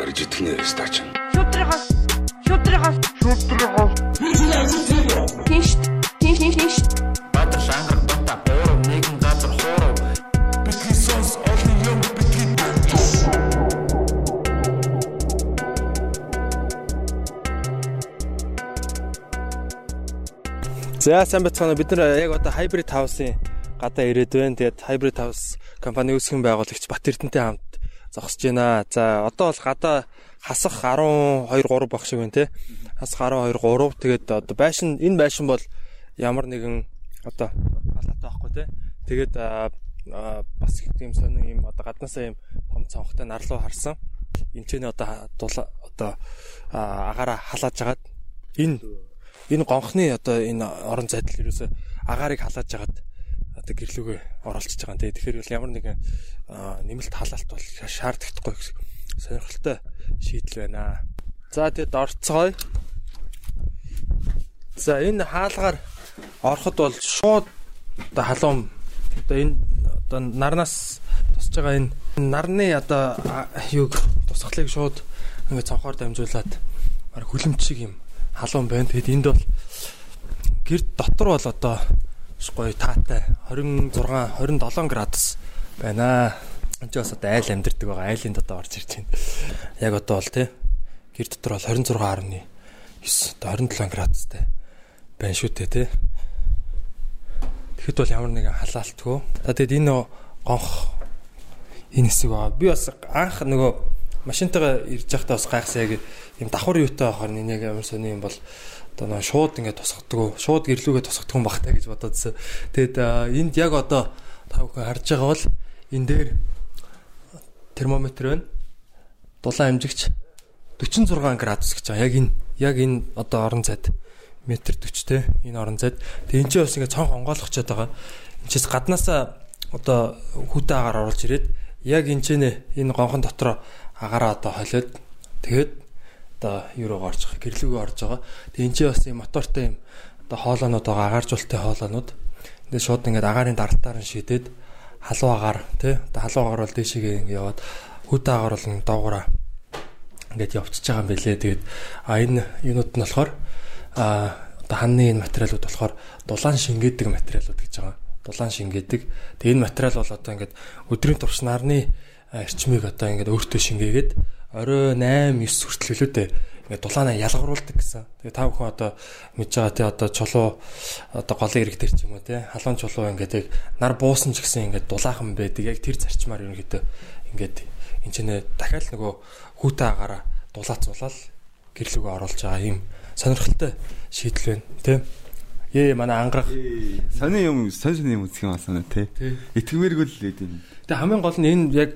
Арж итгэнэ стач. Шүтрихос шүтрихос шүтрихос Тинш тинш тинш Баатар шангар бата бороо нэгэн газар хоороо Бидний сонс олон юм бидний За сайн бацгаана бид нар яг одоо Hybrid House-ын гадаа ирээд байна. Тэгээд Hybrid House компани үүсгэн байгуулагч Бат Эрдэнэтэй хамт зогсож байна. За одоо бол гадаа хасах 12 3 баг шиг байна те. Хасах 12 3. Тэгээд одоо байшин энэ байшин бол ямар нэгэн одоо халаатай байхгүй те. Тэгээд бас тийм сонин юм одоо гаднаасаа юм том цонхтой нарлуу харсан. Энд ч нэ одоо одоо агаараа халааж агаад энэ энэ гонхны одоо энэ орон зайдал ерөөсө агаарыг халааж агаад одоо гэрлүүгээ оролцож байгаа юм те. Тэгэхээр ямар нэгэн нэмэлт халаалт бол шаардлагатахгүй сонирхолтой шийдэл байна. За тэгэд орцгоё. За энэ хаалгаар ороход бол шууд одоо халуун одоо энэ одоо нарнаас тусж байгаа энэ нарны одоо юуг тусахлыг шууд ингээд цонхоор дамжуулаад хүлэмж шиг юм халуун байна. Тэгэд энд бол гэр дотор бол одоо гоё таатай 26 27 градус байна. Энд бас одоо айл амьдэрдэг байгаа. Айлын дотор орж ирж байна. Яг одоо бол тий гэр дотор бол 26.9 одоо 27 градустай байна шүү дээ тий. Тэгэхэд бол ямар нэгэн халаалтгүй. За тэгэд энэ гонх энэ хэсэг байгаа. Би бас анх нөгөө машинтайгаа ирж байхдаа бас гайхсан яг юм давхар юутай байхаар нэг амар сони юм бол одоо нөө шууд ингээд тусгадаг. Шууд гэрлүүгээ тусгадаг юм багтаа гэж бодоодсэн. Тэгэд энд яг одоо та бүхэн харж байгаа бол энэ дээр термометр байна. Дулаан хэмжигч 46 градус гэж байгаа. Яг энэ яг энэ одоо орон зайд метр 40 те энэ орон зайд. Тэгээ энэ ч бас ингээд цонх онгойлгочод байгаа. Энд чээс гаднаасаа одоо хүүтэй агаар оруулж ирээд яг энэ ч энэ гонхон дотроо агаараа одоо холиод тэгээд одоо юу руу орж байгаа гэрлүүгөө орж байгаа. Тэгээ энэ чинь бас юм мотортой юм одоо хоолоонууд байгаа агааржуулалттай хоолоонууд. Ингээд шууд ингээд агаарын даралтаар нь шидэд халуун агаар тий одоо халуун агаар бол дээшээгээ ингээд яваад агаар бол доогуура ингээд явчихж байгаа юм билээ. Тэгээд а энэ юунууд нь болохоор а одоо ханны энэ материалууд болохоор дулаан шингээдэг материалууд гэж байгаа. Дулаан шингээдэг. Тэгээ энэ материал бол одоо ингээд өдрийн турш нарны эрчмийг одоо ингээд өөртөө шингээгээд орой 8 9 хүртэл лөө дээ ингээд дулаанаа ялгаруулдаг гэсэн. Тэгээ та бүхэн одоо мэдж байгаа тий одоо чулуу одоо голын ирэг дээр ч юм уу тий халуун чулуу ингээд яг нар буусан ч гэсэн ингээд дулаахан байдаг. Яг тэр зарчмаар ерөнхийдөө ингээд энэ ч нэ дахиад нөгөө хүүтэй агаараа дулаацуулаад гэрлүүгөө оруулж байгаа юм сонирхолтой шийдэл байна тий. Ээ манай ангарах сони юм сони юм юм асана тий. Итгэмээргүй л юм. Тэгээ хамгийн гол нь энэ яг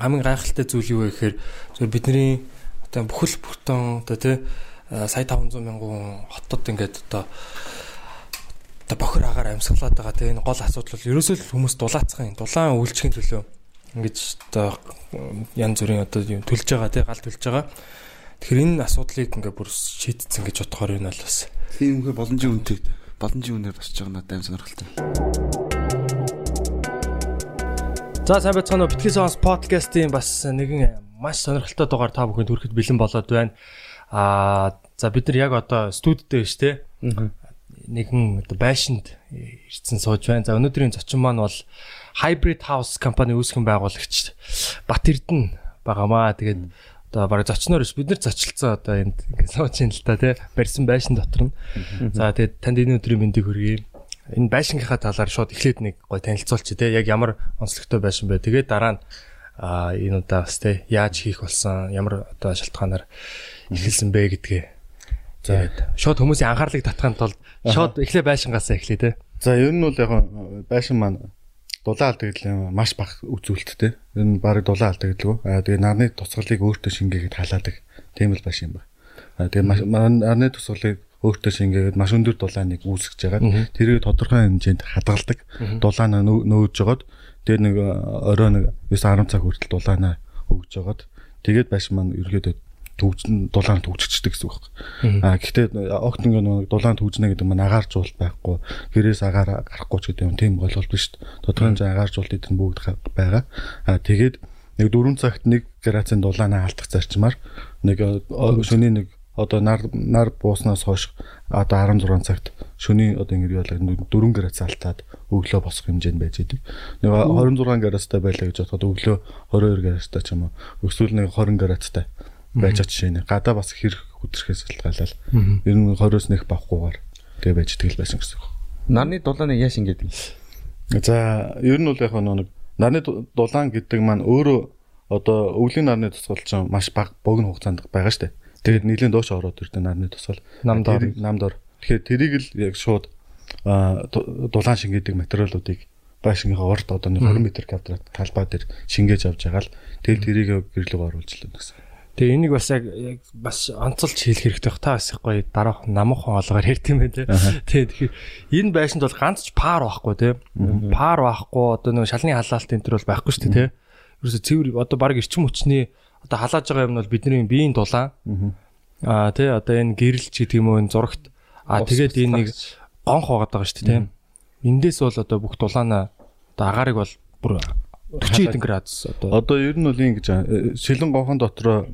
хамгийн гайхалтай зүйл юу вэ гэхээр зөв бидний одоо бүхэл бүтэн одоо тий сая 500 мянган хотод ингээд одоо одоо бохир агаар амьсгалаад байгаа тий энэ гол асуудал бол ерөөсөө л хүмүүс дулаацсан юм. Дулаан үйлчлэгийн төлөө ингэж одоо янз бүрийн одоо төлж байгаа тий гал төлж байгаа. Тэгэхээр энэ асуудлыг ингээд бүр шийдсэн гэж бодохоор энэ бол бас тийм үнхээр боломжийн үнэтэй. Боломжийн үнээр босч байгаа надад аим сонирхолтой За сайн байцгаана уу. Битгий сонс подкастын бас нэгэн маш сонирхолтой дугаар та бүхэнд хүрэхэд бэлэн болоод байна. Аа за бид нар яг одоо студид дээр шүү дээ. Нэгэн одоо байшинд ирсэн сууж байна. За өнөөдрийн зочин маань бол Hybrid House компани үүсгэн байгуулагч Бат Эрдэнэ байгаамаа. Тэгээд одоо бараг зочноор бид нар зочилсан одоо энд ингээд сууж ин л та тий барьсан байшин дотор нь. За тэгээд танд энэ өдрийн мэндийг хүргэе энэ байшингийнхаа талаар шууд эхлээд нэг гой танилцуулчих те яг ямар онцлогтой байшин бэ. Тэгээд дараа нь а энэ удаа бас те яаж хийх болсон ямар одоо шалтгаанаар эхэлсэн бэ гэдгээ. Тэгээд шууд хүмүүсийн анхаарлыг татахын тулд шууд эхлээ байшингаасаа эхлэе те. За ер нь бол яг байшин маань дулаан алдагдал маш бага үзүүлэлттэй. Энэ баг дулаан алдагдлгүй. Аа тэгээ нарны тусгалыг өөртөө шингээгээд халаадаг. Тийм л байшин байна. Аа тэгээ нарны тусгалыг өөртөө шингээгээд маш өндөр дулааныг үүсгэж байгаа. Тэрийг тодорхой хэмжээнд хадгалдаг. Дулаанаа нөөж жогоод тэр нэг э, орой нэг 9 10 цаг хүртэл дулаанаа өгж жогоод тэгээд байш маань ерөөдөө төгжин дулаан төгжчихдэг гэсэн үг байна. Аа гэхдээ огт нэг дулаан төгжнэ гэдэг маань агааржуулалт байхгүй. Гэрээс агаар гарахгүй ч гэдэг юм тийм гол бол биш. Тодорхой хэмжээ агааржуулалт эдгээр бүгд байгаа. Аа тэгээд нэг 4 цагт нэг градусын дулаанаа алдах зарчмаар нэг э, шөнийн нэг одоо нар нар бууснаас хойш одоо 16 цагт шөнийн одоо ингэ яалаа 4 градус алтаад өглөө босох хэмжээнд байж идэг. Нэг 26 градустай байлаа гэж бодоход өглөө 22 градустай ч юм уу. Өсвөл нэг 20 градустай байж байгаа жишээ нэ. Гадаа бас хэрэг хүтрхээс шалтгаалал. Ер нь 20-оос нэг бавхгүйгээр тэгээ байж идэл байсан гэсэн үг. Нарны дулааны яаш ингэдэг. За ер нь бол яг нэг нарны дулаан гэдэг маань өөрөө одоо өвлийн нарны тусгал чинь маш бага богино хугацаанд байгаа штэ. Тэгээд нийлэн доош ороод ирдэг нарны тусгал. Намдор. Намдор. Тэгэхээр тэрийг л яг шууд дулаан шингээдэг материалуудыг байшингийнхаа орд одоо нэг 20 м квадрат талбай дээр шингээж авч байгаа л тэгэл тэрийг гэрлэг оруулж л гэсэн. Тэгээ энийг бас яг бас онцолж хэлэх хэрэгтэй бах та бас их гоё дараах намхан олгоор ярьт юм те. Тэгээ тэгэхээр энэ байшинд бол ганц ч пар байхгүй те. Пар байхгүй одоо нэг шалны халаалт энэ төр бол байхгүй шүү дээ те. Ерөөсө цэвэр одоо баг эрчим хүчний одоо халааж байгаа юм бол бидний биеийн дулаан. Аа тий одоо энэ гэрэлч гэдэг юм уу энэ зурагт. Аа тэгээд энэ нэг гонх байгаад байгаа шүү дээ тий. Эндээс бол одоо бүх дулаанаа одоо агаарыг бол бүр 40 хэдэн градус одоо. Одоо ер нь бол ингэж аа, шилэн гонхон дотроо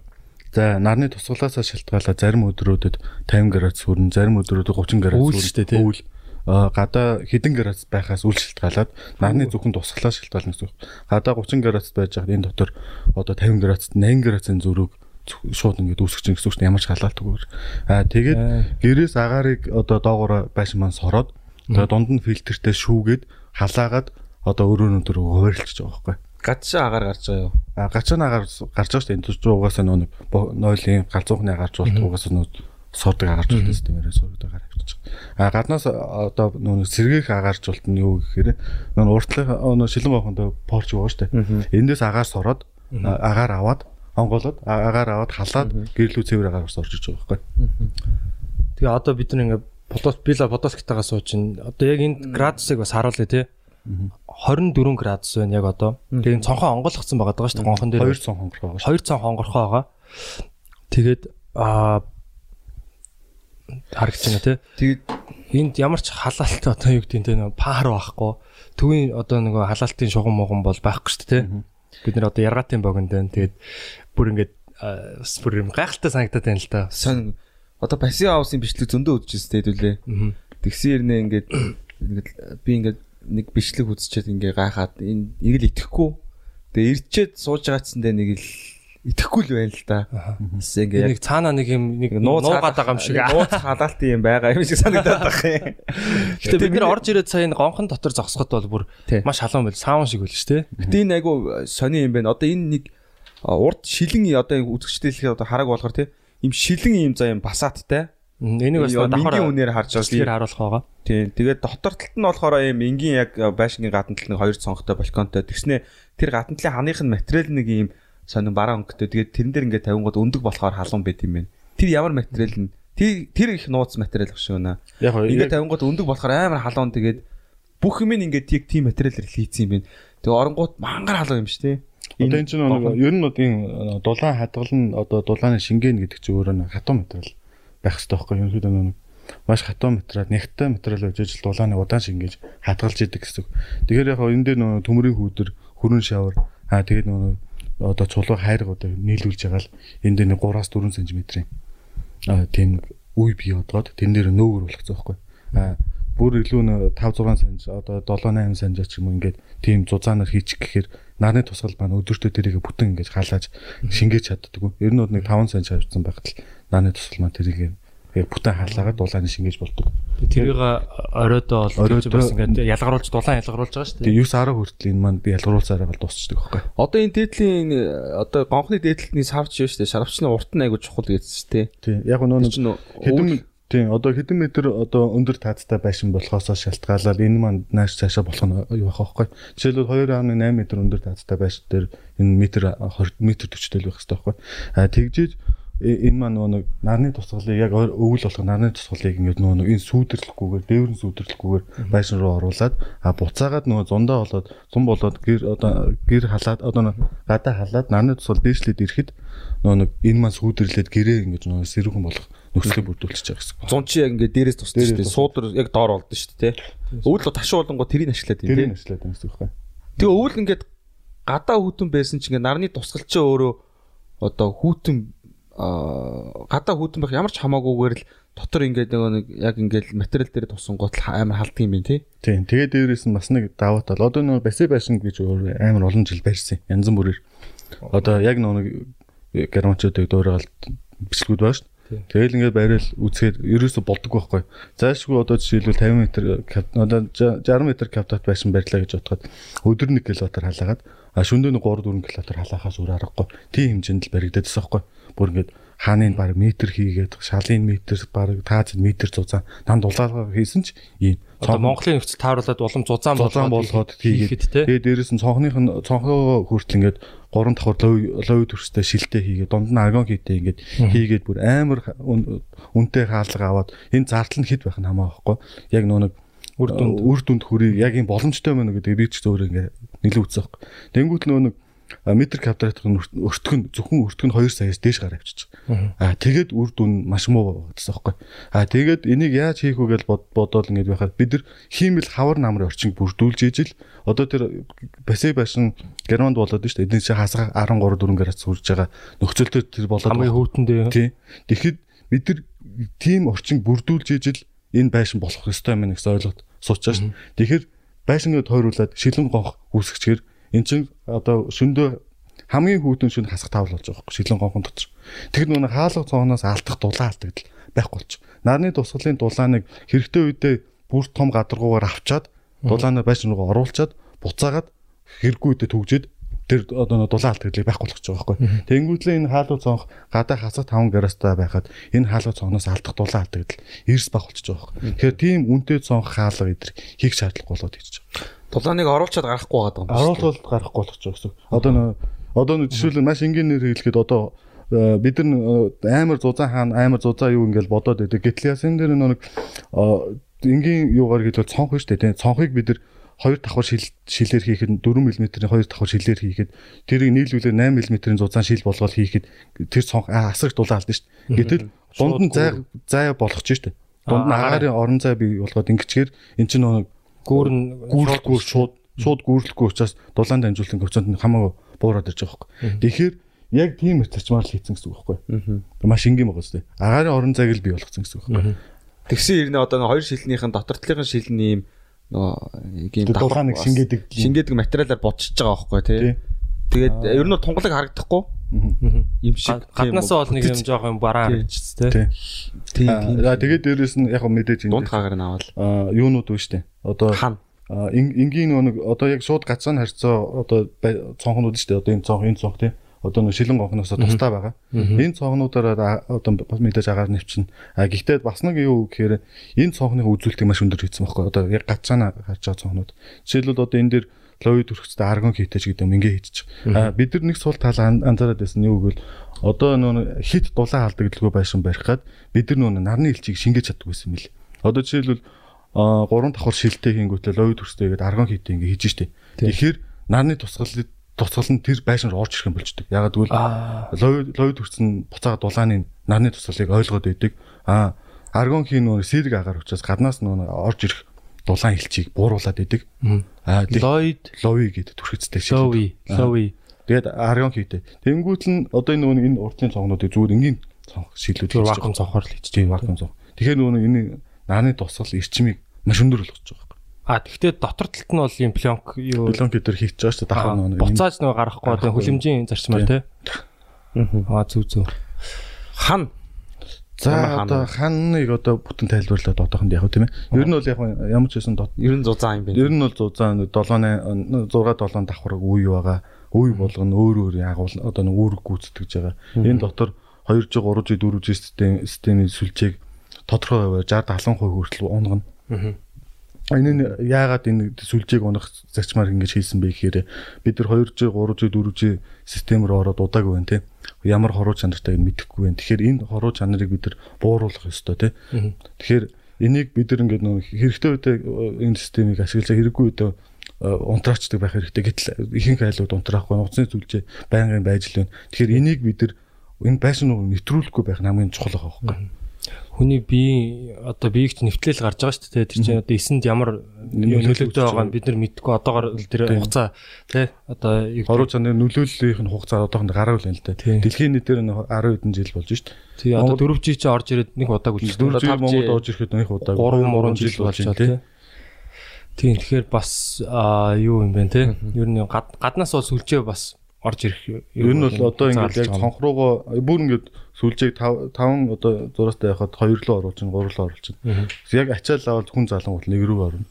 за нарны тусгалаасаа шалтгаалаад зарим өдрүүдэд 50 градус хүрнэ, зарим өдрүүдэд 30 градус Үйл шүү гадаа хэдэн градус байхаас үл шалтгаалаад нарны зөвхөн тусгалаа шалтгаална гэсэн үг. Гадаа 30 градус байж хаад энэ дотор одоо 50 градус 80 градусын зөрүүг шууд ингэж үүсгэж чинь гэсэн үг дээ. ямар ч халаалтгүйгээр. Аа тэгээд гэрээс агаарыг одоо доогоороо байшин маань сороод тэгээд дунд нь фильтртэй шүүгээд халаагаад одоо өрөөнө төр хуваарлчихж байгаа байхгүй. Гацшаа агаар гарч байгаа юу? А гачаан агаар гарч байгаа шүү дээ. Төч угаасаа нөө нэг нойлын галзуухны агарч болт угаасаа нөө сордог агарч болт системээр сордог агаар. А гаднаас одоо нэг сэргээх агарч болт нь юу гэхээр нөө уртлын нөө шилэн гоохонд порч байгаа шүү дээ. Эндээс агаар сороод агаар аваад онголоод агаар аваад халаад гэрлүү цэвэр агаар орж иж байгаа байхгүй. тэгээ одоо бид нар ингээ бодос била бодоскитагаа сууж чинь одоо яг энэ градусыг бас харуулъя те. 24 градус байна яг одоо. Тэгээ цонхоо онгойлгоцсон байгаа даа шүү дээ гонхон дээр. 200 хонгор байгаа шүү. 2 цон хонгорхоо байгаа. Тэгээд аа харагч байна те Тэгээд энд ямар ч халаалт одоо юу гэдэг те нэг пар байхгүй. Төвийн одоо нөгөө халаалтын шугам мугам бол байхгүй шүү дээ те. Бид нар одоо яргаатын богонд байна тэгээд бүр ингээд бас бүр юм гайхалтай санагдаад байна л да сон одоо пассив хаусын бичлэг зөндөө үзчихсэн хэдүүлээ. Тэгсэн хэрнээ ингээд ингээд би ингээд нэг бичлэг үзчихэд ингээ гайхаад энэ нэг л итгэхгүй. Тэгээ ирчээд сууж байгаатсандээ нэг л итгэхгүй л байна л да. Ингээ нэг цаана нэг юм нэг нуугаад байгаа юм шиг нууц халаалтын юм байгаа юм шиг санагдаад байх юм. Гэтэ бид нар орж ирээд сая энэ гонхон дотор зогсоход бол бүр маш халуун байл саун шиг байл шүү дээ. Гэтэ энэ айгу сони юм байна. Одоо энэ нэг урд шилэн одоо энэ үзэгчдээ одоо хараг болохоор тий им шилэн юм за юм басааттай. Энийг бас давхар үнээр харж байгаа. бичлэгээр харуулах байгаа. Тийм. Тэгээд дотор талд нь болохоор ийм энгийн яг байшингийн гадна талд нэг хоёр цонхтой балконтой. Тэгснэ тэр гадна талын ханых нь материал нэг ийм сонин бараа өнгөтэй. Тэгээд тэрэн дээр ингээд тавингууд өндөг болохоор халуун байт юм байна. Тэр ямар материал нь тэр тэр их нууц материал багш хоо Ингээд тавингууд өндөг болохоор амар халуун тэгээд бүх юм ингээд яг тийм материалаар хийцэн юм байна. Тэгээ оронгууд мангар халуун юм шүү дээ. Одоо энэ чинь нэг ер нь одын дулаан хадгал нь одоо дулааны шингэн гэдэг чинь өөрөө хатуу материал байх хэрэгтэй байхгүй юу? Ерөнхийдөө нэг маш хатуу материал, нэгтэй материал байж ижил дулааны удаан шингээж хадгалж идэг гэсэн. үг. Тэгэхээр яг энэ дээр нөгөө төмрийн хүүдэр, хүрэн шавар аа тэгээд нөгөө одоо чулуу хайргуудыг нийлүүлж байгаа л энэ дээр нэг 3-аас 4 см-ийн тийм үе бий бодоод тэн дээр нөөгөр болгоцсон байхгүй. Аа бүр илүү нэг 5 6 см одоо 7 8 см ч юм уу ингээд тийм зузаанаар хийчих гэхээр нарны тусгал маань өдөртөө тэрийг бүтэн ингэж халааж шингээж чаддгүй. Ер нь бол нэг 5 см авчихсан байхад л нарны тусгал маань тэрийг бүтэн халаагаад дулааны шингээж болдог. Тэрийг оройдоо бол бас ингээд ялгаруулж дулаан ялгаруулж байгаа шүү дээ. Тэгээ 9 10 хүртэл энэ маань би ялгаруулсараа бол дуусчдаг байхгүй. Одоо энэ дээдлийн одоо гонхны дээдлэлтний савч шүү дээ. Шарвчны урт нь айгу чухал гэсэн шүү дээ. Тийм яг нөө хэдэн тийм одоо хэдэн метр одоо өндөр таацтай байшин болохоос шалтгаалаад энэ маань нааш цаашаа болох нь юу байх вэ? Жишээлбэл 2.8 м өндөр таацтай байшин дээр энэ метр 20 метр 40 тэл байх хэрэгтэй байхгүй. А тэгжээж энэ маань нөгөө нэг нарны тусгалыг яг өвөл болох нарны тусгалыг ингээд нөгөө нэг энэ сүйдэрлэхгүйгээр дээврэн сүйдэрлэхгүйгээр байшин руу оруулаад а буцаагаад нөгөө зундаа болоод зун болоод гэр одоо гэр халаад одоо гадаа халаад нарны тусгал дээшлээд ирэхэд нөгөө нэг энэ маань сүйдэрлээд гэрээ ингээд нөгөө сэрүүхэн болох нөхцөлийг бүрдүүлчихэж байгаа гэсэн. зун чи яг ингээ дээрээс тусдаг шүү дээ. Суудар яг доор болдсон шүү дээ. Өвөл ташуу болонгоо тэрийг ашиглаад юм Тэрийг тий. ажиллаад байна гэсэн үг байна. Тэгээ өвөл ингээд гадаа хөтөн байсан чинь ингээ нарны тусгал чи өөрөө одоо хүүтэн гадаа хүүтэн байх ямар ч хамаагүйгээр л дотор ингээд нөгөө нэг яг ингээд материал дээр тусан гутал амар халдсан юм байна тий. Тийм. Тэгээд дээрээс нь бас нэг даваа тал. Одоо нөгөө баси байшин гэж өөр амар олон жил барьсан. Янз бүрээр. Одоо яг нөгөө германчуудыг дуурайгаад бичлэгүүд байна шүү. Тэгэл ингээд барайл үзэхэд ерөөсө болдог байхгүй. Заашгүй одоо жишээлбэл 50 м одоо 60 м квадрат байшин барьлаа гэж бодоход өдөр 1 км халаагаад а шөндөө 3 4 км халаахаас өөр аргагүй. Тийм хэмжээнд л баригдадсан байхгүй. Бүр ингээд хааны баг метр хийгээд шалын метр баг таазад метр зузаан нам дулаалга хийсэн ч ийм Одоо Монголын нөхцөл тааруулаад улам зузаан болгоод хийгээд те. тэгээ дээрэс нь цонхных нь цонхоо хүртэл ингээд гурван давхар лов лов төрстэй шилтэй хийгээд дунд нь аргон хийтэй ингээд хийгээд бүр амар ха- үн- үнэтэй хаалга аваад энэ зардал нь хэд байх нь хамаа байхгүй яг нөө нэг үр дүнд үр дүнд хүрээ яг юм боломжтой мөн гэдэг би ч зөөр ингээд нэлээд үзэх байхгүй тэнгуут нөө нэг метр квадратын өртгөн зөвхөн өртгөн 2 саяас дээш гараа авчиж байгаа. Аа тэгээд үр дүн маш муу гэсэн байхгүй. Аа тэгээд энийг яаж хийх вэ гэж бод- бодоод ингэж байхад бид нар хиймэл хавар намрын орчинг бүрдүүлж ижил одоо тэр баси башин германд болоод шүү дээ. Эдгээр чи хасгаа 13 4 градус хүрж байгаа нөхцөлтөд тэр болоод хамгийн хүүтэндээ тий. Тэгэхэд бид нар тийм орчинг бүрдүүлж ижил энэ байшин болох ёстой юм гэсэн ойлголт суучаа шүү. Тэгэхээр байшингаа тойруулаад шилэн гонх үүсгэчихэр эн чин одоо шөндөө хамгийн хүүтэн шүн хасах тавл болж байгаа байхгүй шилэн гонхон дотор. Тэгэхээр нүг хаалга цооноос алдах дулаан алдагдал байхгүй болчих. Нарны тусгалын дулааныг хэрэгтэй үедээ бүр том гадаргуугаар авчаад дулаанаа байшин руу оруулчаад буцаагаад хэрэггүй үедээ түгжээд тэр одоо дулаан алдагдлыг байхгүй болгож байгаа байхгүй. Тэнгүүдлээ энэ хаалга цонх гадаа хасах 5 градустай байхад энэ хаалга цонхоос алдах дулаан алдагдал эрс баг болчихж байгаа байхгүй. Тэгэхээр тийм үнэтэй цонх хаалга эдэр хийх шаардлага болоод ирж байгаа. Дулааныг оруулчаад гарахгүй байгаа юм байна. Оруулалт гарахгүй болгож байгаа гэсэн. Одоо нөө одоо нөө жишээлбэл маш энгийнээр хэлэхэд одоо э, бид нар э, амар зузаан хаан амар зузаан юу ингээл бодоод байдаг. Гэтэл яасан дээр нөө нэг э, энгийн юугаар хэлбэл цонх шүү дээ. Цонхыг бид нар хоёр давхар шил шилээр хийхэд 4 мм-ийн хоёр давхар шилээр хийхэд тэрийг нийлүүлээд 8 мм-ийн зузаан шил болгоод хийхэд тэр цонх аа, асарх дулаан алдсан шүү дээ. Гэтэл дунд нь зай зай болгож шүү дээ. Дунд нь Аа, агаарын орон зай бий болгоод ингэчгээр эн чинь нөө гүүрэн гүүрлэхгүй шууд шууд гүүрлэхгүй учраас дулаан дамжуулалтын коэффициент нь хамаагүй буураад ирж байгаа байхгүй. Тэгэхээр яг тийм зарчмаар л хийцэн гэсэн үг байхгүй. Маш энгийн байгаа зү. Агаарын орон зайг л бий болгоцсон гэсэн үг байхгүй. Тэгсэн ирнэ одоо нэг хоёр шилнийхэн дотортлогын шилний юм нөгөө Тэр дулааныг давхар- шингээдэг. шингээдэг материалаар бодчихж байгаа байхгүй тий. Тий. Тэгээд ер нь тунгалаг харагдахгүй юм шиг гаднаасаа бол нэг юм жоох юм бараа Тий. харагдчихс те. тийм Аа тэгээд дээрэс нь яг мэдээж дунд энэ хаагаар нь аваад аа юунууд вэ штэ. Одоо хан энгийн нөгөө нэг одоо яг шууд гацааны харьцаа одоо цонхнууд штэ. Одоо энэ цонх энэ цонх тий. Одоо нэг шилэн гонхноос тустай байгаа. Энэ цонхнуудаар а- одоо мэдээж агаар нэвчин. А гэхдээ бас нэг юу гэхээр энэ цонхны үзүүлэлтийг маш өндөр хийсэн байхгүй. Одоо яг гацаана харж байгаа цонхнууд. Жишээлбэл одоо энэ дээр лови төрөхцтэй аргон хийтэйч гэдэг юм ингээ хийчих. А бид нар нэг сул тал ан- анзаараад байсан юу гэвэл одоо нөө хит дулаан алдагдaltaгүй байшин барих гад бид нар нөө нарны элчийг шингээж чаддаг байсан юм бэл. Одоо жишээлбэл а гурван давхар шилтэй хийнгүүтлээ лови төрөхтэй гэдэг аргон хийтэй ингээ хийж штэ. Тэгэхээр нарны тусгал тусгал нь тэр байшин руу орж ирэх юм болчдөг. Ягаад гэвэл лови лови төрсөн буцаага дулааны нарны тусгалыг ойлгоод байдаг. А аргон хийн нөө сэрэг агаар учраас гаднаас нөө орж ирэх дулаан элчийг бууруулад байдаг. А тэг- Lloyd лови гэдэг төрхөцтэй шил. Lowy Lowy Тэгээд аргон хийтэй. Тэнгүүт нь одоо энэ нөгөө энэ урдлын цонхнуудыг зүгээр энгийн цонх шилүүд тэр вакуум цонхоор л хийж тийм вакуум цонх. Тэгэхээр нөгөө энэ нааны тусгал эрчмийг маш өндөр болгож байгаа. А тэгвэл дотор талд нь бол юм пленк юу Блонк дээр хийж байгаа шүү дээ. Нөгөө энэ- буцааж нөгөө гарахгүй Гарахгүй. хүлэмжийн зарчмаар те. Аа зүг зүг. хан За одоо ханыг одоо бүтэн тайлбарлаад одоохонд яг тийм ээ. Ер нь бол яг ямар ч байсан дот ер нь зузаан юм байна. Ер нь бол зузаан 7 6 7 давхар үе байгаа. Үе болгоно өөр өөр ягуул одоо нэг үүрэг гүйцэтгэж байгаа. Энэ дотор 2G 3G 4G систем системийн сүлжээг тодорхой байваар 60 70% хүртэл унгана. Энэ нь яагаад энэ сүлжээг унах зарчмаар ингэж хийсэн бэ гэхээр бид нар 2G 3G 4G систем рүү ороод удаагүй байна тийм. Ямар хоруу чанартай нь мэдэхгүй байна. Тэгэхээр энэ хоруу чанарыг бид нар бууруулах ёстой тийм. Тэгэхээр энийг бид нар ингээд нөө хэрэгтэй үедээ энэ системийг ашиглаж хэрэггүй үедээ унтраачдаг байх хэрэгтэй. Гэтэл ихэнх айлууд унтраахгүй нууцны зүйлжээ байнгын байж л байна. Тэгэхээр энийг бид нар энэ байшин руу нэвтрүүлэхгүй байх хамгийн чухал байгаа байхгүй. Хүний бие одоо биеигч нэвтлэл гарч байгаа шүү дээ. Тэр чинь одоо эсэнд ямар нөлөөтэй байгаа нь бид нар мэдгүй одоогоор тэр хугацаа тий одоо Хоруу цааны нөлөөллийнх нь хугацаа одоохонд гараа үлэн л дээ. Дэлхийн нийтээр нь 10 хэдэн жил болж шүү дээ. тий одоо 4G чи орж ирээд нэг удааг үлдсэн. 4G Монголд орж ирэхэд нэг удаа 3 3 жил болж байгаа тий. Тийм тэгэхээр бас юу юм бэ те? Ер нь гад- гаднаас бол сүлжээ бас орж ирэх. Ер нь бол одоо ингээд яг цонх руугаа бүр ингээд сүлжээг 5 5 одоо зураастай яхад 2 руу оруулж, 3 руу оруулж. Яг ачаал авал хүн залан гол нэг рүү орно.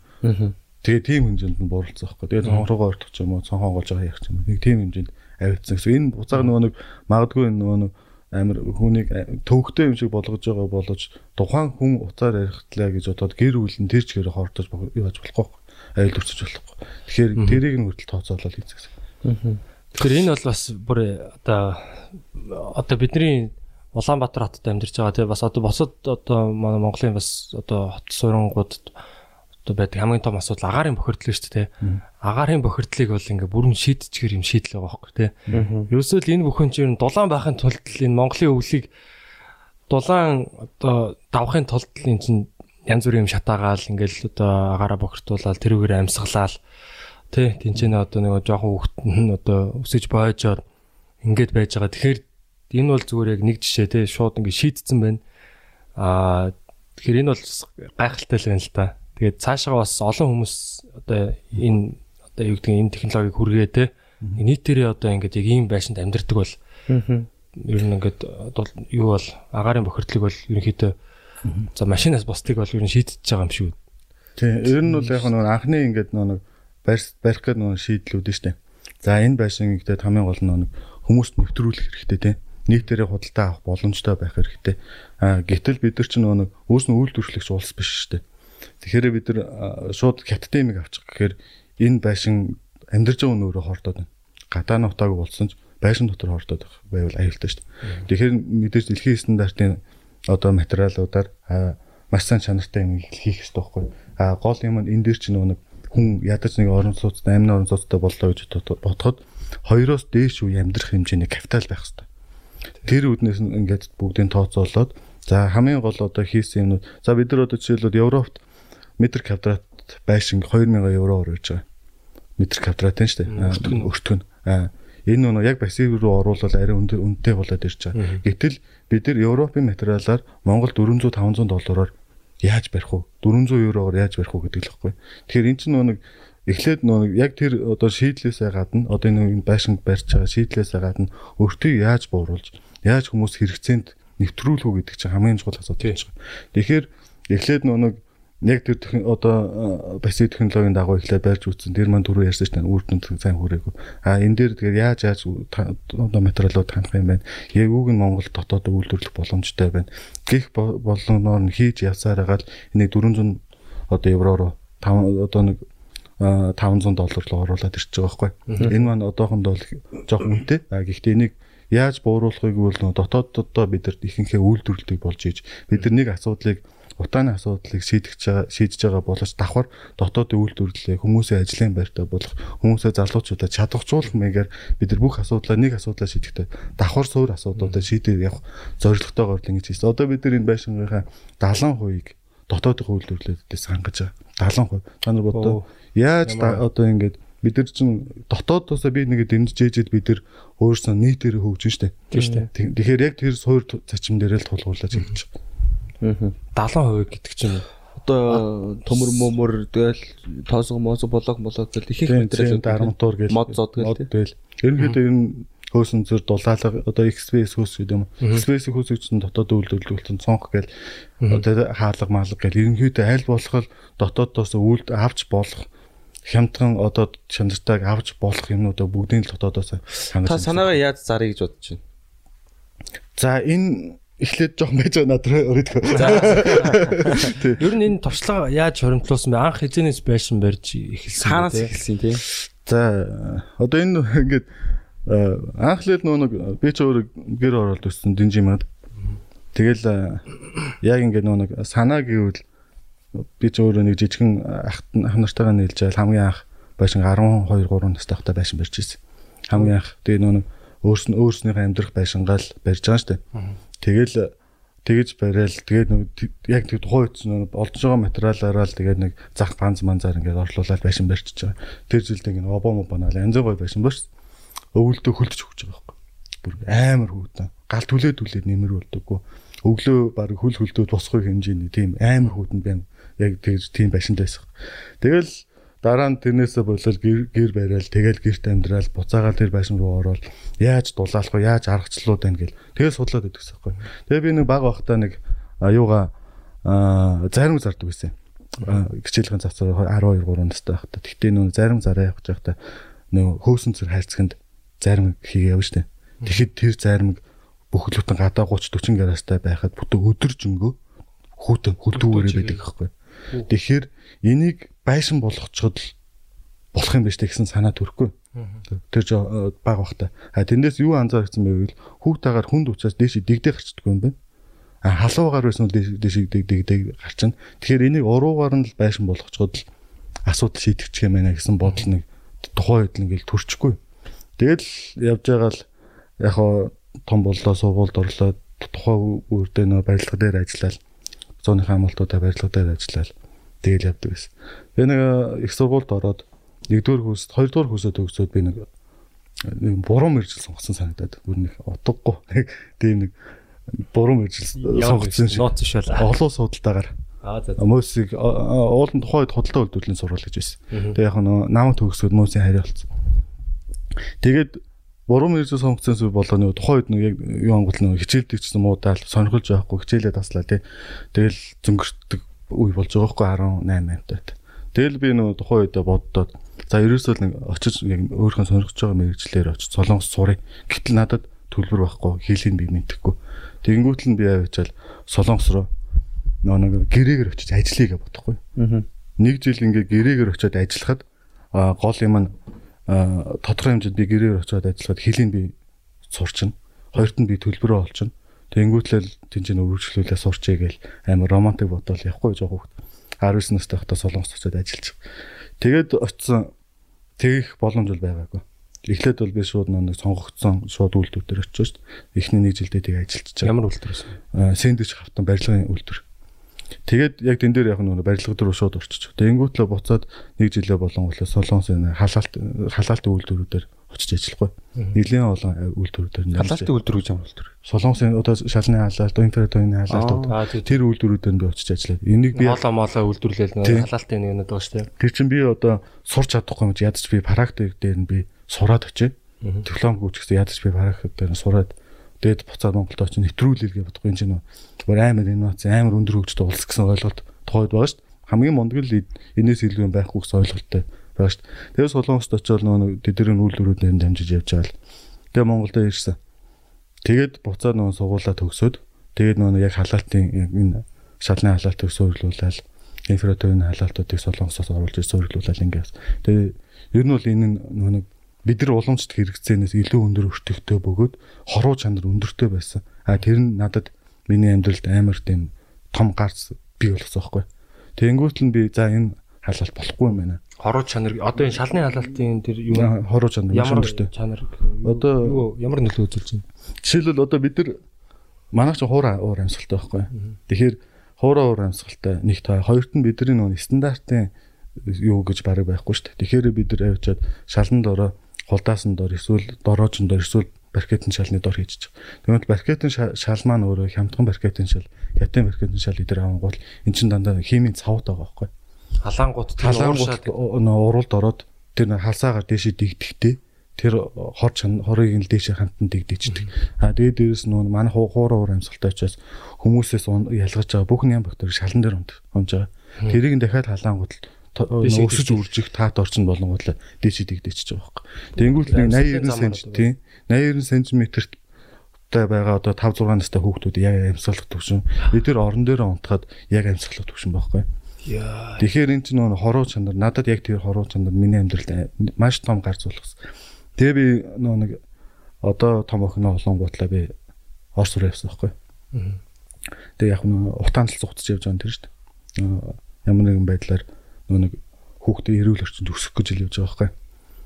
Тэгээ тийм хэмжээнд нь бууралцсан байхгүй. Тэгээ цонх руугаа ортох ч юм уу, цонхон голж байгаа яах ч юм. Нэг тийм хэмжээнд авицсан гэсэн. Энэ буцаага нөгөө нэг магадгүй энэ нөгөө нэг амир хүнийг төвөгтэй юм шиг болгож байгаа болож тухайн хүн уцаар ярихтлаа гэж бодоод гэр бүл нь тэр чигээр хордож юу яаж болохгүй айл өчөж болохгүй. Тэгэхээр тэрийг нь хүртэл тооцоолол хийцгсэн. Тэгэхээр энэ бол бас бүр одоо одоо бидний Улаанбаатар хотод амьдарч байгаа тийм бас одоо босод одоо манай Монголын бас одоо хот сурангуудад одоо байдаг хамгийн том асуудал агаарын бохирдол шүү дээ. Агаарын бохирдлыг бол ингээ бүрэн шийдчихэр юм шийдэл байгаа байхгүй тийм. Ерөөсөө л энэ бүхэн чинь дулаан байхын тулд энэ Монголын өвлийг дулаан одоо давхын тулд энэ чинь янз бүрийн юм шатаагаал ингээл одоо агаараа бохирдуулаад тэрүүгээр амьсгалаал тий тэнцэнэ одоо нэг жоохон нь одоо өсөж боожоод ингээд байж байгаа. Тэгэхээр энэ бол зүгээр яг нэг жишээ тий шууд ингээд шийдсэн байна. Аа тэгэхээр энэ бол гайхалтай л байна л та. Тэгээд цаашаа бас олон хүмүүс одоо энэ одоо юу гэдэг энэ технологиг хүргээ тий нийтээрээ одоо ингээд яг ийм байшинд амьдардаг бол ер нь ингээд юу бол агаарын бохирдлыг бол ерөнхийдөө за машинаас бусдыг бол ер нь шийдэж байгаа юм шүү. Тийм. Ер нь бол яг нэг анхны ингээд нэг барих гэдэг нэг шийдлүүд нь штэ. За энэ байшин гэдэг хамгийн гол нь нэг хүмүүст нэвтрүүлэх хэрэгтэй тийм. Нийтээрээ худалдаа авах боломжтой байх хэрэгтэй. Аа гэтэл бид нар ч нэг өөрс нь үйлдвэрлэгч улс биш штэ. Тэгэхээр бид нар шууд хятадын нэг авчих гэхээр энэ байшин амьдарч байгаа нөөрэө хордоод байна. Гадаа нутааг болсон ч байшин дотор хордоод байвал аюултай штэ. Тэгэхээр мэдээж дэлхийн стандартын одоо материалуудаар маш сайн чанартай юм хийх хэрэгтэй байхгүй. А гол юм нь энэ дээр чинь нэг хүн ядаж нэг орон сууцтай амин орон сууцтай боллоо гэж бодоход хоёроос дээш үе амьдрах хэмжээний капитал байх хэрэгтэй. Тэр үднээс нь ингээд бүгдийг тооцоолоод за хамгийн гол одоо хийсэн юмнууд за бид нар одоо жишээлбэл Европт метр квадрат байшин 2000 евроор байж байгаа. Метр квадратын шүү дээ. Өртгөн. Аа энэ нь яг бассейн руу оруулаад арай өндөр үнэтэй болоод ирж байгаа. Гэтэл бид нар Европын материалаар Монгол 400 500 доллараар яаж барих вэ? 400 евроогоор яаж барих вэ гэдэг л байхгүй. Тэгэхээр эн чинь нэг эхлээд нөө яг тэр одоо шийдлээсээ гадна одоо энэ байшинг барьж байгаа шийдлээсээ гадна өөртөө яаж бууруулж яаж хүмүүс хэрэгцээнд нэвтрүүлэх үү гэдэг чинь хамгийн чухал асуудал байгаа. Тэгэхээр эхлээд нөө нэг яг тэр одоо баси технологийн дагуу эхлээд барьж үтсэн тэр маань түрүү ярьсан чинь үрдэнд сайн хүрээгүй. А энэ дээр тэгэхээр яаж яаж одоо материалууд хандах юм байна. Яг үг нь Монгол дотоод үйлдвэрлэх боломжтой байна. Гэх болоноор нь хийж явсаар байгаа л энийг 400 одоо евроор 5 одоо нэг 500 доллар руу оруулаад ирж байгаа байхгүй. Энэ маань одоохондоо жоох үнэтэй. Гэхдээ энийг яаж бууруулахыг бол дотооддоо бид нар ихэнхээ үйлдвэрлэлийг болж ийж бид нар нэг асуудлыг утааны асуудлыг шийдэж шийдэж байгаа боловч давхар дотоодын үйлдвэрлэлээ хүмүүсийн ажлын байртаа болох хүмүүсээ залуучуудаа чадварчуулах маягаар бид нар бүх асуудлаа нэг асуудлаа шийдэхдээ давхар суур асуудлуудаа шийдэж явах зорилготойгоор л ингэж хийсэн. Одоо бид нар энэ байшингийнхаа 70%-ийг дотоодын үйлдвэрлэлээс хангаж байгаа. 70%. Та нар бодоо яаж одоо ингэж бид нар чинь дотоодоосоо би нэгэ дэмжижээд бид нар өөрсдөө нийтээр хөгжин штэ. Тийм штэ. Тэгэхээр яг тэр суур зачим дээрээ л тулгуурлаж хийж байгаа. 70% гэдэг чинь одоо төмөр мөмөр тэгэл тоосго моосо болог болог гэл их их материал дарамтуур гэл мод зод гэл тэгэл ерөнхийдөө энэ хөөсөн зөр дулаалга одоо XPS хөөс гэдэг юм. XPS хөөсөг чинь дотоод үйлдвэрлэлтэн цонх гэл одоо хаалга маалга гэл ерөнхийдөө аль болох дотоодоос үйлд авч болох хямдхан одоо чанартайг авч болох юмнуудаа бүгдийг л дотоодоос хангаж. Та санаагаа яаж зарыг гэж бодож байна? За энэ эхлээд жоох байж байгаа надад өөрөдгөө. Тий. Ер нь энэ туршлага яаж хоримтлуулсан бэ? Анх хизэнээс байшин барьж эхэлсэн. Хаанаас эхэлсэн тий? За одоо энэ ингээд анх л нөө нэг би ч өөр гэр оролт өссөн динжимад. Тэгэл яг ингээд нөө нэг санаа гэвэл би ч өөрөө нэг жижигэн ах ах нартайгаа нийлж байл хамгийн анх байшин 12 3 настай хата байшин барьж ирсэн. Хамгийн анх тэгээ нөө нэг өөрснөө өөрснийхөө амьдрах байшингаал барьж байгаа штэ. Тэгэл тэгэж барайл тэгээд яг тэг тухайн үед нэг олдж байгаа материалаараа л тэгээд нэг зах панз манзаар ингээд орлуулаад байшин барьчихж байгаа. Тэр жилд ингээд обо мобо наал янз бүр байшин барьсан. Өвөлдөө хөлдөж өгч байгаа байхгүй. Бүр амар хүүтэн. Гал түлээ түлээ нэмэр болдоггүй. Өглөө баг хөл хөлдөө босхой хэмжээний тийм амар хүүтэн байна. Яг тэгж тийм байшин байсан. Тэгэл дараа нь тэрнээсээ болол гэр гэр бариад тэгэл гэрт амьдрал буцаагаал тэр байшин руу ороод яаж дулаалах вэ яаж аргачлууд байна гэл тэгээ судлаад өгсөн байхгүй. Тэгээ би нэг баг бахта нэг аюуга аа зарим зардаг байсан. Аа, Хичээлхэн завцаар 12 3 настай байхдаа. Тэгтээ нөө зарим зараа явж байхдаа нөө хөөсөн цэр хайрцагт зарим хийгээ явж штэ. Тэгэхэд тэр заримг бүхлөтэн гадаа 30 40 градустай байхад бүтэн өдөржингөө хүүтэн хөлтүүгээр байдаг байхгүй. Тэгэхээр энийг байшин болгоцоход л болох юм биш гэсэн санаа төрөхгүй. Тэр жоо баг бахта. А тэндээс юу анзаарчихсан бэ гэвэл хүүтаагаар хүнд уцаас дээш дэгдээ гарчдаг юм байна. А халуугаар байсан бол дээш дэгдээ гарчна. Тэгэхээр энийг уруугаар нь л байшин болгоцоход л асуудал шийдэгдэх юм байна гэсэн бодол нэг тухайн үед л ингээл төрчихгүй. Тэгэл явж байгаа л яг хоо том боллоо сургуульд орлоо тухайн үрдээ нөө барилга дээр ажиллаад зооны хамгаалтуудаа барилга дээр ажиллаад тэгэл явдаг байсан. Тэгээ нэг э, их сургуульд ороод нэгдүгээр курс, хоёрдугаар курсоо төгсөөд би нэг нэг буруу мэржил сонгосон санагдаад бүр нэг утгагүй тийм нэг буруу мэржил сонгосон шиг нууц бол олон судалтаагаар мөсийг уулын тухайн үед хөдөлთა үйлдвэрлэлийн сурвал гэж байсан. Тэгээ яг нь намайг төгсгөөд мөсийн хариу болсон. Тэгээд буруу мэржил сонгосон зүйл болоо нэг тухайн үед нэг яг юу ангуул нэг хичээлдэг гэсэн муудаал сонирхолж байхгүй хичээлээ таслаа тий. Тэгэл зөнгөртөг үе болж байгаа байхгүй 18 амтад. Тэгэл би нэг тухайн үедээ боддоод за ерөөсөө нэг очиж яг өөрийнхөө сонирхож байгаа мэрэгчлэр очиж солонгос сурыг. Гэтэл надад төлбөр байхгүй хийлийг би мэдхгүй. Тэгэнгүүт л би авчаал солонгос руу нөө нэг гэрээгээр очиж ажиллая гэж бодохгүй. Нэг жил ингээ гэрээгээр очиод ажиллахад гол юм нь тодорхой хэмжээнд би гэрээгээр очиод ажиллахад хэлийн би сурчин. Хоёрт нь би төлбөрөө олчин. Тэнгүүтлэл тэнцэн өргөжлүүлээ сурчээ гээл амар романтик бодвол явахгүй жоох хөвгт. 19 настай хата солонгос очиод ажиллаж. Тэгээд очисон тэгэх боломж бол байгаагүй. Эхлээд бол би шууд нэг сонгогдсон шууд үйлдвэр дээр очиж дээ. Эхний нэг жилдээ тийг ажиллаж байгаа. ямар үйлдвэр байсан Сэндвич хавтан барилгын үйлдвэр. Тэгээд яг тэн дээр яг нэг барилга руу шууд орчих. Тэнгүүтлээ буцаад нэг жилээ болонгойлоо солонгосын халаалт халаалтын үйлдвэрүүдээр очиж ажиллахгүй. Нэлийн олон үйлдвэрүүдээр Халаалтын үйлдвэр гэж ямар үйлдвэр? солонгосын одоо шалны халаалт, инфрatoны халаалтууд тэр үйлдвэрүүдээр би очиж ажиллаад. Энийг би моло моло үйлдвэрлээл нэг халаалтын нэг байгаа шүү дээ тэр чинь би одоо сурч чадахгүй юм чи ядаж би практик дээр нь би сураад очив. Диплом гүйчихсэн ядаж би практик дээр нь сураад тэгээд буцаад Монголд очиж нэвтрүүлэл гэж бодохгүй юм чинь бүр амар инновац амар өндөр хөгжөлт улс гэсэн ойлголт тохойд байгаа шүү дээ. Хамгийн мундаг л энэс илүү байхгүй гэсэн ойлголттой байгаа шүү дээ. Тэгээд солонгост очиод нөгөө тэдний үйлдвэрүүдээр дамжиж явж байгаа л. Тэгээд Монголд ирсэн. Тэгээд буцаад нөгөө сугуулаа төгсөөд тэгээд нөгөө яг халаалтын энэ шалны халаалтыг суйрлуулаад инфратовын халаалтуудыг солонгосоос оруулж суйрлуулаад ингээс. Тэгээд ер нь бол энэ нэг бид нар уламжлалт хэрэгцээнээс илүү өндөр өртөгтэй бөгөөд хоруу чанар өндөртэй байсан. А тэр нь надад миний амьдралд амар тийм том гарц бий болгосон байхгүй. Тэнгүүт л би за энэ халаалт болохгүй юм байна. хоруу чанар одоо энэ шалны халаалтын тэр юу Хоруу чанар ямар өндөртэй. чанар Одоо- ямар нөлөө үзүүлж байна Жишээлбэл одоо бид нар манайх ч хуура уур амьсгалтай байхгүй. Тэгэхээр хуураа уур амьсгалтай нэг та хоёрт нь бидний нөгөө стандартын юу гэж бараг байхгүй шүү дээ. Тэгэхээр бид нар авчиад шалан дороо хулдаасан дор эсвэл дороожин дор эсвэл баркетын шалны дор хийж байгаа. Тэгмэд баркетын ша- шал маань өөрөө хямдхан баркетын шал, хятадын баркетын шал идэр авангуул эн чин дандаа химийн цавууд байгаа байхгүй. халаангууд тэр ууршаад уралд ороод тэр халсаагаар дээшээ дигдэхтэй тэр хор хорыг нь л дээшээ хамтан дигдэждэг. А тэгээд дээрэс нөө манай хуу- хуураа уур амьсгалтай учраас хүмүүсээс ялгаж байгаа бүх ням бактери шалан дээр унт унж байгаа. Тэрийг нь дахиад халаангууд өсөж үржих таат орчин болонгууд л дээшээ дигдэжж байгаа байхгүй. Тэнгүүт нэг Амьсгалын 80 замаар см тийм 80 см-т та байгаа одоо 5 6 настай хүүхдүүд яг амьсгалах төвшин тэр орон дээр унтахад яг амьсгалах төвшин байхгүй. Тэгэхээр эн чинь нөгөө хоруу чанар надад яг тэр хоруу чанар миний амьдралд маш том гарц болгосон. Тэгээ би нөгөө нэг одоо том охиноо олонгуутлаа би Орос руу явсан байхгүй. Тэгээ яг нөгөө утаанал цугтж явж байгаа юм тэр шүү дээ. Ямар нэгэн байдлаар нөгөө нэг хүүхдээ эрүүл орчинд өсөх гэж л явж байгаа байхгүй.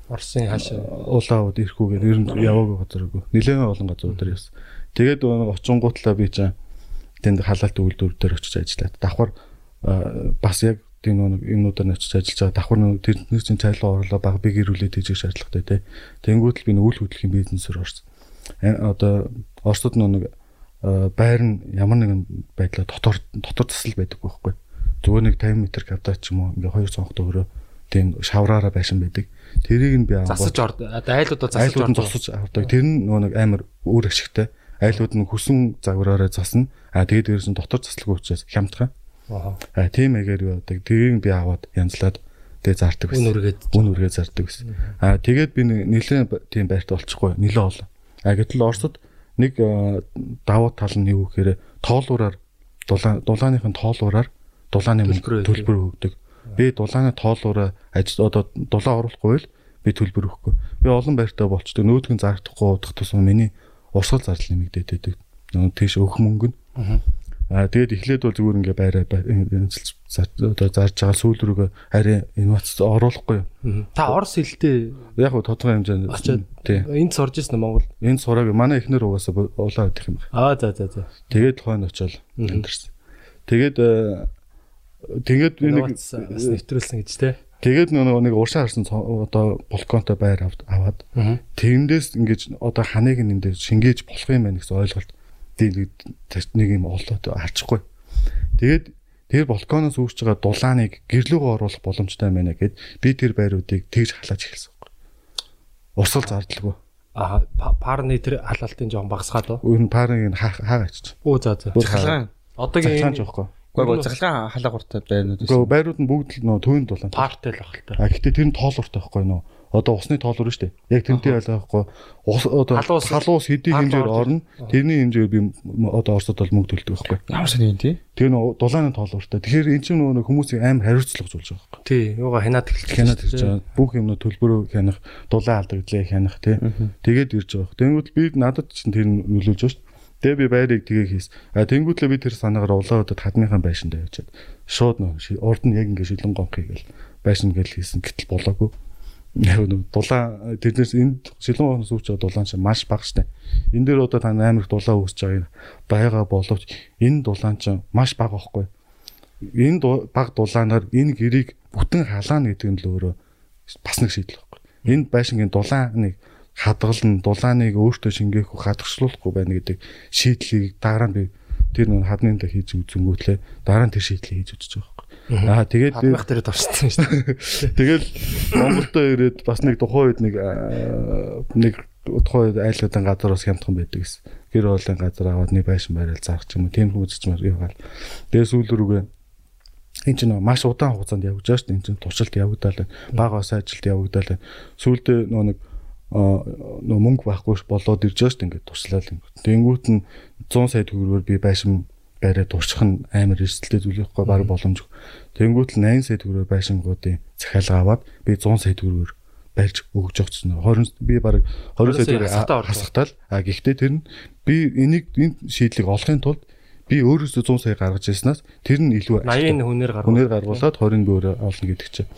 Орсын хаашаа Улаауд ирэхгүйгээр ер нь яваагүй газаргүй. Нилээн олон газрууд дээр явсан. Тэгээд нөгөө очингуутлаа би чаа тэнд халаалт үйлдвэр дээр очиж ажиллаад давхар бас яг тийм нэг юмнуудаар очиж ажиллаж байгаа давхар нэг тэрнээс чинь цайлуу орлоо баг би гэрүүлээд хийж шаардлагатай те тэнгуут л би нэг үйл хөдлөлийн бизнесээр орсон А, одоо Оросд нэг байр нь ямар нэгэн байдлаар дотор дотор засал байдаг байхгүй зүгээр нэг 50 м квадрат ч юм уу ингээ хоёр цонхтой өрөө тийм шавраараа байшин байдаг тэрийг нь би аваад Засаж орд. Айлуудаа засаж айлууд нь орд. зогсож авдаг. Тэр нь нөгөө нэг амар өөр ашигтай. Айлууд нь хүсэн загвараараа засна. А тэгээд нь дотор заслаг учраас хямдхан. Аа. Тийм эгээр яадаг. Тэрийг би аваад янзлаад тэгээд зардаг Үн үргээд. Үн үргээ зардаг гэсэн. А тэгээд би нэлээд тийм байрт болчихгүй. Нилээ олон. А гэтэл Оросд нэг давуу тал нь юу гэхээр тоолуураар дулаан дулааныхын тоолуураар дулааны Төлбөр мөнгө төлбөр өгдөг. Би дулааны тоолуураа ажил одоо дулаан оруулахгүй л би төлбөр өгөхгүй. Би олон байртаа болчдөг. Нүүдгэн зардахгүй удах тусам миний урсгал зардал нэмэгдээд байдаг. Нөгөө тийш өгөх мөнгө нь. Аа тэгээд эхлээд бол зүгээр ингээ байраа эмзэлж одоо зарж байгаа сүүл рүүгээ арай инновац оруулахгүй. Та орос хэлтэй Яг гоо тодорхой хэмжээнд очоод энд сурж ирсэн Монгол. Энэ сураг манай эхнэр угаасаа улаан өгөх юм байна. Аа за за за. Тэгээд хойно очоод амьдэрсэн. Тэгээд э, тэгээд би нэг нэвтрүүлсэн гэж те. тэгээд нөгөө нэг уршаа харсан одоо балконтой байр аваад Аа. Тэрэндээс ингэж одоо ханыг нь эндээ шингээж болох юм байна гэсэн ойлголт нэг юм олоод харчихгүй. Тэгээд тэр балконоос үүсэж байгаа дулааныг гэрлүүгөө оруулах боломжтой байна гэд би тэр байруудыг тэгж халааж эхэлсэн байхгүй. Урсгал зардалгүй. Аа па- парны тэр халаалтын жоон багасгаад уу? Энэ парыг нь хаа- хаагаа ичиж. Оо за за. Захалгаан. Одоогийн Гоо захалгаан халаагуртай байрнууд Гэхдээ байрууд нь бүгд л нөө төвийн дулаан. партэй л ах л та. А гэхдээ тэр нь тоолортой байхгүй нөө. Одоо усны тоолор шүү дээ. Яг тэрнтэй ялгаахгүй. Ус одоо Халуус- хэдий хэмжээр орно. Тэрний хэмжээр би одоо Оросд бол мөнгө төлдөг байхгүй. Ямар сони юм тий? Тэр нөө дулааны тоолортой. Тэгэхээр эн чинь нэг хүмүүсийг амар хариуцлага зулж байгаа байхгүй. Тий, юугаа хянаад эхэлж Хянаад ирж байгаа. Бүх юмнууд төлбөрөө хянах, дулаан алдагдлаа хянах тий. Тэгээд ирж байгаа. Тэнгүүд би надад чинь тэр нөлөөлж байгаа шүү. Тэгээ би байрыг тгээ хийс. А тэнгүүтлээ би тэр санаагаар улаадад хадмынхан байшиндаа явчихад шууд нөө урд нь яг ингэ шилэн гонхыг гэл байшин гэл хийсэн гэтэл болоогүй. Дулаан тэрнээс энд шилэн гонхоос байгаа дулаан чинь маш бага штэ. Энэ дээр одоо та амар их дулаан үүсч байгаа байгаа боловч энэ дулаан чинь маш бага байхгүй. Энэ бага дулаанаар энэ гэрийг бүтэн халаана гэдэг нь л өөрөө бас нэг шийдэл байхгүй. Энд байшингийн дулааныг хадгална, дулааныг өөртөө шингээх, хадгалуулахгүй байна гэдэг шийдлийг дараа нь би тэр нэг хаднын дэ хийж үзэнгүүтлээ дараа нь тэр шийдлийг хийж үзэж байгаа байхгүй. Аа тэгээд Хадмах дээр дурсан шүү дээ. тэгэл Монголдо ирээд бас нэг тухайн үед нэг нэг тухайн үед айлгадын газар бас хямдхан байдаг гэсэн. Гэр хоолын газар аваад нэг байшин барайл зарах ч юм уу. Тийм хүмүүс ч юм уу. Тэгээ сүүл рүүгээ энэ чинь маш удаан хугацаанд явж байгаа шүү дээ. Энэ чинь туршилт явагдал байна. Бага бас ажилд явагдал байна. Сүүлдээ нөө нэг нөө мөнгө байхгүй болоод ирж байгаа шүү дээ. Ингээд туршлал ингээд. Тэнгүүт нь 100 сая төгрөгөөр би байшин бариад турших нь амар эрсдэлтэй зүйл байхгүй баг боломжгүй. Тэнгүүт л 80 сая төгрөгөөр байшингуудын захиалга аваад би 100 сая төгрөгөөр барьж өгж чинь 20 би баг 20 сая төгрөг хасахтаа л а гэхдээ тэр нь би энийг энэ шийдлийг олохын тулд би өөрөөсөө 100 сая гаргаж ирснаас тэр нь илүү 80-ын хүнээр гаргуулад 20 би өөрөө олно гэдэг чинь.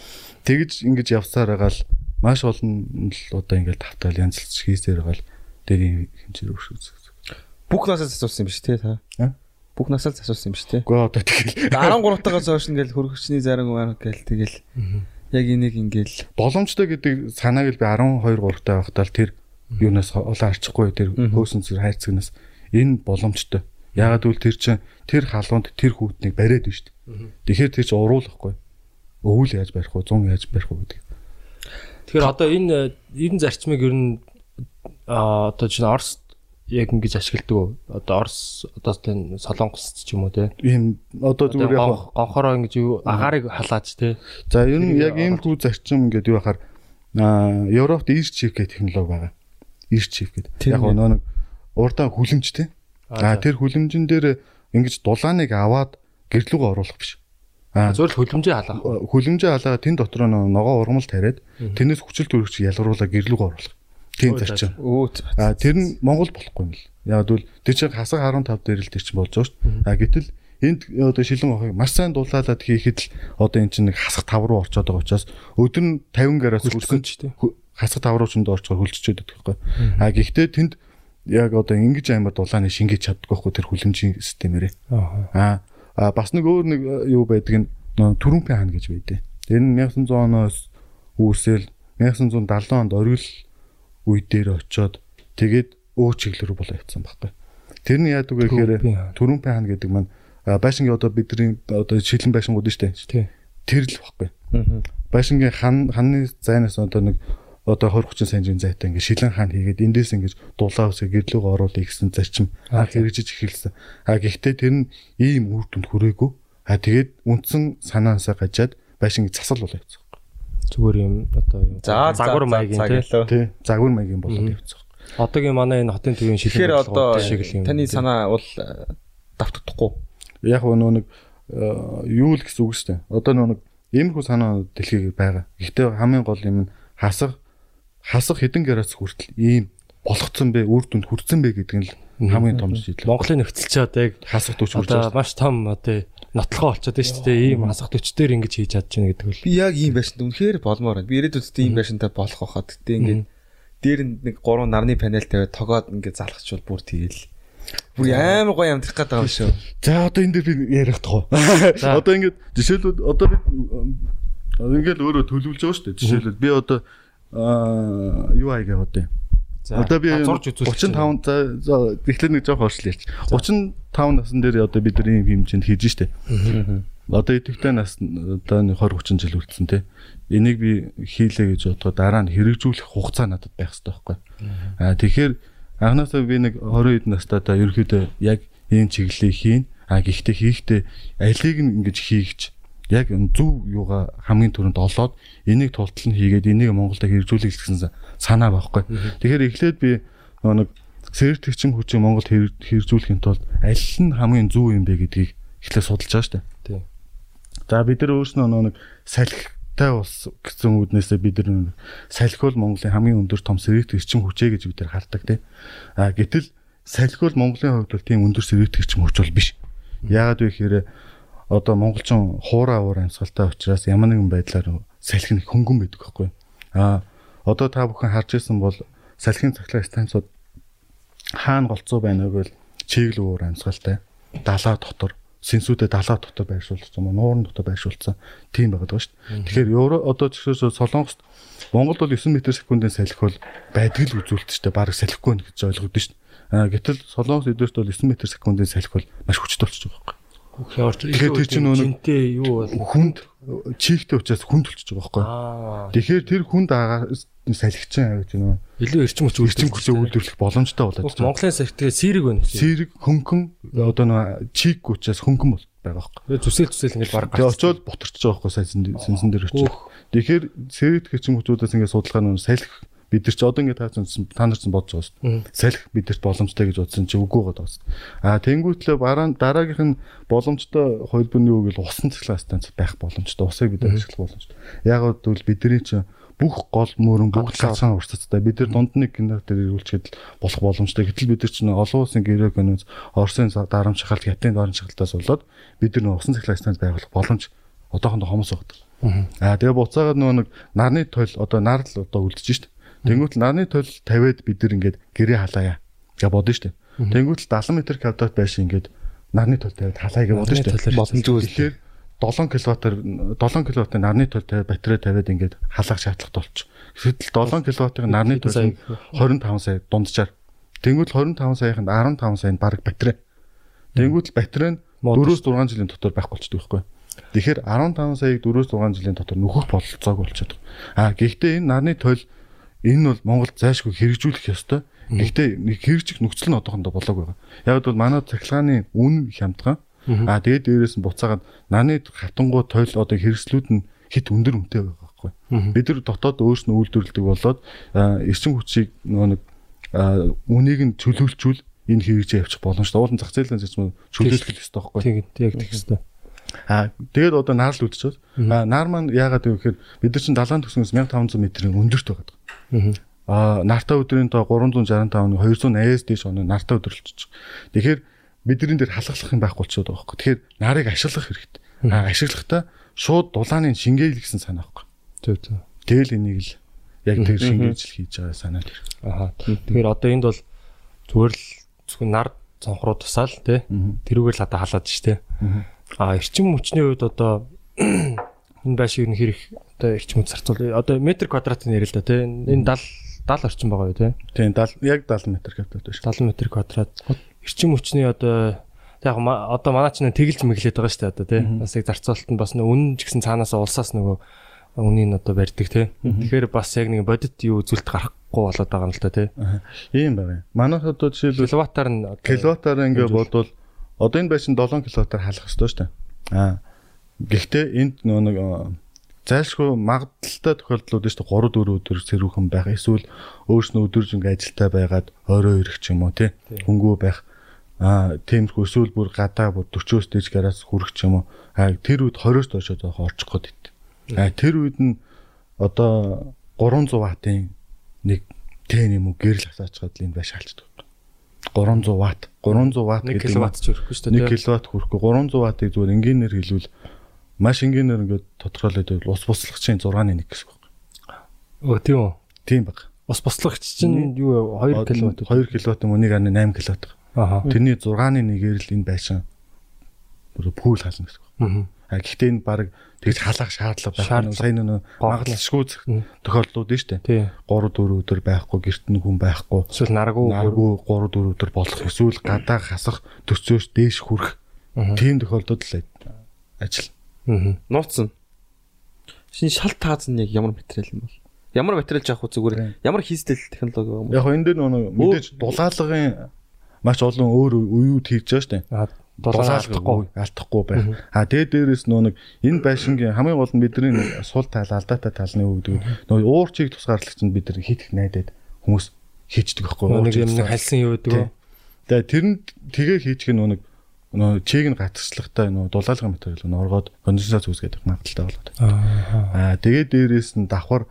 Тэгж ингэж явсаар байгаа л маш олон л одоо ингээд тавтаал янзлж хийсээр байгаа л дээр хэмжээр өршөөс. Бүх насаас асуусан юм биш тий та? А? Бүх насаас асуусан юм биш тий? Гэхдээ одоо тэгэл 13-таагаас хойш ингээл хөргөчний зарим маань гээл тэгэл яг энийг ингээл боломжтой гэдэг санааг л би 12 3 таа байхдаа л тэр юунаас олон арчихгүй тэр хөөсөн зүр хайрцагнаас энэ боломжтой. Ягаад гэвэл тэр чинь тэр халуунд тэр хүүтнийг бариад байна шүү дээ. Тэгэхээр тэр чинь уруулахгүй. Өвөл яаж барих вэ? 100 яаж барих вэ гэдэг. Тэгэхээр одоо энэ энэ зарчмыг ер нь одоо чинь Орос яг ингэж ашигладаг уу? Одоо Орос одоо тийм Солонгос ч юм уу те. Ийм одоо зүгээр яг Гон- гонхороо ингэж агаарыг халаач те. За ер нь яг ийм хүү зарчим ингээд юу бахаар аа Европт ear chip гэх технологи байгаа. Ear chip гэдэг. Яг нөө нэг урдаа хүлэмж те. Аа, Аа тэр хүлэмжэн дээр ингэж дулааныг аваад гэрлүүгөө оруулах биш. Зөвхөн хөлөмжөө халаах. хүлэмжээ халаа тэн дотор ногоо ургамал тариад тэрнээс хүчил төрөгч ялгаруулаа гэрлүүгөө оруулах. Тийм зарчим. А тэр нь Монгол болохгүй юм л. Яг бол тэр чинь хасаг 15 дээр л тэр чинь болж байгаа шүү дээ. А гэтэл энд одоо шилэн охыг маш сайн дулаалаад хийхэд л одоо эн чинь нэг хасах 5 руу орчоод байгаа учраас өдөр нь 50 гараас Хөлцсөн ч тий. хасах 5 руу ч өндө орчоор хөлччихэд байдаг байхгүй. А гэхдээ тэнд яг одоо ингэж амар дулааны шингээж чаддаг байхгүй тэр хүлэмжийн системээрээ. Аа. А бас нэг өөр нэг э, юу байдаг нь төрүмпэн хаан гэж байдэ. Тэр нь 1900 оноос үүсэл 1970 онд оргил үе дээр очоод тэгээд өө чиглэл рүү болоо явцсан байхгүй. Тэр нь яадаг вэ гэхээр Төрүмпэн хаан. гэдэг маань байшингийн одоо бидний одоо шилэн байшингууд штэ. Тий. Тэр л байхгүй. Байшингийн хан ханны зайнаас одоо нэг одоо 20 30 санжийн зайтай ингээд шилэн хаан хийгээд эндээс ингэж дулаа үсээ гэрлүүг оруулах гэсэн зарчим анх хэрэгжиж эхэлсэн. А гэхдээ тэр нь ийм үр дүнд хүрээгүй. А тэгээд үндсэн санаасаа гажаад байшингийн засал болоо явцсан. Зүгээр юм одоо юм. За загвар маягийн тий. Загвар маягийн болоод явцсан. Одоогийн манай энэ хотын төвийн шилэн одоо шиг л юм. таны санаа бол э, давтагдахгүй. Яг нөө нэг э, юу л гэсэн үг шүү дээ. Одоо нөө нэг иймэрхүү санаа дэлхийд байгаа. Гэхдээ хамгийн гол юм нь хасах хасах хэдэн градус хүртэл ийм болгоцсон бэ, үр дүнд хүрсэн бэ гэдэг нь л хамгийн том шийдэл. Монголын нөхцөл чи одоо яг хасах төвч хүрч байгаа. маш том одоо нотлохоо болчиход байна шүү дээ. Ийм хасах төчтөр ингэж хийж чадж байна гэдэг бол. Би яг ийм байшинд үнэхээр болмоор байна. Би ирээдүйд ийм байшинтай болох байхад гэтээ ингээд дээр нь нэг гурван нарны панел тавиад тогоод ингээд залхачвал бүр тэгэл. Бүр амар гоё амтрах гээд байгаа юм шүү. За одоо энэ дээр би ярих тах. Одоо ингээд жишээлбэл одоо би ингээд өөрөө төлөвлөж байгаа шүү дээ. Жишээлбэл би одоо аа юу аяга одоо юм. Одоо би зурж үзүүлэх 35 за тэгэхээр нэг жоох орчлоо ярьч. 35 насн дээр одоо бид нар ийм хэмжээнд хийж штэ. Одоо идэвхтэй нас одоо нэг 20 30 жил үлдсэн те. Энийг би хийлээ гэж бодоход дараа нь хэрэгжүүлэх хугацаа надад байх хэрэгтэй байхгүй. Аа тэгэхээр анхнаасаа би нэг 20 хэд настай та ерөөхдөө яг ийм чиглэлийг хийн. А гэхдээ хийхдээ алийг нь ингэж хийгч яг зөв юугаа хамгийн түрүүнд олоод энийг тултал нь хийгээд энийг Монголд хэрэгжүүлэх гэсэн санаа байхгүй. Тэгэхээр эхлээд би нэг сэртэгчин хүчийг Монголд хэр- хэрэгжүүлэхийн тулд аль нь хамгийн зөв юм бэ гэдгийг эхлээд судалж байгаа шүү дээ. Тийм. За бид нар өөрснөө нэг салхитай ус гэсэн үүднээсээ бид нар нөгөө салхи бол Монголын хамгийн өндөр том сэртэгчин хүчээ гэж бид нар хардаг тийм. А гэтэл салхи бол Монголын хувьд бол тийм өндөр сэртэгчин хүч бол биш. Яагаад вэ гэхээр одоо монголчин хуураа уур амьсгалтай учраас ямар нэгэн байдлаар салхи нь хөнгөн байдаг байхгүй. А одоо та бүхэн харж ирсэн бол салхины цахилгаан станцууд хаана голцоо байна вэ гэвэл чиглэл уур амьсгалтай далаа дотор сэнсүүдэд далаа дотор байршуулсан юм уу нуурын дотор байршуулсан тийм байгаад байгаа шүү дээ. Тэгэхээр евро одоо жишээ солонгост Монголд бол 9 м секундын салхи бол байдаг л үзүүлэлттэй баг салхигүй нэ гэж ойлгогдсон шүү дээ. Гэтэл солонгос эдэрт бол 9 м секундын салхи бол маш хүчтэй болчихж байгаа байхгүй. Тэгэхээр Тэгэхээр тэр чинь жинтэй юу бол Хүнд чигтэй учраас хүнд болчихж байгаа байхгүй. Тэгэхээр тэр хүнд агаа салхичин авиж нөө илүү эрчим хүч эрчим хүчээ үйлдвэрлэх боломжтой болоод байна. Монголын сертификат сэрэг байна. Сэрэг хөнгөн одоо нөө чиг учраас хөнгөн бол байгаа байхгүй. Тэгээ зүсэл зүсэл ингэж баг Тэгээ очоод боторч байгаа байхгүй сайн сэнсэн дээр очиж. Тэгэхээр сэрэг эрчим хүчүүдээс ингээд судалгаа нөө салхи бид нар ч одоо ингээд таацсан та нар ч бодож байгаа шүү. Салхи бидэрт боломжтой гэж бодсон чи үгүй байгаа даа. А тэнгуүтлээ бараа дараагийнх нь боломжтой хөлбөрний үг л усан цэглэн станц байх боломжтой. Усыг бид ашиглах боломжтой. Яг бол бидний чи бүх гол мөрөн бүх цаасан урсацтай бид нар дунд нэг генератор ирүүлчихэд болох боломжтой. Гэтэл бид нар чинь олон улсын гэрээ гэнэс Оросын дарамт шахалт хятадын дарамт шахалтаас болоод бид нар усан цэглэн станц байгуулах боломж одоохондоо хомос багт. Аа тэгээ буцаагаад нөгөө нэг нарны тойл одоо нар л одоо үлдэж шít. Тэнгүүт нарны тойл 50-ад бид нар ингээд гэрээ халаая гэж бодно шít. Тэнгүүт 70 м квадрат байшин ингээд нарны тойл тавиад халаая гэж бодно шít. Боломжгүй Тэгэхээр 7 кВт 7 кВт нарны тойл тавиад батарей тавиад ингээд халаах шаардлагатай болчих. Гэтэл 7 кВт-ын нарны тойл нь 25 сая дунджаар. Тэнгүүт 25 саяханд 15 сая баг батарей. Тэнгүүт батарей нь 4-6 жилийн дотор байх болчдөг байхгүй. Тэгэхээр 15 саяг 4-6 жилийн дотор нөхөх бололцоог болчиход. А гэхдээ энэ нарны тойл энэ бол Монголд зайшгүй хэрэгжүүлэх ёстой. Гэхдээ нэг хэрэгжих нөхцөл нь одоохондоо болоог байгаа. Яг бол манай цахилгааны үн хямдхан. А тэгээд дээрээс нь буцаагаад нарны хатангуу тойл одоо хэрэгслүүд нь хит өндөр үнэтэй байгаа байхгүй. Бид нар дотоод өөрснөө үйлдвэрлэдэг болоод эрчим хүчийг нөгөө нэг үнийг нь чөлөөлчүүл энэ хэрэгжээ явчих боломжтой. Уулын зах зээлийн зарчмыг чөлөөлөх ёстой байхгүй. тийм яг тэгэх хэвээр. Аа тэгээд одоо нар л. Аа нар маань яагаад вэ гэхээр бид нар чинь далайн төснөөс 1500 м-ийн өндөрт байгаа. Аа нартаа өдрийн тоо 365 нэг 280-аас дээш оноо нартаа өдөрлөж. Тэгэхээр бидний дээр халахлах юм байхгүй болчиход байгаа байхгүй. Тэгэхээр нарыг ашиглах хэрэгтэй. Аа ашиглахдаа шууд дулааны шингээл гэсэн санаа байхгүй. Зөв зөв. Тэгэл энийг л яг тэр шингээжл хийж байгаа санаа тэр. Аха. Тэгэхээр одоо энд бол зүгээр л зөвхөн нар цонхруу тусаал тий. Тэрүүгээр л одоо халаад ш тий. А эрчим хүчний хувьд одоо энэ байшиг нь хэрэг одоо эрчим хүч зарцуул одоо метр квадратын ярил л да тий. Энэ 70 70 орчим байгаа юу тий. Тийм 70 яг 70 м квадрат биш. 70 м квадрат. Эрчим хүчний одоо яг одоо манай ч нэг тэгэлж мэглээд байгаа шүү дээ одоо тий. Бас яг зарцуулалт нь бас нэг үнэн ч гэсэн цаанаас улсаас нөгөө үнийн одоо барьдаг тий. Тэгэхээр бас яг нэг бодит юу үзүүлэлт гарахгүй болоод байгаа юм л да тий. Ийм байна. Манайх одоо жишээлбэл Киловаттаар нь киловаттаар ингээ бодвол одоо энэ байшин 7 киловаттаар халах хэрэгтэй шүү дээ. Аа. Гэхдээ энд нөө нэг зайлшгүй магадaltaй тохиолдлууд шүү дээ 3 4 өдөр цэрүүхэн байх эсвэл өөрснөө өдөржингөө ажилтаа байгаад орой ирэх ч юм уу тий. Хөнгөө байх аа тиймэрхүү эсвэл бүр гадаа бүр 40-оос дэж гараас хүрэх ч юм уу. Аа тэр үед 20-оос доош одоо орчих гээд ит. Аа тэр үед нь одоо 300 ваттын нэг тэн юм уу гэрэл асаачгаад л энэ байш халждаг. 300 ватт 300 ватт 1 гэдэг нь киловатт ч өрөхгүй шүү 1 дээ. киловатт хүрэхгүй 300 ваттыг зүгээр энгийнээр хэлвэл маш энгийнээр ингээд тодорхойлоод байвал ус буцлагчийн 6-ны 1 гэсэн үг. Өө тийм үү. Тийм баг. Бас бослогч чинь юу 2 киловатт. 2 киловатт юм уу 1.8 киловатт. Аха. Тэрний 6-ны 1-ээр л энэ байшин бүр пүүл хална гэсэн үг. Аа. А гэхдээ энэ баг тэгж халах шаардлага. Шаардлага. Сайн нөө магадлалшгүй тохиолдлууд нь шүү дээ. Тий. 3 4 өдөр байхгүй гэрт нь хүн байхгүй. Эсвэл наргуу Наргүй 3 4 өдөр болох эсвэл гадаа хасах төцөөс дээш хүрэх. Тийм тохиолдолд л ажил. Аа. Нууцсан. Шинэ шал тааз нь яг ямар материал юм бол? Ямар материал жаах вэ зүгээр? Ямар хийстэл технологи юм? Яг энэ дээр нөгөө мэдээж дулаалгын маш олон өөр уюуд хийж байгаа шүү дээ. Аа дулаалгахгүй. алдахгүй байх. А тэгээ дээрээс нөө нэг энэ байшингийн хамгийн гол нь бидний нэг сул тал алдаатай талны өвдөг нөө уурчийг тусгаарлагч нь бид нар хийх найдаад хүмүүс хийждэг байхгүй Нэг Уурчийг юм нэг тусгаар- халсан юу гэдэг үү? Тэгээ тэр нь тэгээ хийчих нь нөө нэг нөө чийг нь гатгацлагтай нөө дулаалгын материал нь оргоод конденсац үүсгээд магадaltaй болоод. Аа тэгээ дээрээс нь давхар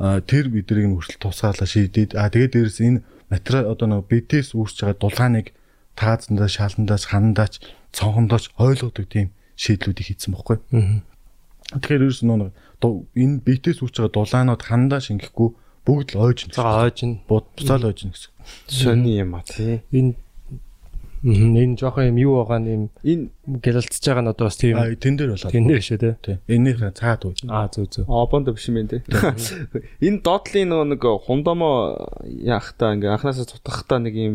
тэр бидрийг нь хүртэл тусгаалаа шийдээд а тэгээ дээрээс энэ материал одоо нэг битээс үүсэж байгаа дулааныг таазандаа шаландаас ханандаач цонхондооч ойлгодог тийм шийдлүүдийг хийсэн бохгүй. Тэгэхээр ерөөс нь нэг ду- энэ битээс үүсэж байгаа дулаанууд ханандаа шингэхгүй бүгд л ойж За ойж нь буцаал ойж гэсэн. Сони юм а тий. энэ Мгм, энэ жоохон юм юу байгаа нь юм Энэ гялалцж байгаа нь одоо бас тийм тэн дээр болоод. тийм дээ шүү дээ. Тийм. Энийхээ цаад үе. Аа зөв зөв. обонд биш юм байна тий. Энэ доотлын нөгөө нэг хундамоо яахтаа ингээ анханасаа цутгахтаа нэг юм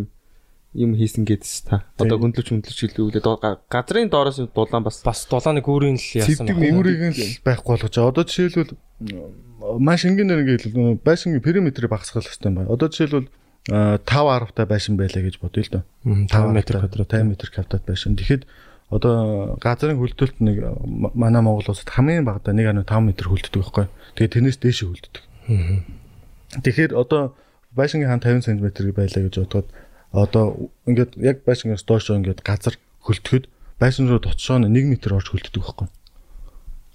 юм хийсэн гэдээс та. Одоо Тийм. хөндлөж хөндлөж хэлүүлээ. Доо- га- Газрын доороос дулаан бас Бас дулааны гүүрийн л яасан Цэвдэг меморийг нь л байхгүй болгож байгаа. Одоо жишээлбэл маш энгийнээр ингээд хэлвэл байшингийн периметрийг багасгах хэрэгтэй юм байна. Одоо жишээлбэл 5 10 та байшин байлаа гэж бодъё л доо. 5 м квадрат. 50 м квадрат байшин. Тэгэхэд одоо газрын хөлтөлт нэг м- манай Монгол улсад хамгийн багадаа 1.5 м хөлддөг байхгүй. Тэгээд тэрнээс дээш хөлддөг. Тэгэхээр одоо байшингийн хан 50 см байлаа гэж бодоход одоо ингээд яг байшингаас доош ингээд газар хөлтөхөд байшин руу дотшоо 1 м орж хөлддөг байхгүй.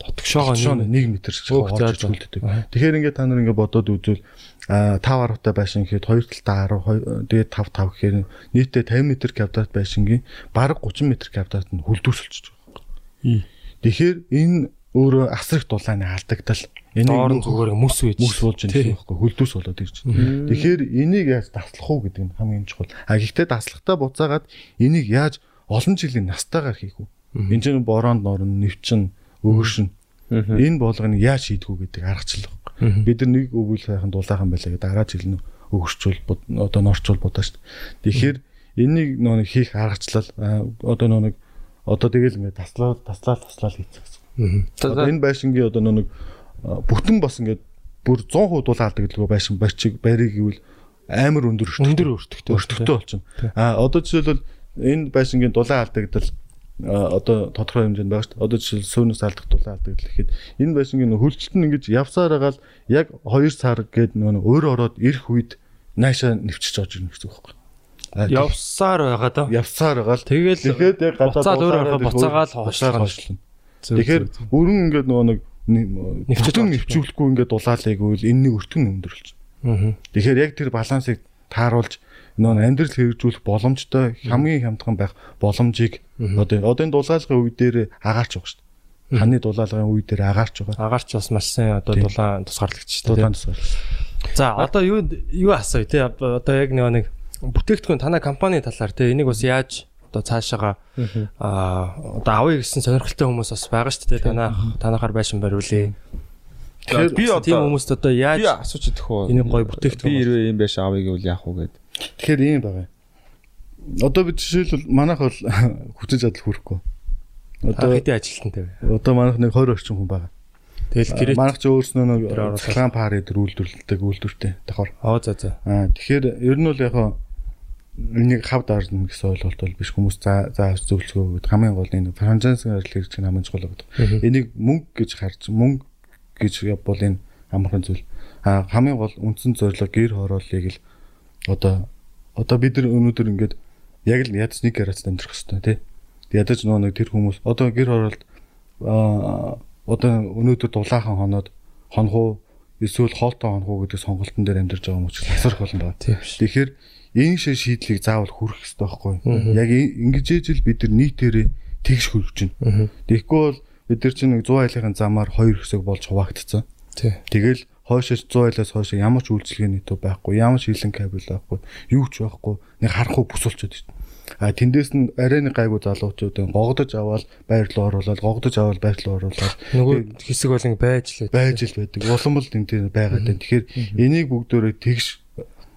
Дотгошоогоо Дотшоо нэг 1 м Өөх, орж хөлддөг. Тэгэхээр ингээд та нар ингээд бодоод үзвэл а 5 10 та байшин гэхэд 2 талдаа 10 тэгээд 5 5 гэхээр нийтдээ 50 м квадрат байшингийн бараг 30 м квадрат нь хөлдөөсөлж байгаа. Тэгэхээр энэ өөрөө асрах дулааны алдагдал энийг нөх- зүгээр мөс үйж. мөс болж байгаа юм байхгүй хөлдөөс болоод ирж байна. Тэгэхээр энийг яаж таслах уу гэдэг нь хамгийн чухал. А гэхдээ таслахтаа буцаагаад энийг яаж олон жилийн настайгаар хийх үү? Энэ чинь бороонд норн, нэвчин, өгөршин. Энэ болгоныг яаж шийдэх үү гэдэг аргачлал байхгүй. Бид нар нэг өвөл сайхан дулаахан байлаа гэдэг дараа жил нь өгөрчүүл одоо норчул будаа шүү дээ. Тэгэхээр энийг нөө нэг хийх аргачлал одоо нөө нэг одоо тэгэл ингээд таслаа таслаа таслаа хийчих гэсэн. Одоо энэ байшингийн одоо нөө нэг бүтэн бас ингээд бүр 100% дулаалдаг гэдэг байшин барьчиг барийг гэвэл амар өндөр өртөгтэй. Өндөр өртөгтэй. өртөгтэй болчихно. А одоо жишээлбэл энэ байшингийн дулаан алдагдал одоо тодорхой хэмжээнд байгаа шүү дээ. Одоо жишээл сүүнээс алдах дулаан алдагдал гэхэд энэ байшингийн хөлчлөлт нь ингэж явсаар байгаа л яг 2 сар гээд нөгөө нэг өөр ороод ирэх үед наашаа нэвчиж орж ирнэ гэсэн үг байхгүй. Явсаар байгаа да. явсаар байгаа л Тэгэл тэгэхэд яг гадаа буцаад өөр их буцаагаал хоошлно. Тэгэхээр бүрэн ингээд нөгөө нэг орж нэвчүүлэхгүй ингээд дулаалыг үйл энэний өртгөн өндөрлж. Аа. Тэгэхээр яг тэр балансыг тааруулж нөгөө амьдрал хэрэгжүүлэх боломжтой хамгийн хямдхан байх боломжийг одоо одоо энэ дулаалгын үе дээр агаарч байгаа шүү дээ. Ханы дулаалгын үе дээр агаарч байгаа. Агаарч бас маш сайн одоо дулаан тусгаарлагч шүү дээ. Дулаан тусгал. За одоо юу юу асууя те одоо яг нэг нэг бүтээгдэхүүн танай компани талаар те энийг бас яаж одоо цаашаага аа одоо авъя гэсэн сонирхолтой хүмүүс бас байгаа шүү дээ. Танаа танахаар байшин бариулъя. Тэгэхээр би тийм одоо хүмүүст одоо би яаж асууж идэх үү? Энийг гоё бүтээгдэхүүн Би хэрвээ юм байш авъя гэвэл яах вэ гэд. Тэгэхээр ийм байгаа. Одоо би жишээлбэл манайх бол хүчин чадал хүрэхгүй. одоо хэдийн ажилтнтай вэ? одоо манайх нэг 20 орчим хүн байгаа. Тэгэл гэрээ Манайх ч өөрснөө нэг цахилгаан пари дээр үйлдвэрлэдэг үйлдвэртэй давхар. оо за за. Аа тэгэхээр ер нь бол яг хаа энийг хавд арна гэсэн ойлголт бол биш хүмүүс за за зөвлөцгөө гэдэг хамгийн гол энэ франчайзинг ажил хийж байгаа хамгийн чухал гэдэг. Энийг мөнгө гэж харж мөнгө гэж бол энэ амархан зүйл. Аа хамгийн гол үндсэн зорилго гэр хорооллыг л одоо одоо бид нар өнөөдөр ингээд яг л ядаж нэг гарац амьдрах хэрэгтэй тий. Ядаж нөгөө нэг тэр хүмүүс одоо гэр хороолт аа одоо өнөөдөр дулаахан хоноод хонхуу эсвэл хоолтой хонхуу гэдэг сонголтын дээр амьдарч байгаа хүмүүс ч тасрах болно ш. Тэгэхээр энэ шиг шийдлийг заавал хүрэх хэрэгтэй байхгүй? Яг ингэж ижил бид нар нийтээрээ тэгш хүрэж байна. Тэгэхгүй бол бид нар чинь нэг 100 айлын замаар хоёр хэсэг болж хуваагдцсан. Тэгэл хойшоос 100 айлаас хойшоо ямар ч үйлчлэгээний төв байхгүй, ямар ч хилэн кабел байхгүй, юу ч байхгүй, нэг харахгүй бүсүүлчихэд шүү дээ. А тэндээс нь арай нэг гайгүй залуучуудын гогдож аваад байр руу оруулаад, гогдож аваад байр руу оруулаад Нөгөө хэсэг бол ингэ байж л байдаг. байж л байдаг. Улам бол энэ дээр байгаад байна. Тэгэхээр энийг бүгдөө тэгш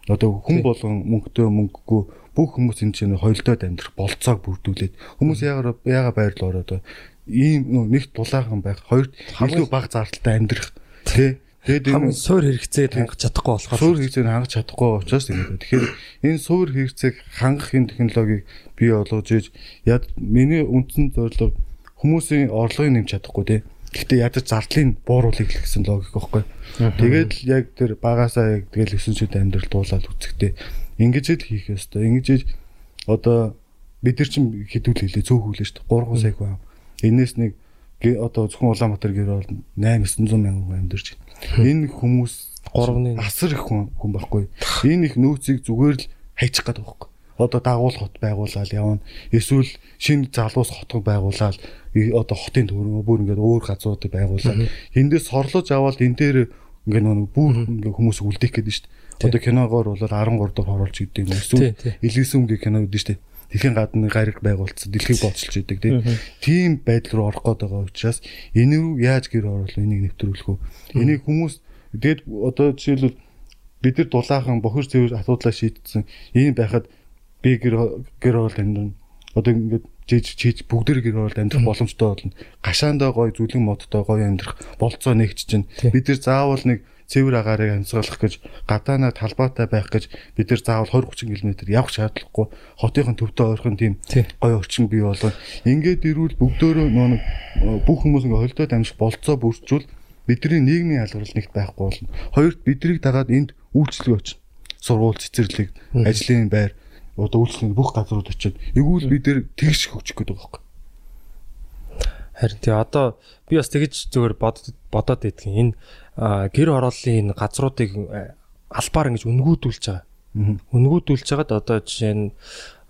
одоо хүн болгон мөнгөтэй мөнгөгүй бүх хүмүүс энэ чинь хоёлдоод амьдрах болцоог бүрдүүлээд хүмүүс яагаар яагаад байр руу ороод ийм нөө нэг дулаахан байх, хоёрт илүү бага зардалтай амьдрах тий. Тэгээд энэ суур хэрэгцээд хангах чадахгүй болохоор суур хэрэгцээг хангаж чадахгүй учраас ингэ байна. Тэгэхээр энэ суур хэрэгцээг хангах энэ технологиг бий болгож иж яд миний үндсэн зорилго хүмүүсийн орлогыг нэмж чадахгүй тий. Гэхдээ ядаж зардлыг бууруулах гэсэн логик байхгүй. Тэгээд л яг тэр багасаа яг тэгэл 9 шүд амьдрал дуулаад үцэгтэй. Ингэж л хийх ёстой. Ингэж одоо бид нар чинь хідүүл хэлээ цөөхүүлээ шүү дээ. 3 сая хүн. Энээс нэг одоо зөвхөн Улаанбаатар гэр бол 8 900 мянган хүн амьдарч байна. Энэ хүмүүс Гурваны- асар их хүн хүн байхгүй. Энэ их нөөцийг зүгээр л хайчих байгаа байхгүй. Одоо дагуул хот байгуулаад явна. Эсвэл шинэ залуус хотог байгуулаад одоо хотын төрөө бүр ингээд өөр газруудыг байгуулаад эндээс сорлож аваад энэ дээр ингээд нэг бүр хүмүүс үлдээх гээд шүү дээ. Одоо киногоор бол 13 дахь оруулж идэв юм. Эсвэл тий. Элгэсэн үнгийн кино гэдэг шүү дээ. Дэлхийн гадны гариг байгуулсан дэлхийг боцолж идэг тийм. Байдал руу орох гээд байгаа учраас энэ рүү яаж гэр оруулах энийг нэвтрүүлэх үү? Энийг хүмүүс тэгээд одоо жишээлбэл бид нар дулаахан бохир цэвэр асуудлаа шийдсэн. Ийм байхад би гэр гэр оруулалт амьдрна. Одоо ингээд жиж чиж бүгдэр гэр оруулалт амьдрах боломжтой болно. Гашаандаа гой зүлгэн модтой гой амьдрах болцоо нэгч чинь бид нар заавал нэг цэвэр агаарыг амьсгалах гэж гадаанаа талбайтай байх гэж бид нар заавал 20 30 км явах шаардлагагүй хотынхон төвтэй ойрхон тийм Тий. гой орчин бий болгоо. Ингээд ирвэл бүгдөө нэг э, бүх хүмүүс ингээ холдоод амьсгах болцоо бүрджүүл бидний нийгмийн алгорал нэгт байхгүй болно. Хоёрт биднийг дагаад энд үйлчлэг очно. Сургууль цэцэрлэг, ажлын байр одоо үйлчлэгийн бүх газрууд очиод эгүүл бид нэр тэгш хөгжих гэдэг байгаа юм. Харин тий одоо би бас тэгэж зүгээр бодоод байдгийн энэ гэр хорооллын энэ газруудыг а, албаар ингэж үнгүүдүүлж байгаа. Үнгүүдүүлж байгаад одоо жишээ нь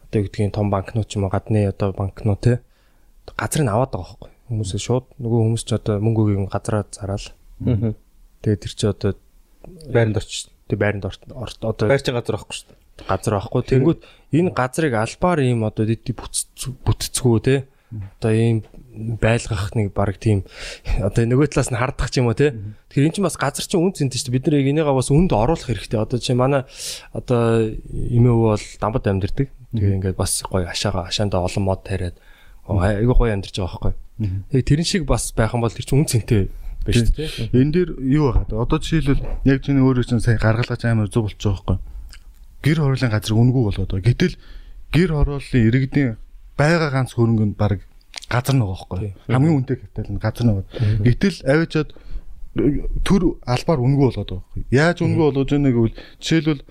одоо юу гэдгийг том банкнууд ч юм уу гадны одоо банкнууд те газрыг аваад байгаа байхгүй. Хүмүүсээ шууд нөгөө хүмүүс ч одоо мөнгөгийн газраа зараал. Тэгээд тэр чи одоо Байранд очсон. тэг байранд орт одоо Байрчин газар авахгүй шүү дээ. газар байхгүй. Тэнгүүд энэ газрыг албаар ийм одоо дэд бүтцгүү те. Одоо ийм байлгах нэг баг тийм одоо нөгөө талаас нь хардах ч юм уу те. Тэгэхээр эн чинь бас газар чинь үн цэнтэй шүү дээ. Бид яг энийгээ бас үнд оруулах хэрэгтэй. Одоо чи манай одоо эмээ өвөө бол дамбад амьдэрдэг. Тэгээ ингээд бас гоё хашаага хашаандаа олон мод тариад айгүй гоё амьдарч байгаа байхгүй. Тэгээ тэрэн шиг бас байх юм бол тэр чинь үн цэнтэй дээ. те. Энэ дээр юу байгаа вэ? Одоо жишээлбэл яг чиний өөрөө чинь сая гаргалгаж амар зүг болчих жоохгүй. Гэр хорооллын газар үнгүй болоод байгаа. Гэтэл гэр хорооллын иргэдийн байгаа ганц хөрөнгө нь баг газар нэг байхгүй. Хамгийн үнэтэй капитал нь газар нэг. Гэтэл авчиад төр албаар үнгүй болоод байгаа байхгүй. Яаж үнгүй болоод байна гэвэл жишээлбэл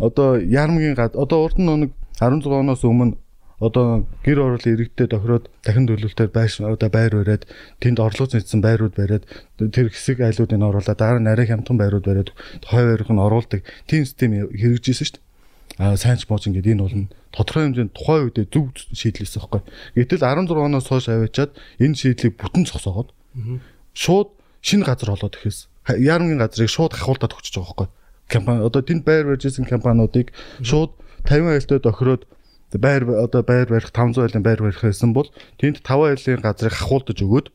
одоо ярмгийн гад одоо урд нь нэг 16 оноос өмнө одоо гэр ороолын иргэдтэй тохироод дахин төлөвлөлтөөр байш одоо байр бариад тэнд орлого зэнцсэн байрууд бариад тэр хэсэг айлуудыг оруулаад дараа нь арай хямдхан байрууд бариад хой байрх нь оруулдаг тийм систем хэрэгжижсэн шүү дээ. Сайн ч мууч ингээд энэ бол тодорхой хэмжээнд тухайн үедээ зөв шийдлээсэн байхгүй. Гэтэл 16 оноос хойш аваачаад энэ шийдлийг бүтэн цогсоогоод шууд шинэ газар олоод ихэс яармгийн газрыг шууд хахуулдаад өгч байгаа байхгүй. Компани одоо тэнд байр барьж ирсэн компаниудыг шууд 50 айлтай тохироод байр одоо байр барих 500 айлын байр барих байсан бол тэнд 5 айлын газрыг хахуулдаж өгөөд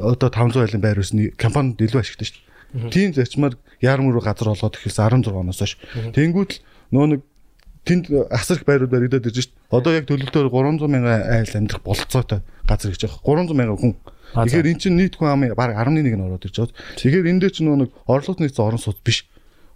одоо 500 айлын байр усны компанид илүү ашигтай шүү дээ. Тийм зарчмаар руу газар олгоод ихэлсэн 16 оноос хойш. Тэнгүүт л нөө нэг тэнд асар их байрууд баригдаад ирж шít. Одоо яг төлөвлөлтөөр 300 мянган айл амьдрах бололцоотой газар гэж байгаа. 300 мянган хүн. Тэгэхээр эн чинь нийт хүн амын баг 11 нь ороод ирж байгаа. Тэгэхээр энэ дээр чинь нөө нэг орлогот нийцсэн орон сууц биш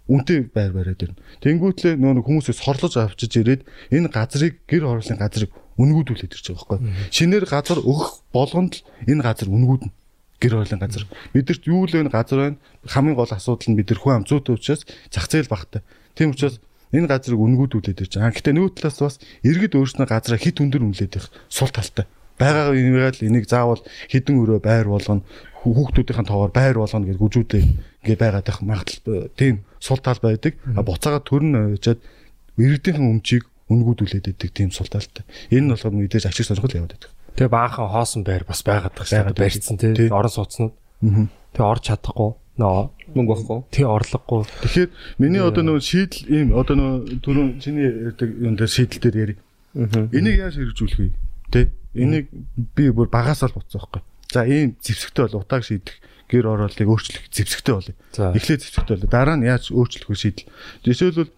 үнэтэй байр бариад ирнэ. Тэнгүүтлээ нөө нэг хүмүүсээс сорлож авчиж ирээд энэ газрыг гэр хорооллын газрыг үнгүүдүүлээд ирж байгаа байхгүй. Шинээр газар өгөх болгонд л энэ газар үнгүүднэ гэр хорооллын газар. Бидэрт юу л энэ газар байна? Хамгийн гол асуудал нь бид нар хүн ам зүйтэй учраас зах зээл багтай. Тийм учраас энэ газрыг үнгүүдүүлээд ирж байгаа. Гэхдээ нөгөө талаас бас иргэд өөрснөө газраа хит өндөр үнэлээд их сул талтай. Бага ингээл энийг заавал хідэн өрөө байр болгоно хүүхдүүдийн тоогоор байр болгоно гэж гүжүүдээ ингээ байгаад байх магадлал тийм сул тал байдаг. А буцаага төрн ойчаад иргэдийн өмчийг үнгүүдүүлээд идэг тийм сул талтай. Энэ нь болохоор мэдээж ачиг сонирхол яваад байдаг. Тэгээ баахан хоосон байр бас байгаад байгаа шүү дээ. Барьцсан тий. Орон сууцнууд. Тэгээ орж чадахгүй нөө мөнгө байхгүй. тий орлогогүй. Тэгэхээр миний одоо нөө шийдэл ийм одоо нөө түрүүн чиний ярьдаг юм дээр шийдэл дээр яри. Энийг яаж хэрэгжүүлэх вэ? Тэ? Энийг би бүр багасаа л буцсан байхгүй. За ийм зэвсэгтэй бол утааг шийдэх гэр ороолыг өөрчлөх зэвсэгтэй болъё. Эхлээд зэвсэгтэй болъё. Дараа нь яаж өөрчлөх вэ шийдэл. Жишээлбэл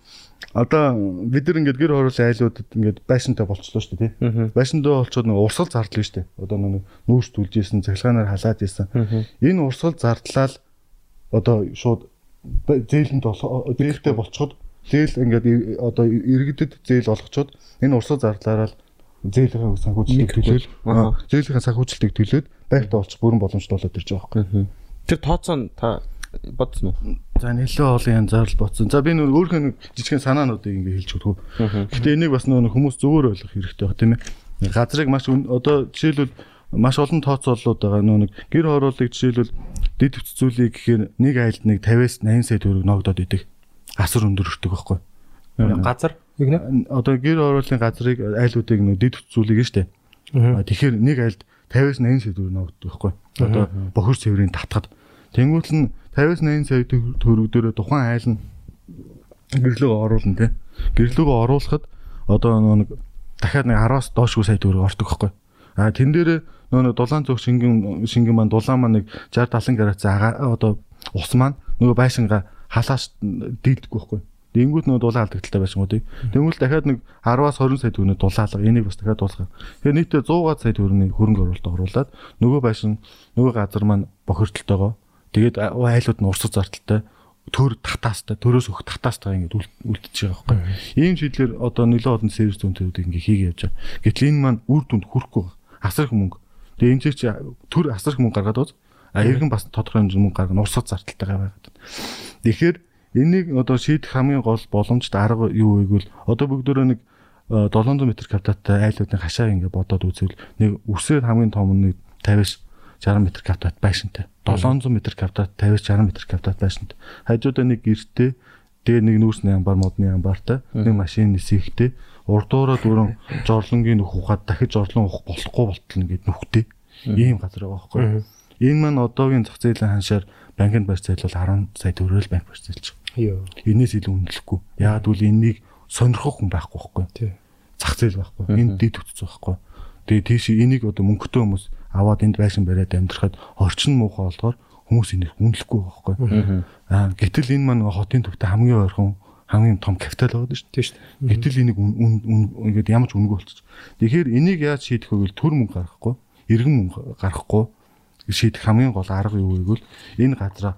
одоо бид нар ингээд гэр хороолын айлуудад ингээд байшинтай болчихлоо шүү дээ тий. Байшинтай болчиход нэг урсгал зардал шүү дээ. Одоо нэг нүүрс түлжсэн, цахилгаанаар халаад исэн. Энэ урсгал зардлал одоо шууд зээлэнд зээлтэй болчиход зээл ингээд одоо иргэдэд зээл олгочоод энэ урсгал зардлаараа зээлийн санхүүжилтийг төлөөл зээлийн санхүүжилтийг төлөөд байртаа олчих бүрэн боломжтой болоод ирж байгаа байхгүй. Тэр тооцоо та бодсон уу? За нэлээд олон янз зарлал бодсон. За би нөр өөрхөн нэг жижигхэн санаануудыг ингээ хэлж өгөх. Гэтэ энийг бас нөр хүмүүс зөвөр ойлгох хэрэгтэй байна тийм ээ. Газрыг маш одоо жишээлбэл маш олон тооцооллууд байгаа нөө нэг гэр хорооллыг жишээлбэл дэд хүчзүүлийг гэхээр нэг айлд нэг 50-аас 80 сая төгрөг ногдоод идэг. Асар өндөр өртөг байхгүй. Газар гэнэ? Одоо гэр хорооллын газрыг айлуудыг нөө дэд хүчзүүлийг штэ. Тэгэхээр нэг айлд 50-аас 80 сая төгрөг ногддог байхгүй. Одоо бохир цэврийн татхад Тэнгүүт нь 58 сая төгрөг дээр тухайн айл нь гэрлөөгөө оруулна тий. Гэрлөөгөө оруулахад одоо нэг дахиад нэг 10-аас доошгүй сая төгрөг ордог байхгүй. А тэн дээр нөгөө дулаан цог шингэн шингэн маань дулаан маань нэг 60 70 градус одоо ус маань нөгөө байшингаа халааш дийдэггүй байхгүй. Тэнгүүд нөгөө дулаан алдагдaltaй байшингуудыг. Тэнгүүл дахиад нэг 10-аас 20 сая төгрөний дулаалга энийг бас дахиад дуулах. Тэгэхээр нийтдээ 100 га сая төгрөний хөрөнгө оруулалт оруулаад нөгөө байшин нөгөө газар маань бохирдолтойгоо Тэгээд айлууд нь урсгал зарталтай төр татаастай төрөөс өх татаастай ингээд үлдчихэж байгаа байхгүй. Ийм шийдлэр одоо нөлөө одон сервис зүүнтүүд ингээд хийгээ явж байгаа. Гэтэл энэ маань үр дүнд хүрэхгүй асар их мөнгө. Тэгээ энэ чи төр асар их мөнгө гаргаад бод. А иргэн бас тодорхой хэмжээний мөнгө гаргана урсгал зарталтайгаа байгаад. Тэгэхээр энийг одоо шийдэх хамгийн гол боломжтой арга юу вэ гэвэл одоо бүгдөө нэг 700 м квадраттай айлуудын хашаа ингээд бодоод үзвэл нэг үсээр хамгийн том нь 50-аас 60 м квадрат байшинтай. 700 м квадрат 50-60 м квадрат байшинтай. Хажуудаа нэг гэртээ дээр нэг нүүрсний амбар модны амбартай нэг машин нисэхтэй урдуураа дөрөн жорлонгийн нөх ухаад дахиж жорлон ухах болохгүй болтол нэгэд нүхтэй. Ийм газар байгаа байхгүй. Энэ маань одоогийн зах зээлийн ханшаар банкнд барьж зайлвал 10 сая төгрөг банк барьж зайлж байгаа. Энээс илүү үнэлэхгүй. Яагаад гэвэл энийг сонирхох хүн байхгүй байхгүй. Зах зээл байхгүй. Энд дэд үтц байхгүй. Тэгээ тийш энийг одоо мөнгөтэй хүмүүс аваад энд байшин бариад амьдрахад орчин муухай болдгоор хүмүүс энийг үнэлэхгүй байхгүй. Аа гэтэл энэ маань хотын төвтэй хамгийн ойрхон хамгийн том капитал байгаа шүү дээ. Шүү дээ. Гэтэл энийг ингээд ямарч үнэгүй болчих. Тэгэхээр энийг яаж шийдэх вэ гэвэл төр мөнгө гаргахгүй, иргэн мөнгө гаргахгүй шийдэх хамгийн гол арга юу вэ гэвэл энэ газраа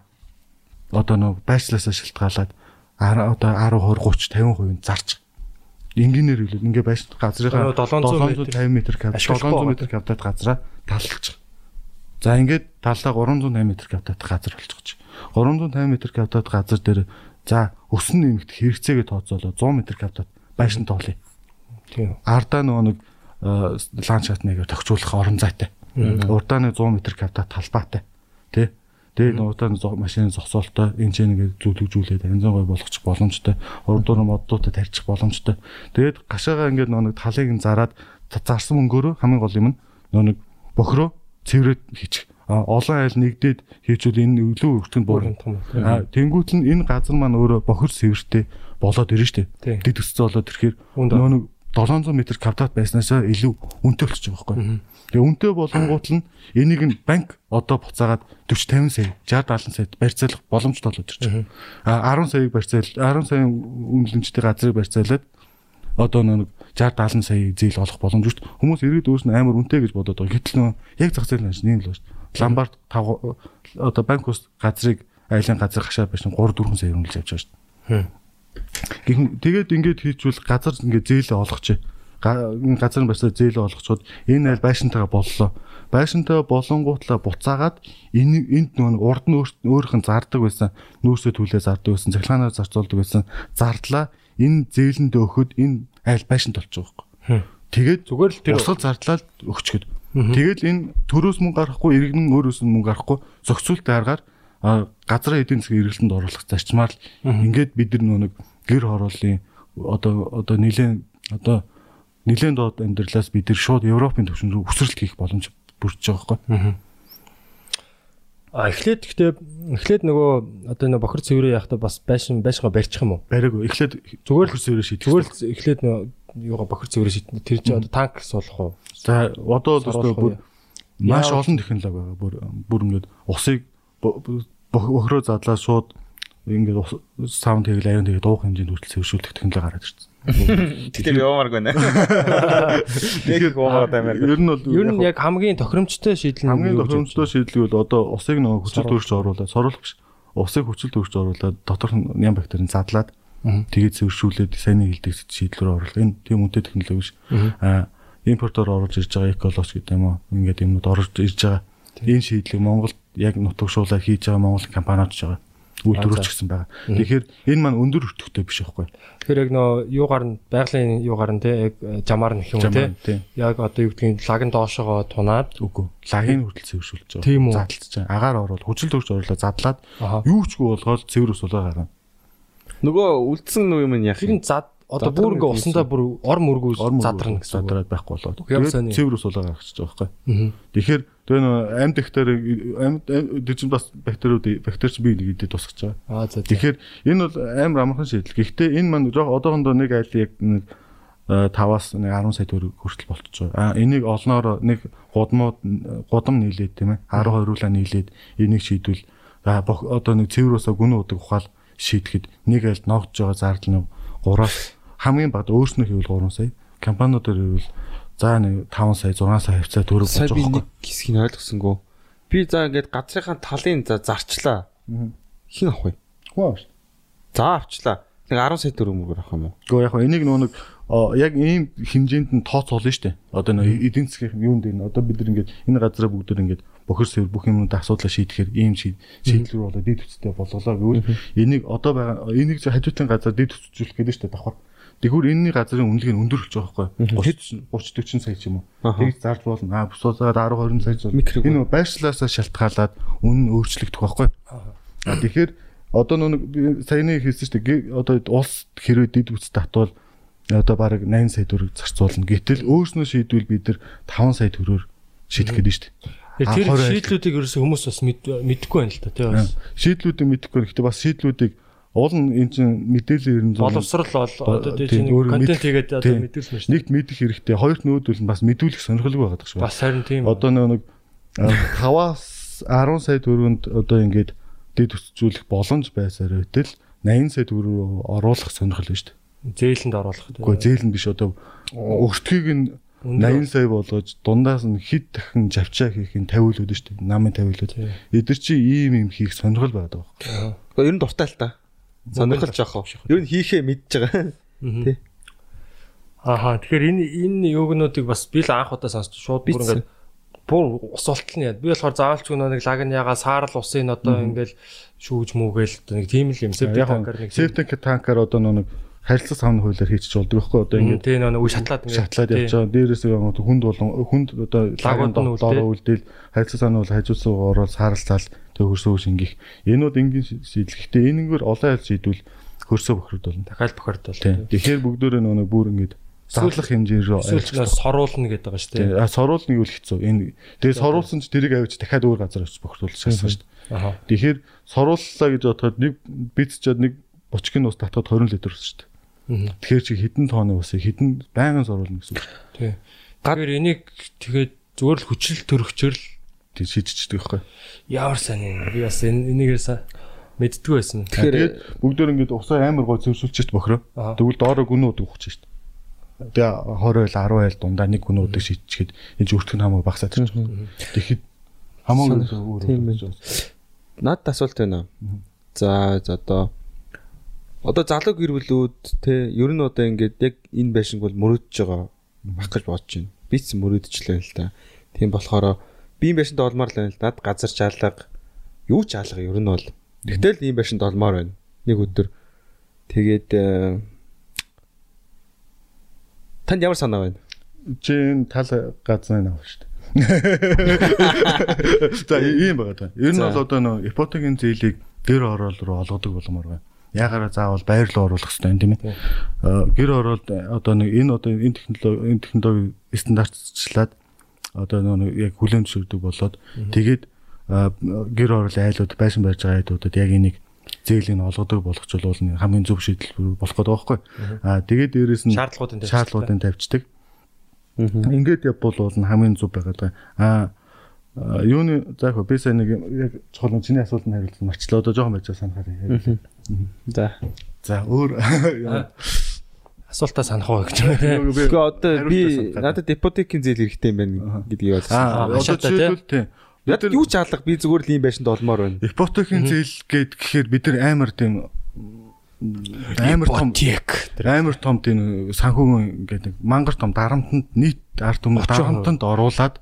одоо нөө байцлаасаа шилтгаалаад одоо 10 20 30 50% зарчих Энгийнээр хэлвэл ингээ байж газрынхаа 750 м квадрат 700 м квадрат газраа таллж. За ингээд таллаа 308 м квадрат газар болчихж. 350 м квадрат газар дээр за өсөн нэмэгт хэрэгцээгээ тооцоолоо 100 м квадрат байшин тоолъё. Тийм. Ардаа нөгөө нэг ландшафт нэгээр тогтцоолох орон зайтай. Урдаа нэг 100 м квадрат талбайтай. Тэ? Тэгээ нуудаа машины зогсоолтой энэ ч нэгээ зүлэгжүүлээд анзан гой болгочих боломжтой. Урд дурын моддуудад тарьчих боломжтой. Тэгээд гашаагаа ингээд нэг талыг нь зараад зарсан мөнгөөрөө хамгийн гол юм нь нэг бохроо цэврээд хийчих. Олон айл нэгдээд хийчихвэл энэ өглөө өртөнд буурна. А тэнгуут нь энэ газар маань өөрөө бохир цэвэртэй болоод ирнэ штэ. Дэд өсцөө болоод ирэхээр нөө нэг 700 м квадрат байснаасаа илүү үнэтэй болчих жоох байхгүй. Тэгээ үнэтэй болонгууд нь энийг нь банк одоо буцаагаад 40 50 сая 60 70 сая барьцаалах боломжтой болоод ирж байгаа. А 10 саяыг барьцаал 10 саяын үнэлэмжтэй газрыг барьцаалаад одоо нэг 60 70 сая зээл олох боломж шүү дээ. Хүмүүс ирээд өөрс нь амар үнэтэй гэж бодоод байгаа. Гэтэл нөө яг зах зээл нь нэм л шүү дээ. Ламбард 5 одоо банк ус газрыг айлын газар хашаа байшин 3 4 сая үнэлж авч байгаа шүү дээ. Гэхдээ тэгээд ингээд хийчвэл газар ингээд зээлээ олгоч. Газар басаа зээлээ олгочод энэ айл байшинтайгаа боллоо. Байшинтай болонгуутлаа буцаагаад энэ энд нэг урд нь өөрийнх нь зардаг байсан нүүрсээ түлээ зардаг байсан цахилгаанаар зарцуулдаг байсан зардлаа энэ зээлэндээ өгөхөд энэ айл байшинт болчих байхгүй. Тэгээд Зүгээр л тэр Урсгал зардлаад өгчгöd. Тэгэл энэ төрөөс мөнгө гарахгүй, иргэн өөрөөс нь мөнгө гарахгүй зохицуултын аргаар а, газрын эдийн засгийн эргэлтэнд оруулах зарчмаар л ингээд бид нар нөө нэг гэр хорооллын одоо одоо нилээн одоо нилээн доод амьдралаас бид нар шууд Европын түвшин рүү өсрэлт хийх боломж бүрдэж байгаа байхгүй. А эхлээд гэхдээ эхлээд нөгөө одоо нөгөө бохир цэврээ яхахта бас байшин байшингаа барьчих юм уу? Бараг эхлээд Зүгээр л- цэврээ шийдэх. Зүгээр л эхлээд нөгөө юугаа бохир цэврээ шийднэ. Тэр чинь одоо танк суулгах уу? За одоо Саруулах өстой бүр маш олон технологи байгаа. Бүр бүр ингээд усыг бо- бо- бохироо задлаа шууд ингээд ус- саунд хийгээл аюун тэгээд дуух хэмжээнд хүртэл цэвэршүүлэх технологи гараад ирсэн. Тэгэхээр явааргүй нэ. Тэгэхээр гоомоод амар. Ер нь бол Ер нь яг хамгийн тохиромжтой шийдэл нь хамгийн тохиромжтой шийдэл бол одоо усыг нөгөө хүчил төрөгч оруулаад соруулах биш. Усыг хүчил төрөгч оруулаад доторх нь ням бактерийн задлаад тэгээд цэвэршүүлээд сайн хилдэг шийдэл рүү оруулах. Энэ тийм үнэтэй технологи биш. Аа импортоор оруулж ирж байгаа эколоч гэдэг юм уу? Ингээд юмнууд орж ирж байгаа. Энэ шийдлийг Монголд яг нутагшуулаад хийж байгаа Монгол компаниуд ч байгаа. Үйлдвэрч гэсэн байгаа. Тэгэхээр энэ маань өндөр өртөгтэй биш байхгүй. Тэгэхээр яг нөө юугаар нь байгалийн юугаар нь те яг э, жамаар нь гэх юм те. Яг одоо юу гэдгийг лагын доошогоо тунаад Үгүй. Лагийн хүртэл цэвэршүүлж байгаа. Тийм үү? Задлж байгаа. Агаар оруулаад хүчил төрөгч оруулаад задлаад юу ч болгоод цэвэр ус болоо гаргана. Нөгөө үлдсэн нүг юм яах тэр нь зад одоо бүр ингээ усандаа бүр ор мөргөө задрна гэсэн. задраад байхгүй болоод. Ямар сайн юм. цэвэр ус болоо гаргачих жоох байхгүй. Тэгэхээр тэгээ нөө амьд бактери амьд дэжин бас бактериуд бактерич бие нэг идэ тусгаж байгаа. Аа за за. Тэгэхээр энэ бол амар амархан шийдэл. Гэхдээ энэ маань жоох одоохондоо нэг айл яг нэг э, 5-аас нэг 10 сая төгрөг хүртэл байгаа. А энийг олноор нэг гудмууд гудам нийлээд тийм ээ 10 20 нийлээд энийг шийдвэл одоо нэг цэвэр усаа гүн удаг ухаал шийдэхэд нэг айлд ногдж байгаа зардал нь 3-аас хамгийн бага өөрснөө хийвэл 3 сая. Компаниудаар хийвэл за нэг 5 сая 6 сая хавцаа Сая болж би байгаа нэг хэсгийг ойлгосонгүй. Би за ингээд газрынхаа талын за зарчлаа. Хин авах вэ? байхгүй. За авчлаа. Нэг 10 сая төгрөг мөргөр авах юм уу? Гэхдээ яг хөө энийг нөө нэг яг ийм хэмжээнд нь тооцоолно шүү дээ. Одоо нөө эдийн засгийн юунд энэ одоо бид нар ингээд энэ газараа бүгд ингээд бохир сэвэр бүх юмнуудаа асуудлаа шийдэхээр ийм шийд шийдлэр болоо дид үстэй болголоо гэвэл энийг одоо байгаа энийг хажуутлын газар дид үсчүүлэх гэдэг шүү дээ давхар. Тэгвэр энэний газрын үнэлгээ нь өндөр болж байгаа байхгүй. 30 30 40 сая ч юм уу. Тэгж зарж болно. Аа бусуугаад 10 20 сая. Микрог Энэ байршлаасаа шалтгаалаад үнэн нь өөрчлөгдөх байхгүй. А тэгэхээр одоо нэг саяны хэлсэн шүү дээ. Одоо улс хэрвээ дид үст татвал одоо баг 8 сая төгрөг зарцуулна. Гэтэл өөрснөө шийдвэл бид нар 5 сая төгрөөр шийдэх гэдэг шүү дээ. Тэр шийдлүүдийг ерөөсөө хүмүүс бас мэд- мэдэхгүй байна л та тий бас. Шийдлүүдийг мэдэхгүй. Гэхдээ бас шийдлүүдийг уул нь эн чинь мэдээлэл ерэн зам Боловсрал бол одоо тий тийм, контент хийгээд одоо мэдүүлсэн шүү дээ. нэгт мэдэх хэрэгтэй. Хоёрт нүүдэл нь бас мэдүүлэх сонирхолгүй байгаа шүү. Бас харин тийм. Одоо нэг 5-аас 10 сая төгрөнд одоо ингээд дэд өсчүүлэх боломж байсаар байтал 80 сая төгрөг оруулах сонирхол байна шүү дээ. зээлэнд оруулах. Гэхдээ зээлэн биш одоо өртгийг нь 80 сая болгож дундаас нь хэд дахин живчаа хийх нь 50 л үүдэн шүү дээ. Намын 50 л үүд. Эдгэр чи ийм юм хийх сонирхол байдаг. Гэхдээ ер нь дуртай л та. Сонирхолж явах. Ер нь хийхээ мэдж байгаа. Тий. Ааха тэгэхээр энэ энэ юугнуудыг бас би л анх удаа сонсч шууд бүр ингээд бүр ус олтол нь яа. Би болохоор заавалч нэг лаг нь ягаа саарл усын одоо ингээл шүүж мүүгээл одоо нэг тийм л юм септи Яг танкер нэг септик танкер одоо нэг харилцаа савны хуулиар хийчих болдог байхгүй одоо ингээд тийм нэг үе шатлаад ингээд шатлаад явж байгаа. Дээрээс нь хүнд болон хүнд одоо Лагууд нь үлдээ. дороо үлдээл хайцаа санаа бол хажуудсан ороод сааралцаал тэг хөрсөө шингих. Энүүд энгийн шийдэл. Гэхдээ энэгээр олон айл шийдвэл хөрсөө бохирд болно. дахиад бохорд бол. Тийм. Тэгэхээр бүгдөө нөгөө бүр ингээд задлах хэмжээ рүү нөө соруулна гэдэг байгаа шүү дээ. Соруулна гэвэл хэцүү. Энэ тэгээ соруулсан ч тэрийг авч дахиад өөр газар очиж бохирдуулах шаасан шүү дээ. Тэгэхээр сорууллаа гэж бодоход нэг бид ч нэг бочгийн ус татхад 20 литр ус шүү дээ. Тэгэхээр чи хэдэн тонны усыг хэдэн байнгын соруулна гэсэн үг Тий. Тэгэхээр энийг тэгээд зүгээр л хүчрэл төрөгчөр л. Тэг шийдчихдэг байхгүй. ямар сайн юм. Би бас энийгээс мэддгүй байсан. Тэгэхээр бүгдөө ингээд усаа амар гой зөвшөлчөж бохроо. Тэгвэл доороо гүн удаг ухчих дээ. Тэгээ 20 айл 10 айл дундаа нэг гүн удаг шийдчихэд энэ зүртг нь хамаагүй багасаад ирчих. Тэгэхэд хамаагүй өөр Тийм өөр байна. Надад асуулт байна. За за одоо одоо залуу гэр бүлүүд те ер нь одоо ингээд яг энэ байшинг бол мөрөөдөж байгаа баг гэж бодож байна. Би ч мөрөөдөжлээ л да. Тийм болохоор би энэ байшинд олмоор л байна л да. Газар чаалга юу ч хаалга ер нь бол. Тэгтэл ийм байшинд олмоор байна. Нэг өдөр тэгээд э, танд ямар санаа байна? чи энэ тал газрын авах шүү дээ. За ийм байгаа даа. Ер нь бол одоо нөө ипотекийн зээлийг гэр орол руу олгодог болмоор байна. Ягараа заавал байр руу оруулах хэрэгтэй юм тийм ээ. Э, Гэр оролд одоо нэг энэ одоо энэ технологи энэ технологи стандартчлаад одоо нөө яг хүлээн зөвшөөрдөг болоод тэгээд э, гэр орол айлууд байшин барьж байгаа айлуудад яг энийг зээлийн олгодог болгочвол бол хамгийн зөв шийдэл болох гэдэг байхгүй. Аа тэгээд дээрэс нь Шаардлагуудын шаардлагуудын тавьчихдаг. Ингээд явбал бол хамгийн зөв байгаад байгаа. Аа юуны за яг би сайн нэг яг чухал нэг чиний асуултанд хариулсан марчлаа одоо жоохон байж санахаар ярил. За. За өөр Асуултаа санах уу гэж байна. Гэхдээ одоо би надад ипотекийн зээл хэрэгтэй юм байна гэдгийг Аа, одоо жишээлбэл тийм. Яг юу ч хаалга би зүгээр л ийм байшинд олмоор байна. ипотекийн зээл гээд гэхээр бид нар амар тийм амар том амар том тийм санхүүгийн ингээд нэг мангар том дарамтанд нийт ард түмэн 30%. дарамтанд оруулаад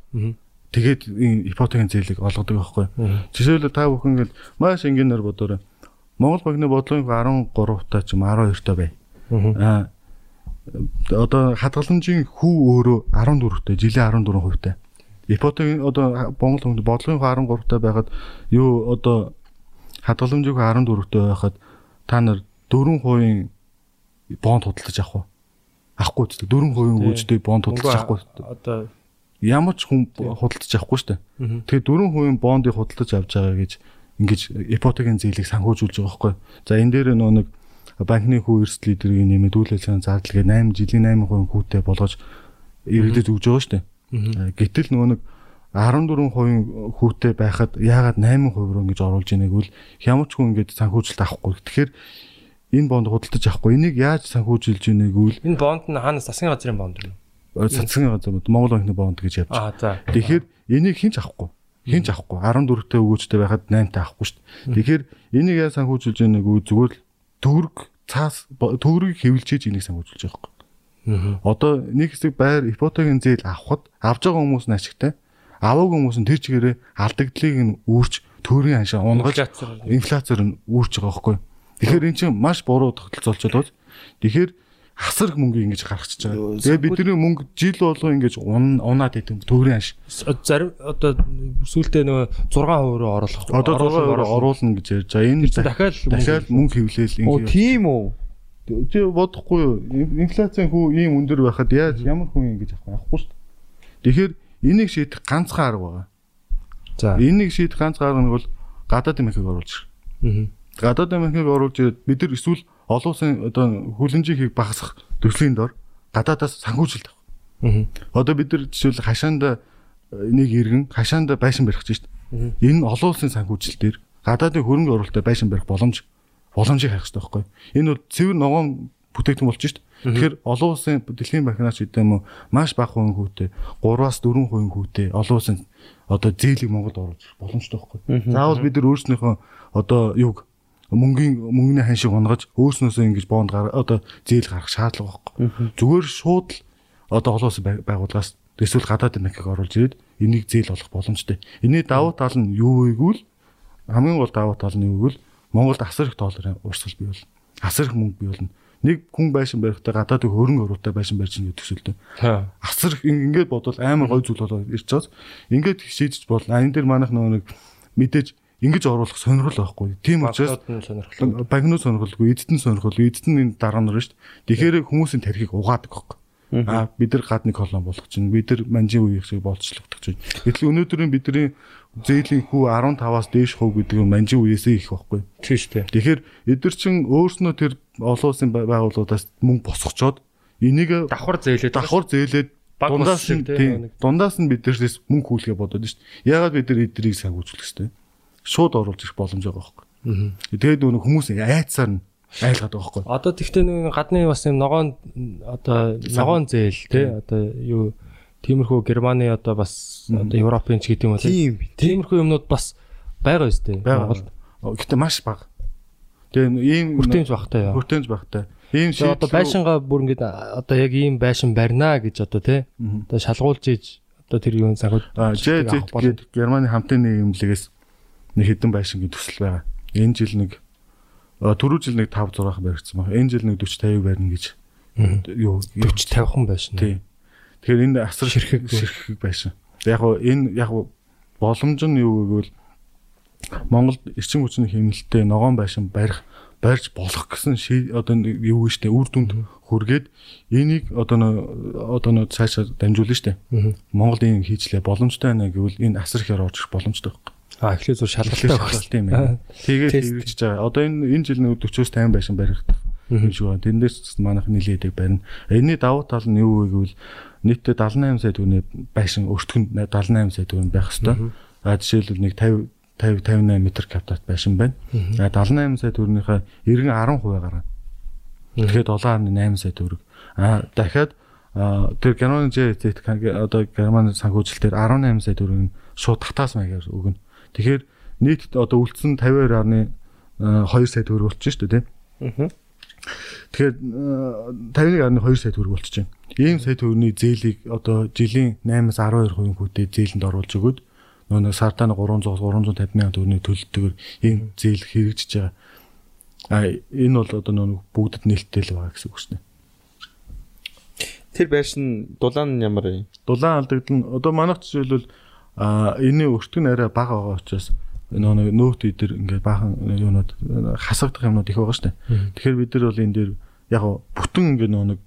тэгээд энэ ипотекийн зээлийг олгодог байхгүй. Жишээлбэл та бүхэн ингээд маш энгийнээр бодоорой. Монгол банкны бодлогын 13 та ч юм 12 та бай. Аа одоо хадгаламжийн хүү өөрөө 14 та жилийн 14 хувьтай. Ипотекийн одоо Монгол банкны бодлогын 13 та байхад юу одоо хадгаламжийн 14 та байхад та нар 4% бонд худалдаж авах уу? Авахгүй ч 4% гүйцэтгэх бонд худалдаж авахгүй. Одоо Ямар ч хүн худалдаж авахгүй шүү дээ. Тэгэхээр 4% бондыг худалдаж авч байгаа гэж ингэж ипотекийн зээлийг санхүүжүүлж байгаа байхгүй. За энэ дээр нөө нэг банкны хүү эрсдэл эдэрийг нэмээд үйл ажиллагааны зардлага 8 жилийн 8% хүүтэй болгож иргэдэд өгж байгаа шүү дээ. Гэтэл нөгөө нэг 14% хүүтэй байхад яагаад 8% руу ингэж оруулж ийнэг үл ямар ч хүн ингэж санхүүжилт авахгүй. Тэгэхээр энэ бонд худалдаж авахгүй. Энийг яаж санхүүжилж ийнэг үл энэ бонд нь хаанаас засгийн газрын бонд юм. цацгийн газар Монгол банкны бонд гэж явж. Тэгэхээр энийг хинч авахгүй. Хинч авахгүй. 14 тө өгөөжтэй байхад 8 та авахгүй шүү дээ. Тэгэхээр энийг яа санхүүжүүлж яаг нэг зүгээр л төгрөг цаас төгрөгийг хэвлжиж энийг санхүүжүүлж байгаа байхгүй. Одоо нэг хэсэг байр ипотекийн зээл авахд авж байгаа хүмүүс нь ашигтай. Аваагүй хүмүүс нь тэр чигээрээ алдагдлыг нь үүрч төгрөгийн ханшаа унгаж Инфляцаар. нь үүрч байгаа байхгүй. Тэгэхээр эн чинь маш буруу тогтолцоолчод байна. Тэгэхээр хасрах мөнгө ингэж гаргачихж байгаа. Тэгээ бидний мөнгө жил болго ингэж ун унаад идэв төгрөгийн ханш. зарим одоо сүүлдээ нөгөө 6% руу оруулах. Одоо 6% оруулна гэж ярьж байгаа. Энэ дахиад мөнгө дахиад мөнгө хөвлөөл Оо ингэ. тийм үү? Чи бодохгүй юу? Ин- Инфляцийн хүү ийм өндөр байхад яаж ямар хүн ингэж авах авахгүй шүү дээ. Тэгэхээр энийг шийдэх ганцхан арга байгаа. За. Энийг шийдэх ганцхан арга нь бол гадаадын банкыг оруулж ирэх. Мгм. Гадаадын банкыг оруулж ирээд бид нар эсвэл олон улсын одоо хүлэнжийг багасгах төслийн дор гадаадаас санхүүжилт авах. Одоо бид нар жишээл хашаанда э, нэг иргэн хашаанда байшин барих гэж байна. Энэ олон улсын санхүүжилт дээр гадаадын хөрөнгө оруулалтад байшин барих боломж боломжийг харах хэрэгтэй байхгүй. Энэ бол цэвэр ногоон бүтээгдэхүүн болж шít. Тэгэхээр олон улсын дэлхийн банкнаас гэдэг юм уу маш бага хувийн хүүтэй 3-аас 4 хувийн хүүтэй олон улсын одоо зээлийг Монголд оруулж ирэх боломжтой байхгүй. Заавал бид нар өөрснийхөө одоо юг мөнгөний мөнгөний ханшиг унгаж өөрснөөсөө ингэж бонд одоо зээл гаргах шаардлага байхгүй. Зүгээр шууд л одоо бай- байгууллагаас эсвэл гадаадын банкыг оруулж ирээд энийг зээл олох боломжтой. Энийн давуу тал нь юу вэ гэвэл хамгийн гол давуу тал нь юу гэвэл Монголд асар их долларын урсгал бий болно. Асар их мөнгө бий болно. Нэг хүн байшин барихтаа гадаадын хөрөнгө оруулалтаа байшин барьж гэдэг төсөлтөө. Асар их ин- ингээд бодвол амар гой зүйл болоод ирж байгаас ингээд шийдэж болно. А энэ дээр манайх нөгөө нэг мэдээж ингэж оруулах сонирхол байхгүй. Тийм учраас Банкнууд сонирхолгүй, эзэд нь сонирхолгүй, эзэд нь энэ дараа нар шүү дээ. Тэгэхээр хүмүүсийн тархийг угаадаг байхгүй. Аа бид нар гадны колон болгох чинь бид нар манжин үеих шиг болцлогдох чинь. Гэтэл өнөөдрийн бидний зээлийн хүү 15-аас дээш хувь гэдэг нь манжин үеэсээ их байхгүй. Тийм шүү дээ. Тэгэхээр эдгэр чин өөрснөө тэр олон улсын бай- байгууллагуудаас мөнгө босгочоод энийг Давхар зээлээд давхар зээлээд дундаас нь нэг. дундаас нь биднээс мөнгө хүлгээ бодоод шүү дээ. Ягаад бид нар эдрийг санхүүжүүлэх хэвтэй. Шууд оруулж ирэх боломж байгаа байхгүй. Тэгээд нөгөө хүмүүс айцсаар нь айлгаад байгаа байхгүй. Одоо тэгтээ нэг гадны бас юм ногоон одоо ногоон зээл тий одоо юу тиймэрхүү Германы одоо бас одоо Европын ч гэдэг юм уу тий. Тийм. Тиймэрхүү юмнууд бас байгаа үстэй. Монголд. Гэтэ маш бага. Тэгээ ийм хүртээмж багтай яа. хүртээмж багтай. Ийм Тэгээ одоо байшингаа бүр ингээд одоо яг ийм байшин барина гэж одоо тий. Одоо шалгуулж ийж одоо тэр юу санхүү А ЖЗ гээд Германы хамтын нийгэмлэгээс нэг хэдэн байшингийн төсөл байгаа. Энэ жил нэг түрүү жил нэг 5 6 баригдсан байна. Энэ жил нэг 40 50 барина гэж юу 40 50хан байшин. тий. Тэгэхээр энэ асар Ширхэг. ширхэг байшин. Яг гоо энэ яг боломж нь юу гэвэл Монголд эрчим хүчний хэмнэлтэд ногоон байшин барих барьж болох гэсэн одоо юу вэ штэ үр дүнд хүргээд энийг одоо одоо нөө цаашаа дамжуулна штэ. Монголд ийм хийжлээ боломжтой байна гэвэл энэ асар ихээр орж ирэх боломжтой байна. А эхлээ зур шалгалттай Шалгалт байх. тийм ээ. Тэгээд хэрэгжиж байгаа. Одоо энэ энэ жил нэг 40-оос 50 байшин барих юм шиг байна. Тэндээс манайх нилээдэг барина. Энийний давуу тал нь юу вэ гэвэл нийтдээ 78 сая төгрөний байшин өртгөнд 78 сая төгрөг байх хэвээр. А жишээлбэл нэг 50 50 58 м квадрат байшин байна. А 78 сая төгрөгийнхээ 90 10% гарна. Тэгэхээр 7.8 сая төгрөг. А дахиад тэр Германы ЖТ одоо Германы санхүүжилтээр 18 сая төгрөг нь шууд татаас маягаар өгнө. Тэгэхээр нийт одоо үлдсэн 52.2 сая төгрөг болчих шүү дээ тийм. Тэгэхээр э, 51.2 сая төгрөг болчих чинь. Ийм сая төгрөгийн зээлийг одоо жилийн 8-аас 12% хүүтэй зээлэнд оруулж өгөөд нөгөө сартаа нэг 300 350 мянган төгрөгийн төлөлтөөр ийм зээл хэрэгжиж байгаа. А энэ бол одоо нөгөө бүгдэд нээлттэй л байгаа гэсэн үг шнэ. Тэр байшин дулаан ямар юм? Дулаан алдагдал нь одоо манайх жишээлбэл а энэний өртгөн арай бага байгаа учраас нөгөө нөт идэр ингээд баахан юунууд хасагдах юмнууд их байгаа штэ. Тэгэхээр бид нар бол энэ дээр яг бүтэн ингээд нөгөө нэг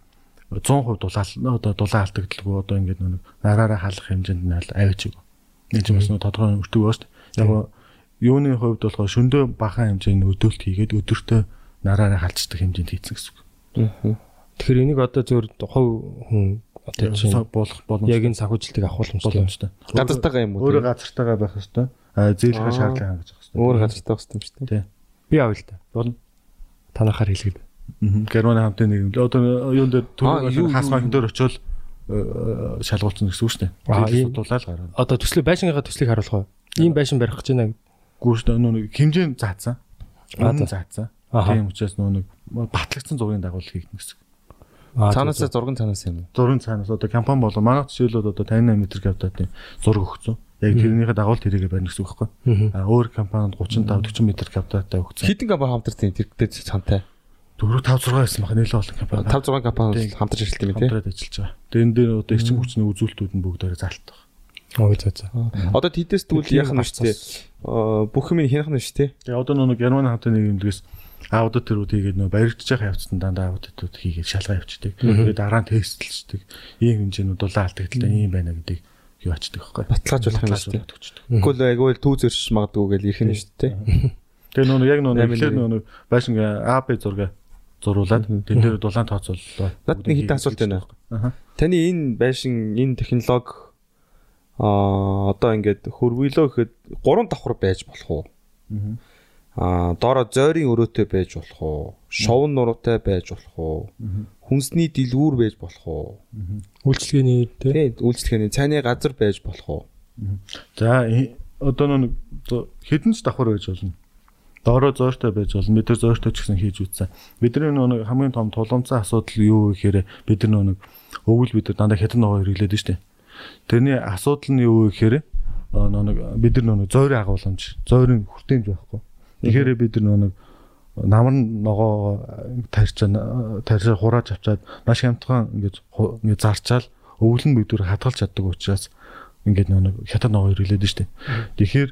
100% дулаал одоо дулаан алдагдaltaгүй одоо ингээд нэг нараараа халах хэмжээнд нь авч иг. Нэг юм бас нөгөө тодорхой өртөг штэ. Яг юуны хувьд болохоор шөндөө бахан хэмжээний өдөөлт хийгээд өдөртөө нараараа халцдаг хэмжээнд хийцэн гэсэн үг. Тэгэхээр энийг одоо зөвөр хувь хүн одоо болох боломжтой. яг энэ санхүүжилтийг авах боломжтой. Газартайгаа юм уу? Өөрөө газартайгаа байх хэвээр. А зээлхэ Аа. шаардлага хангаж явах хэвээр. Өөр газартай байх юм шүү дээ. Тий. Би авъя л да. Болно. Танахаар хэлгээд. Германы хамтын нийгэм. Одоо юун дээр Аа, юу, түр хас юу, банк дээр очиод э, шалгуулсан гэсэн үг шүү дээ. Аа, Тэгээд ийм. дулаал гараад. Одоо төслөө байшингийнхаа төслийг харуулах уу? Ийм байшин барих гэж байна. Гүүш нөө нэг хэмжээ заацсан. Аа, Үнэн за. заацсан. Аха. Тийм учраас нөө нэг батлагдсан зургийн дагуулыг хийх гэсэн. Аа, Цаанаасаа зурган цаанаас юм уу? Зургийн цаанаас одоо компани болоо манайх жишээлбэл одоо 58 м квадратын зураг өгсөн. Яг тэрнийхээ дагуул тэрийгэ барина гэсэн үг байхгүй. А өөр компанид 35 40 м квадраттай өгсөн. Хитэн компани хамтарсан тэр дээр цантай. 4 5 6 байсан баха нэлээд олон компани. 5 6 компани Тийм. хамтарч ажилладаг юм тий. хамтраад ажиллаж байгаа. Тэгээ энэ дээр одоо эрчим хүчний үзүүлэлтүүд нь бүгдээрээ залтах. Ой за за. Одоо тэдээс тэгвэл яах нь вэ? Бүх юм хянах нь шүү дээ. Тэгээ одоо нөгөө Германы хамтын нийгэмлэгээс аудит төрүүд хийгээд баригдаж байгаа явцсан дандаа аудитууд хийгээд шалгаа явчихдаг. Тэгээ дараа нь тестлждэг. Ийм хэмжээнүүд дулаан алдагдaltaй ийм байна гэдгийг юу ачдаг байхгүй. Баталгаажуулах юм шүү дээ. Тэгвэл айгүй төв зөрч магадгүй гэж ирэх нь шүү дээ. Тэгээ нөгөө яг ихлээр нэр. нөгөө байшин АБ зураг зурулаад тэн дээр дулаан тооцооллоо. Над нэг хитэн асуулт байна. Аха. Таны энэ байшин энэ технологи аа одоо ингээд хөрвөлөө гэхэд гурван давхар байж болох уу? Аа доороо зойрын өрөөтэй байж болох уу? Шовн нуруутай байж болох уу? Хүнсний дэлгүүр байж болох уу? Үйлчлэгээний тий. Тий, үйлчлэгээний цайны газар байж болох уу? За одоо нэг хэдэн ч давхар байж болно. Доороо зөөртэй байж болно. Бид нар зөөртэй ч гэсэн хийж үзсэн. Бидний нэг хамгийн том тулгымцсан асуудал юу вэ гэхээр бид нар нэг өвөл бид нар дандаа хятад ногоо хэрэглээд штэ. Тэрний асуудал нь юу вэ гэхээр аа, нэг бид нар нэг зөөрийн агуулмж, зөөрийн хүртээмж байхгүй. Тэгэхээр бид нэг намар ногоо тарьчаа тарьчаа хурааж авчаад маш хямдхан ингэж ингэж зарчаал өвөл нь бид нар хадгалж чаддаг учраас ингээд нэг хятад ногоо хэрэглээд штэ. Тэгэхээр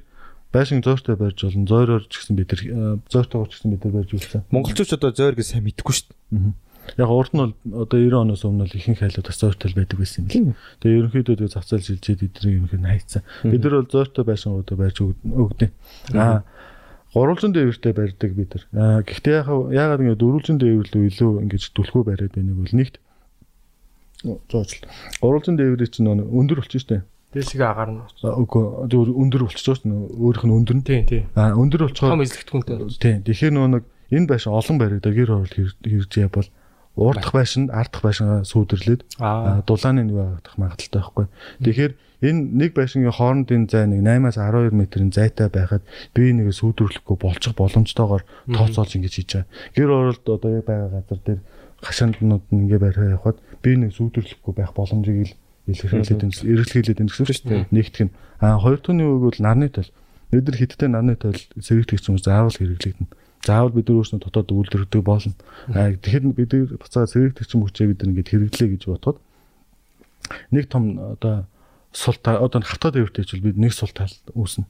байшин зөөртэй барьж болно. Зөөрөөр ч гэсэн бид нар зөөртэйгээр ч гэсэн бид нар барьж үзсэн. Монголчууд одоо зойр гэж сайн мэдэхгүй дээ. Яг урд нь бол одоо 90 оноос өмнө бол ихэнх хайлууд бас зөөртөл байдаг байсан юм л. Тэгээ ерөнхийдөө тэгээ зах зээл шилжээд эдний ерөнхийд нь хайцсан. Бид нар бол зөөртөө байшингуудаа барьж өгдөө. Аа гурвалжин дээвэртэй барьдаг бид нар. Гэхдээ яагаад ингэ дөрвөлжин дээвэр лөө илүү ингэж түлхүү бариад байныг бол нэгт зоожл. Гурвалжин дээврийн чинь нөө өндөр болчих. Дээшгээ агаар нь. Үгүй зөв өндөр болчихж байна. Өөрөх нь өндөр нь. Тийм тийм. Аа өндөр болчихоор Том эзлэгдэхүүнтэй. Тийм. Тэгэхээр нөгөө нэг энэ байшин олон баригдаа гэр орол хэрж яа бол уурдах байшин, ардах байшингаа сүйдэрлээд Аа. дулааны нэг авах магадaltaй байхгүй. Тэгэхээр энэ нэг байшингийн хоорондын зай нэг 8-аас 12 м-ийн зайтай байхад би нэгэ сүйдвэрлэхгүй болчих боломжтойгоор тооцоолж ингэж хийж байгаа. Гэр оролд одоо яг байгаа газар дээр хашаанднууд нь ингээ бариа явахад би нэг сүйдвэрлэхгүй байх боломжийг л илэрхийлээд энэ эргэлхийлээд энэ гэсэн үг шүү дээ. Нэгтгэх нь. Аа хоёр дахь нь үг бол нарны тойл. Бид нар хиттэй нарны тойл сэргийгдэх юм заавал хэрэглэгдэнэ. Заавал бид өөрснөө дотоод үйлдвэрлэдэг болно. Аа тэгэхээр бид буцаа сэргийгдэх юм хүчээ бид нар ингэ хэрэглэе гэж бодоход нэг том одоо сул та одоо хавтаа дээвэртэй ч бид нэг сул тал үүснэ.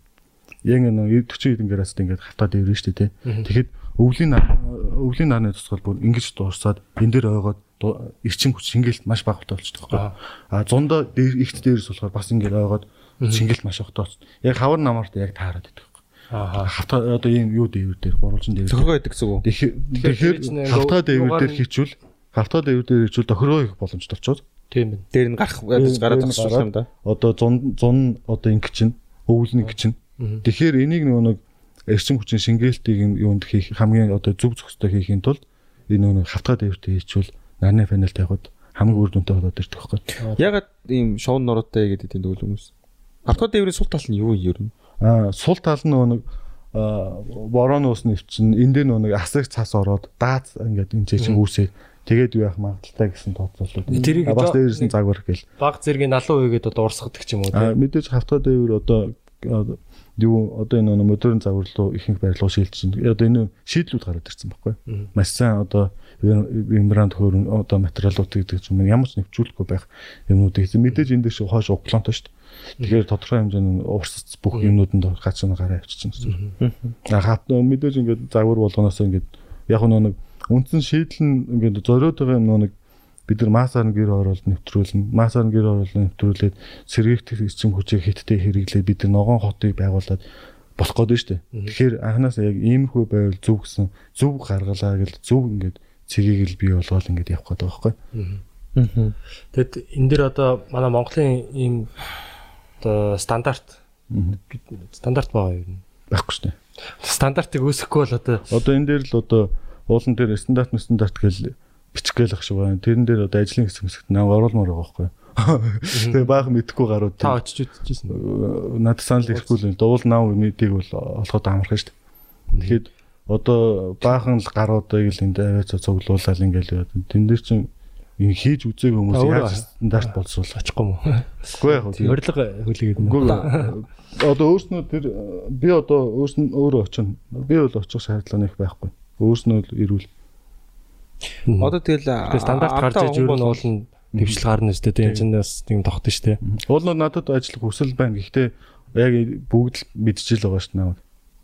Яг нэг 40 хэдэн градусд ингээд хавтаа дээвэр шүү дээ. Тэгэхэд өвлийн өвлийн нарны тусгал бүр ингэж дуурсаад энэ дээр ойгоод эрчим хүч шингээлт маш бага болчихдог байхгүй. А зундаа дээр ихт дээрс болохоор бас ингээд ойгоод шингээлт маш огтой болчих. Яг хавар намаарт яг таарад байдаг. Аа. Хавтаа одоо ийм юу дээвэр дээр гурвалжин дээвэр. Цохрогоо байдаг зүг үү? Тэгэхээр хавтаа дээвэр дээр хийчүүл хавтаа дээвэр дээр хийчүүл тохиргоо их боломжтой болчиход Тийм байна. Дээр нь гарах ядаж гараад тасчих юм да. одоо зун зун одоо ингэ чинь өвөл нэг чинь. Тэгэхээр энийг нөгөө нэг эрчим хүчин шингээлтийг юунд хийх хамгийн одоо зөв зөвхөстэй хийхин тулд энэ нөгөө хавтаа дээвэртэй хийчүүл нарны панел тавихад хамгийн үр дүнтэй болоод ирдэг байхгүй. Ягаад ийм шоун нуруутай гэдэг тийм дүүл хүмүүс. Автоо дээврийн сул тал нь юу юм ер нь? Аа сул тал нь нөгөө нэг уус нэвчин энэ дээр нөгөө нэг асар цас ороод даац ингээд энэ чинь үүсээ тэгээд юу яах магадaltaй гэсэн тооцоолол. Тэрийг бас нь загвар гэл. Баг зэргийн налуу үегээд одоо урсгадаг ч юм уу мэдээж хавтаа дээвэр одоо юу одоо энэ нэг модерн загвар руу ихэнх байрлал шилжиж байна. Одоо энэ шийдлүүд гараад ирсэн байхгүй. Маш сайн одоо мембран төхөөрөм одоо материалууд гэдэг юм ямар ч нэвчүүлэхгүй байх юмнуудыг эзэн мэдээж энэ дэш хойш углонтой шүү дээ. Тэгэхээр тодорхой хэмжээний урсц бүх юмнууданд гацсан гараа авчихсан гэсэн. А хат мэдээж ингээд загвар болгоноос ингээд яг нэг үндсэн шийдэл нь ингээд зориод байгаа юм нэг бид нар масаар нь гэр оролт нэвтрүүлнэ. Масаар нь гэр оролт нэвтрүүлээд сэргийгдэх эцэм хүчийг хиттэй хэрэглээд бид нар ногоон хотыг байгуулад болох гээд штэ. Тэгэхээр анханаас яг иймэрхүү байвал зөв гэсэн зөв гаргалаа гэл зөв ингээд цэгийг л бий болгоол ингээд явах гээд байгаа байхгүй. Тэгэд энэ дэр одоо манай Монголын ийм одоо стандарт стандарт байгаа юм. Байхгүй штэ. Стандартыг үүсэхгүй бол одоо Одоо энэ дээр л одоо уулан дээр стандарт стандарт гэл бичгээл ах шиг байна. Тэрэн дээр одоо ажлын хэсэг хэсэгт наа оруулмаар байгаа байхгүй. Тэгээ баахан мэдхгүй гарууд та очиж үзчихсэн. надад санал ирэхгүй л дуул нав мэдийг бол олоход амархан шүү дээ. Тэгэхэд одоо баахан л гаруудыг л энд аваад цуглуулаад ингээл яваад. Тэн дээр чинь ин хийж үзег хүмүүс яаж стандарт боловсруулах. очихгүй юм уу? Үгүй яг хөө. Урилга хүлээгээд нэ. одоо өөрснөө тэр би одоо өөрснөө өөрөө очин. Би бол очих шаардлага нэг байхгүй. Өөрснөө л ирүүл. Одоо тэгэл стандарт гарч иж ер нь уул нь төвшил гарна шүү дээ. Тийм чинь бас тийм тогтно шүү дээ. Уулнууд надад ажиллах хүсэл байна. Гэхдээ яг бүгд л мэдчихэл байгаа шүү дээ.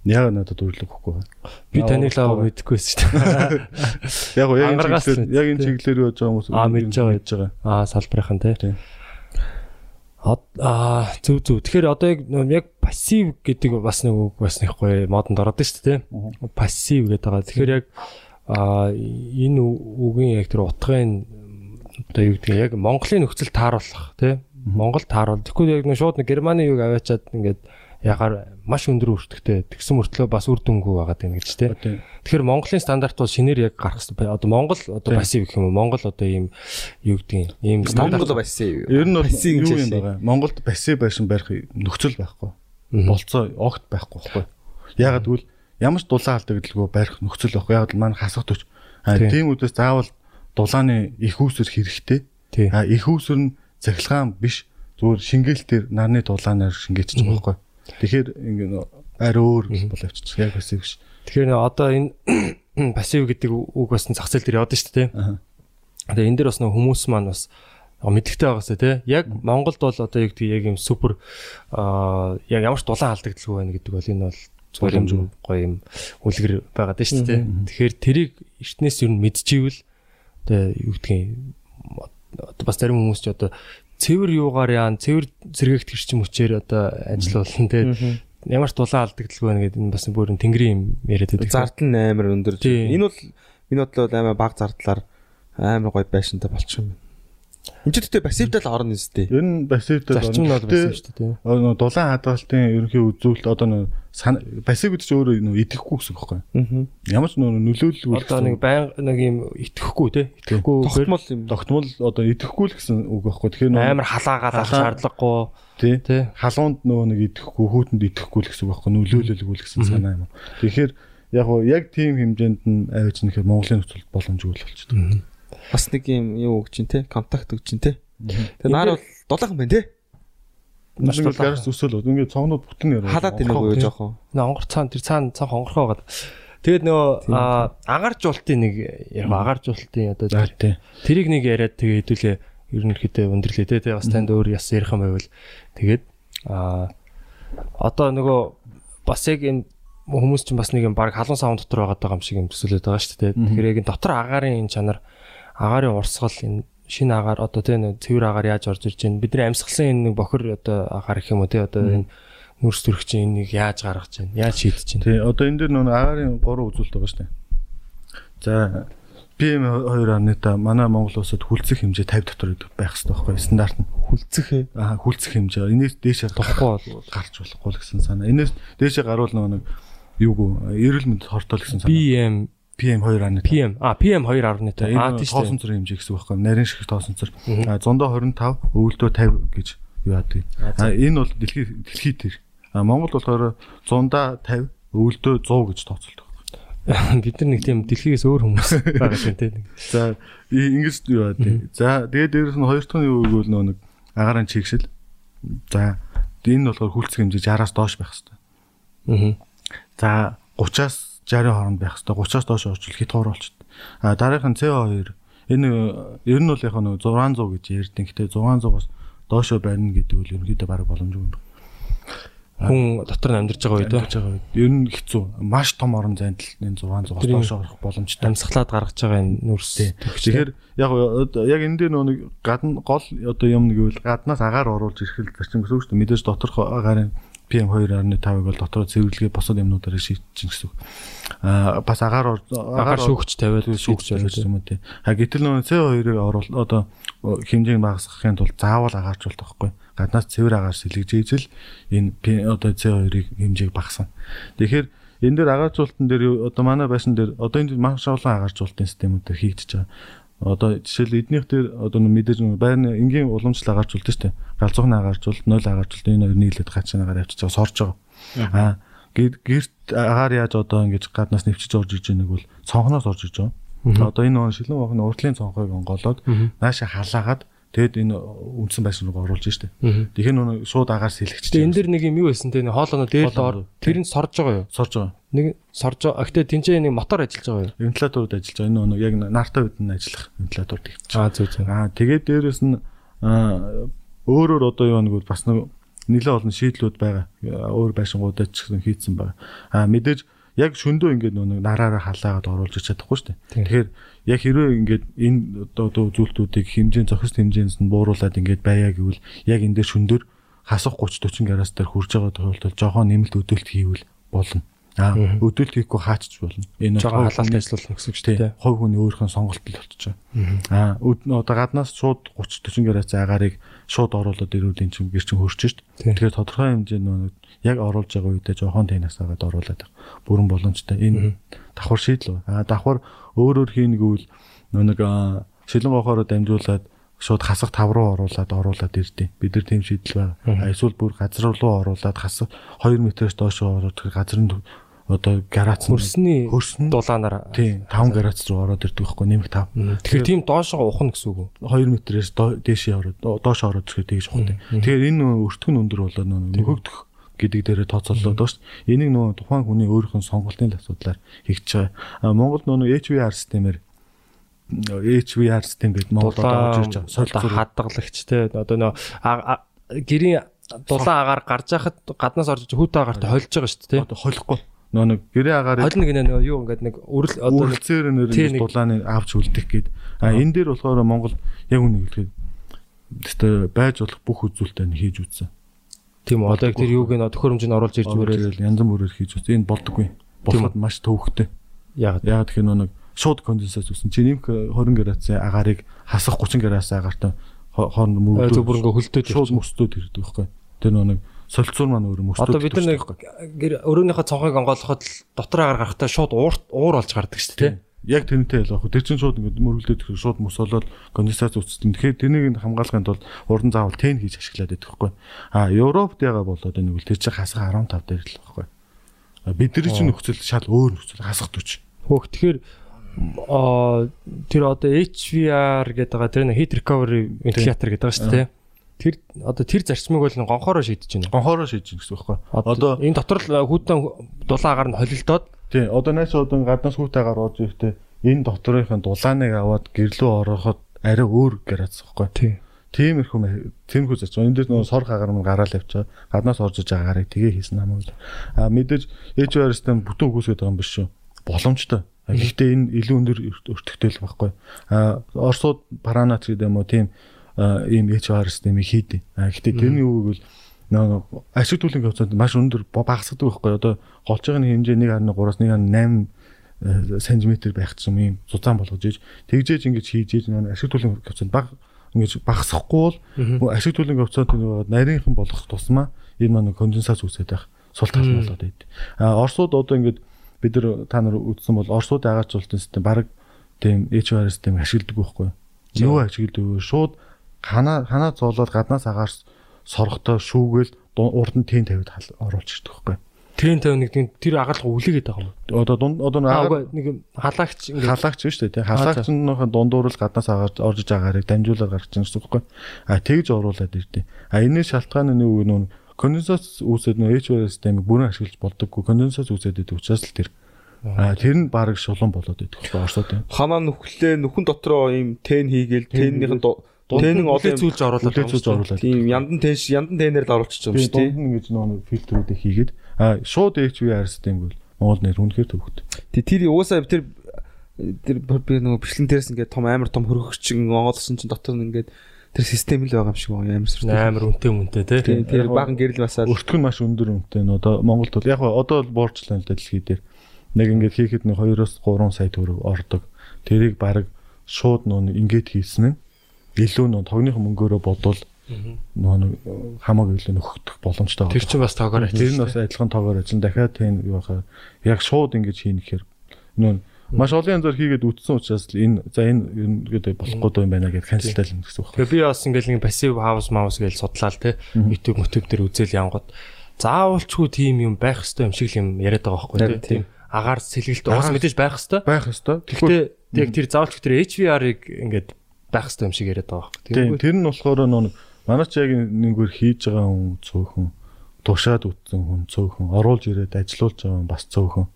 Яг надад үрлэг өгөхгүй байна. Би таныг л аваа мэдэхгүйсэн шүү дээ. Яг яг энэ чиглэлээр яг энэ чиглэлээр яаж байгаа хүмүүс Аа, мэдж байгаа. мэдж байгаа. Аа салбарынхан тий. Аа зөв зөв. Тэгэхээр одоо яг яг пассив гэдэг бас нэг үг бас нэхгүй модонд ороод шүү дээ. Пассив гэдэг байгаа. Тэгэхээр яг аа энэ үгийн яг тэр утгын одоо юу гэдэг яг Монголын нөхцөл тааруулах тий. Монгол тааруул. Тэгэхгүй яг шууд нэг Германы юг аваачаад ингээд ягаар маш өндөр өртөгтэй. Тэгсэн мөртлөө бас үр дүнгүй байгаа юм гэж тий. Тэгэхээр Монголын стандарт бол шинээр яг гарах хэрэгтэй. Одоо Монгол одоо пассив гэх юм уу? Монгол одоо ийм юу гэдэг юм ийм стандарт Монгол бассан. Ер нь бол Бассын юу юм байгаа. Монголд пассив байшин барих нөхцөл байхгүй. Болцоо огт байхгүй байхгүй. Ягаад гэвэл ямар ч дулаан алдагдaltaгүй барих нөхцөл байхгүй. Ягаад л маань хасах төч. А Тийм. үдээс заавал дулааны их үүсвэр хэрэгтэй. Тий. А их үүсвэр нь цахилгаан биш. Зүгээр шингээлтээр нарны дулаанаар шингээчих юм байхгүй. Тэгэхээр ингэ нөө арай өөр бол авчиж яг пассив биш. Тэгэхээр нэ одоо энэ пассив гэдэг үг бас зах зээл дээр яваад шүү дээ. Тэгээ энэ дээр бас нэг хүмүүс маань бас мэдгтэй байгаасаа тий. Яг Монголд бол одоо юу гэдэг яг юм супер аа яг ямар ч дулаан алдагдaltaгүй байна гэдэг бол энэ бол юм гоё юм үлгэр байгаад шүү дээ. Тэгэхээр тэрийг эртнээс юу мэдчихвэл тэгээ юу гэдгийг одоо бас зарим хүмүүс ч одоо цэвэр юугаар яан цэвэр зэрэгт гэрч мөчээр одоо ажил болно тэгээ ямар ч дулаан алдагдaltaгүй байна гэдэг энэ бас бүрэн тэнгэрийн юм яриад байдаг. Зардал нь амар өндөр. Энэ бол миний бодлоо амар баг зардлаар амар гоё байшинтай болчих юм байна. Гэдэг пассивтай л орно нэстэй. Ер нь пассивтай зарчим нь бол байсан шүү дээ. дээ. Дулаан хадгалтын ерөнхий үзүүлэлт одоо нөө пассив гэдэг чинь өөрөө нөө идэхгүй гэсэн үг байхгүй. Аа. Ямар ч нөө нөлөөлөл Одоо нэг баян нэг юм итгэхгүй те итгэхгүй Тогтмол юм. тогтмол одоо идэхгүй л гэсэн үг байхгүй. Тэгэхээр нөө амар халаагаад Халаа- шаардлагагүй тий тий. халуунд нөгөө нэг идэхгүй хүүтэнд идэхгүй л гэсэн үг байхгүй. Нөлөөлөлгүй л гэсэн санаа юм. Тэгэхээр яг яг тийм хэмжээнд нь авиж нэхэр Монголын нөхцөлд боломжгүй л болчихдог. Бас нэг юм юу өгч ин те контакт өгч ин те. Тэгээ наар бол дулаахан байна те. Маш дулаахан. гарч зүсэл бол ингээд цогнууд бүтэн яруу. Халаад тийм үгүй жоохон. Нэ онгор цаан тэр цаан цаан хонгорхоо гад. Тэгээд нөгөө аа, агаар жуултын нэг яг агаар жуултын одоо тэрийг нэг яриад тэгээ хэдүүлээ ерөнхийдөө өндөрлөө те бас танд өөр яс ярих юм байвал тэгээд аа одоо нөгөө бас яг энэ хүмүүс чинь бас нэг юм баг халуун савн дотор байгаа юм шиг юм төсөөлөд байгаа шүү дээ. Тэгэхээр яг энэ дотор агаарын энэ чанар агаарын урсгал энэ шинэ агаар одоо тийм цэвэр агаар яаж орж ирж байна. Бидний амьсгалсан энэ нэг бохир одоо агаар гэх юм уу тий одоо энэ нүрс төрөх чинь энийг яаж гаргаж байна? Яаж шийдэж байна? Тий. Одоо энэ дээр нөгөө агаарын 3 үзүүлэлт байгаа шүү дээ. За PM2 та манай Монгол улсад хүлцэх хэмжээ 50 дотор байх хэрэгтэй байхгүй стандарт нь. Хүлцэх. Аа хүлцэх хэмжээ. Энээс дээшээ Тухгүй бол гарч болохгүй гэсэн санаа. Энээс дээшээ гарвал нөгөө нэг юуг эрүүл мэнд хортол гэсэн санаа. PM PM2 аны PM а PM 2.5 За аа энэ тийм тоосон цэр хэмжээ гэсэн үг байхгүй нарийн шиг тоосон цэр. А 125, өвөлдөө 50 гэж юу яадаг. А энэ бол дэлхий дэлхий тэр. А Монгол болохоор 150, өвөлдөө 100 гэж тооцолдог. Бид нар нэг тийм дэлхийгээс өөр хүмүүс байгаа юм тийм. За ингэж юу яадаг. За тэгээд дээрээс нь хоёр дахь нь юу гэвэл нөө нэг агаарын чигшил. За энэ болохоор хүлцэх хэмжээ 60-аас доош байх хэрэгтэй. Аа. За 30-аас 60 хооронд байх хэрэгтэй. 30-аас доош орчвол хит хоор болчихдог. А дараагийнх нь CO2 энэ ер нь бол яг нэг 600 гэж ярьдیں۔ Гэтэ 600-аас доошо барина гэдэг үл ерөнхийдөө бараг боломжгүй юм. Хүн дотор нь амьдарч байгаа үед Амьдарч байгаа үед ер нь хэцүү. Маш том орон зайд л энэ 600-аас Тэр юм- доошо орох боломжтой. амьсгалаад гаргаж байгаа энэ нүрс. Тэгэхээр яг яг энэ дээр нэг гадна гол одоо юм нэг үйл гаднаас агаар оруулж ирэх л зарчим гэсэн үг шүү дээ. Мэдээж доторх агаарын PM2.5-ыг бол дотороо цэвэрлэгээ босод юмнуудаараа шийдчихин гэсэн. Аа бас агаар агаар шүүгч тавиад шүүгч тавиад юм уу тий. А гэтэл нөө CO2-ыг оруул одоо хэмжээг багасгахын тулд заавал агаарчулдаг байхгүй. Гаднаас цэвэр агаар сэлгэж ийзэл энэ одоо CO2-ыг хэмжээг багасгана. Тэгэхээр энэ дээр агаарчуултан дээр одоо манай байшин дээр одоо энэ маш олон агаарчуултын системүүд хийгдэж байгаа. Одоо жишээл эднийх дээр одоо мэдээж байрны энгийн уламжлал агаарчулт шүү дээ. Галзуухны агаарчулт, нойл агаарчулт энэ хоёр нийлээд гачаагаар авчиж байгаа сорж байгаа. Аа гэр- гэрт агаар яаж одоо ингэж гаднаас нэвчиж орж иж байгааг бол цонхноос орж иж байгаа. Одоо энэ он шилэн бахны уртлын цонхойг онголоод нааша халаагаад тэгэд энэ үндсэн байшин руу оруулж штэ. Тэгэхээр нөө шууд агаар сэлгэж Тэгээ энэ дэр нэг юм юу байсан те хоолоно дээр л ор тэр нь сорж байгаа юу? сорж байгаа. Нэг сорж байгаа. Гэтэ тэнцээ нэг мотор ажиллаж байгаа юу? Вентиляторууд ажиллаж байгаа. Энэ нөө яг нартай үед нь ажиллах вентиляторд их. Аа зүг зүг. Аа тэгээд дээрэс нь өөрөөр одоо юу нэг бас нэг нэлээд олон шийдлүүд байгаа. Өөр байшингуудад ч гэсэн хийцэн байгаа. Аа мэдээж яг шөндөө ингээд нэг нараараа халаагаад оруулж ич чадахгүй шүү дээ. Тийм. Тэгэхээр яг хэрвээ ингээд энэ одоо одоо үзүүлэлтүүдийг хэмжээ зохист хэмжээс нь бууруулад ингээд байя гэвэл яг энэ дээр шөндөр хасах 30 40 градус дээр хурж байгаа тохиолдолд жоохон нэмэлт өдөлт хийвэл болно. Аа өдөлт хийхгүй хаачч болно. Энэ хувь халаалт ажиллуулах гэсэн үг шүү тий дээ. хувь хүний өөрийнхөө сонголт л болчихоо. Аа одоо гаднаас шууд 30 40 градус агарыг шууд оруулаад ирүүлийн чинь гэр чинь хөрч шít. Тий. Тэгэхээр тодорхой хэмжээнд нөгөө яг оруулж байгаа үедээ жоохон тэнэс агаад оруулаад байгаа. Бүрэн боломжтой. Энэ давхар шийдэл. Аа давхар өөрөөр хийнэ гэвэл нөгөө нэг шилэн гохороо дамжуулаад шууд хасах тав руу оруулаад оруулаад ирдээ. Бид нар тийм шийдэл байгаа. Эсвэл бүр газар руу оруулаад хасах 2 м-ээс доош ороод газрын одоо гарац Хөрсний хөрсөн дулаанаар. Тийм 5 градус руу ороод ирдэг байхгүй нэмэх 5. Тэгэхээр тийм доошоо ухна гэсэн үг үү? 2 м-ээс дээшээ ороод доо- доош ороод ирэхэд тэгж ухдаг. Тэгэхээр энэ өртгөн өндөр болоод нөө нөхөгдөх гэдэг дээрээ тооцоолоод байна шүү дээ. Энийг нөө тухайн хүний өөрийнх нь сонголтын асуудлаар хийгдэж байгаа. А Монголд нөө HVR системээр HVR систем гэдэг Монголд одоо орж ирж байгаа. Солилцоо хадгалагч те одоо нөө а- гэрийн дулаан агаар гарч яхад гаднаас орж хүүтэй агаартай холж байгаа шүү дээ одоо холихгүй. Нөө нэг гэрээ агаарыг Хойлно гинэ нөгөө юу ингээд нэг өрөл одоо Үргэлцээр нэр дулааны авч үлдэх гээд. А энэ дээр болохоор Монгол яг үнэ хэлэхэд тест байж болох бүх үзүүлэлтээ нь хийж үзсэн. Тийм одоо яг тэр юуг нь төхөөрөмжөнд оруулж ирж мөрөөл янз бүрээр хийж үзсэн. Энэ болдоггүй. Болоход маш төвөгтэй. яг Яг тэгэхээр нэг шууд конденсат үүсэн. Чи нэмэх 20 градусын агаарыг хасах 30 градусын агаартай хо- хооронд мөрөд зөв бүр ингээ хөлтөөд шууд мөстөөд ирдэг байхгүй. Тэр нэг солилцуур маань өөр мөстөөд. Одоо бид нар нэг гэр өрөөнийхөө цонхыг онгойлгоход л дотор агаар гарахтаа шууд уур уур болж гардаг шүү дээ. Яг тэрнтэй л баг. Тэр чинь шууд ингээд мөрөлдөд ирэх шууд мөс болоод конденсац үүсдэг. Тэгэхээр тэрнийг нь хамгаалахын тулд урдан заавал тэн хийж ашиглаад байдаг байхгүй. А Европт яга болоод энэ үл тэр чинь хасах 15 дээр л байхгүй. Бидний чинь нөхцөл шал өөр нөхцөл хасах төч. Хөөх тэгэхээр тэр одоо HVR гэдэг байгаа тэр нэг heat recovery ventilator гэдэг байгаа шүү дээ. Тэр одоо тэр зарчмыг бол гонхороо шийдэж байна. Гонхороо шийдэж гэсэн үг байхгүй. Одоо энэ дотор л хүүтэн дулаагаар нь холилдоод тий одоо найс одоо гаднаас хүүтэйгээр орж ирэхдээ энэ доторынхын дулааныг аваад гэрлөө ороход арай өөр градус байхгүй. тий. Тиймэрхүү тиймэрхүү зач. Энэ дээр нөгөө сор хагаар мөн гараал явчаа. Гаднаас орж иж байгаагаарыг тгээ хийсэн намайг л. А мэдээж HVR систем бүтэн үгүйсгээд байгаа юм биш шүү. Боломжтой. Гэхдээ энэ илүү өндөр өртөгтэй л байхгүй. А Оросууд Паранат гэдэг юм уу тийм ийм HVR системийг хийдэ. А гэхдээ тэрний үг бол нөгөө ашиг түлхэнгийн хувьд маш өндөр багасгадаг байхгүй. Одоо голчгийн хэмжээ 1.3-аас 1.8 см байх юм ийм зузаан болгож иж тэгжээж ингэж хийж иж нөгөө ашиг түлхэнгийн хувьд баг ингэж багасгахгүй бол ашиг түлхэнгийн хувьд нөгөө нарийнхан болох тусмаа энэ маань конденсац үүсээд байх сул тал болоод байд. А Оросууд одоо ингэж бид нар та нар үзсэн бол Оросууд агаарчлалтын систем баг тийм HVR систем ашигладаг байхгүй. Юу ашигладаг вэ? Шууд ханаа ханаа зоолоод гаднаас агаар сорготой шүүгээл урд нь тэн тавиад хал- оруулж ирдэг байхгүй. Трен 51 тийм тэр агаарлах үлээгээд байгаа юм. Одоо дунд одоо нэг Аа агаар үгүй нэг халагч ингээ халаагч шүү дээ тий. Халаагчнийхээ дундуур л гаднаас агаар орж иж байгаарыг дамжуулаад гарч ирж байгаа байхгүй. А тэгж оруулаад ирдээ. А энэ шалтгаан нь юу нүүн конденсац үүсээд нөө HVR системийг бүрэн ашиглаж болдоггүй. Конденсац үүсээд идэг учраас л тэр. А тэр нь баг шулуун болоод идэх байхгүй орсод юм. Ханаа нүхлээ нүхэн дотроо ийм тэн хийгээл тэннийхэн тэнэн олон зүүлж оруулаад Үлээ зүүж оруулаад. тийм яндан тэнш яндан тэнээр л оруулчих юм Тийм шүү дээ. дунд нь ингэж нөө фильтрүүдийг хийгээд а шууд HVR систем бол Монгол нэр үнэхээр төвөгтэй. Тэг тэр уусаа тэр тэр би нөгөө бичлэн дээрс ингээд том амар том хөргөгчин онгоолсон чинь дотор нь ингээд тэр систем л байгаа юм шиг байгаа амар сүртэй. амар үнэтэй үнэтэй тий. Тийм тэр баган гэрэл басаад Өртгөх нь маш өндөр үнэтэй нь одоо Монголд бол яг одоо л буурчлаа л дэлхий дээр. Нэг ингэж хийхэд нэг 2-оос 3 сая төгрөг ордог. Тэрийг баг шууд нөө ингэж хийсэн нь илүү нөө тогныхон мөнгөөрөө бодвол нөө нэг хамаагүй илүү нөхөх боломжтой Тэр чинь бас тоогоор Тэр нь бас адилхан тоогоор ажиллана. Дахиад тийм юу баха яг шууд ингэж хийнэ гэхээр нөө маш олон янзаар хийгээд үтсэн учраас энэ за энэ гэдэг болохгүй юм байна гэж канселтай л гэсэн үг. Тэгээ би бас ингээл нэг пассив хаус маус гэж судлаа л те. YouTube YouTube дээр үзэл янгот. Заавалчгүй тийм юм байх хэвээр юм шиг л юм яриад байгаа байхгүй. Тийм. Агаар сэлгэлт уус мэдээж байх хэвээр. Байх ёстой. Гэхдээ яг тэр заавалч тэр HVR-ыг ингээд байх хэвээр юм шиг яриад байгаа байхгүй. Тийм тэр нь болохоор нөө манай ч яг нэгвэр хийж байгаа хүн цөөхөн тушаад үтсэн хүн цөөхөн оруулж ирээд ажилуулж байгаа хүн бас цөөхөн.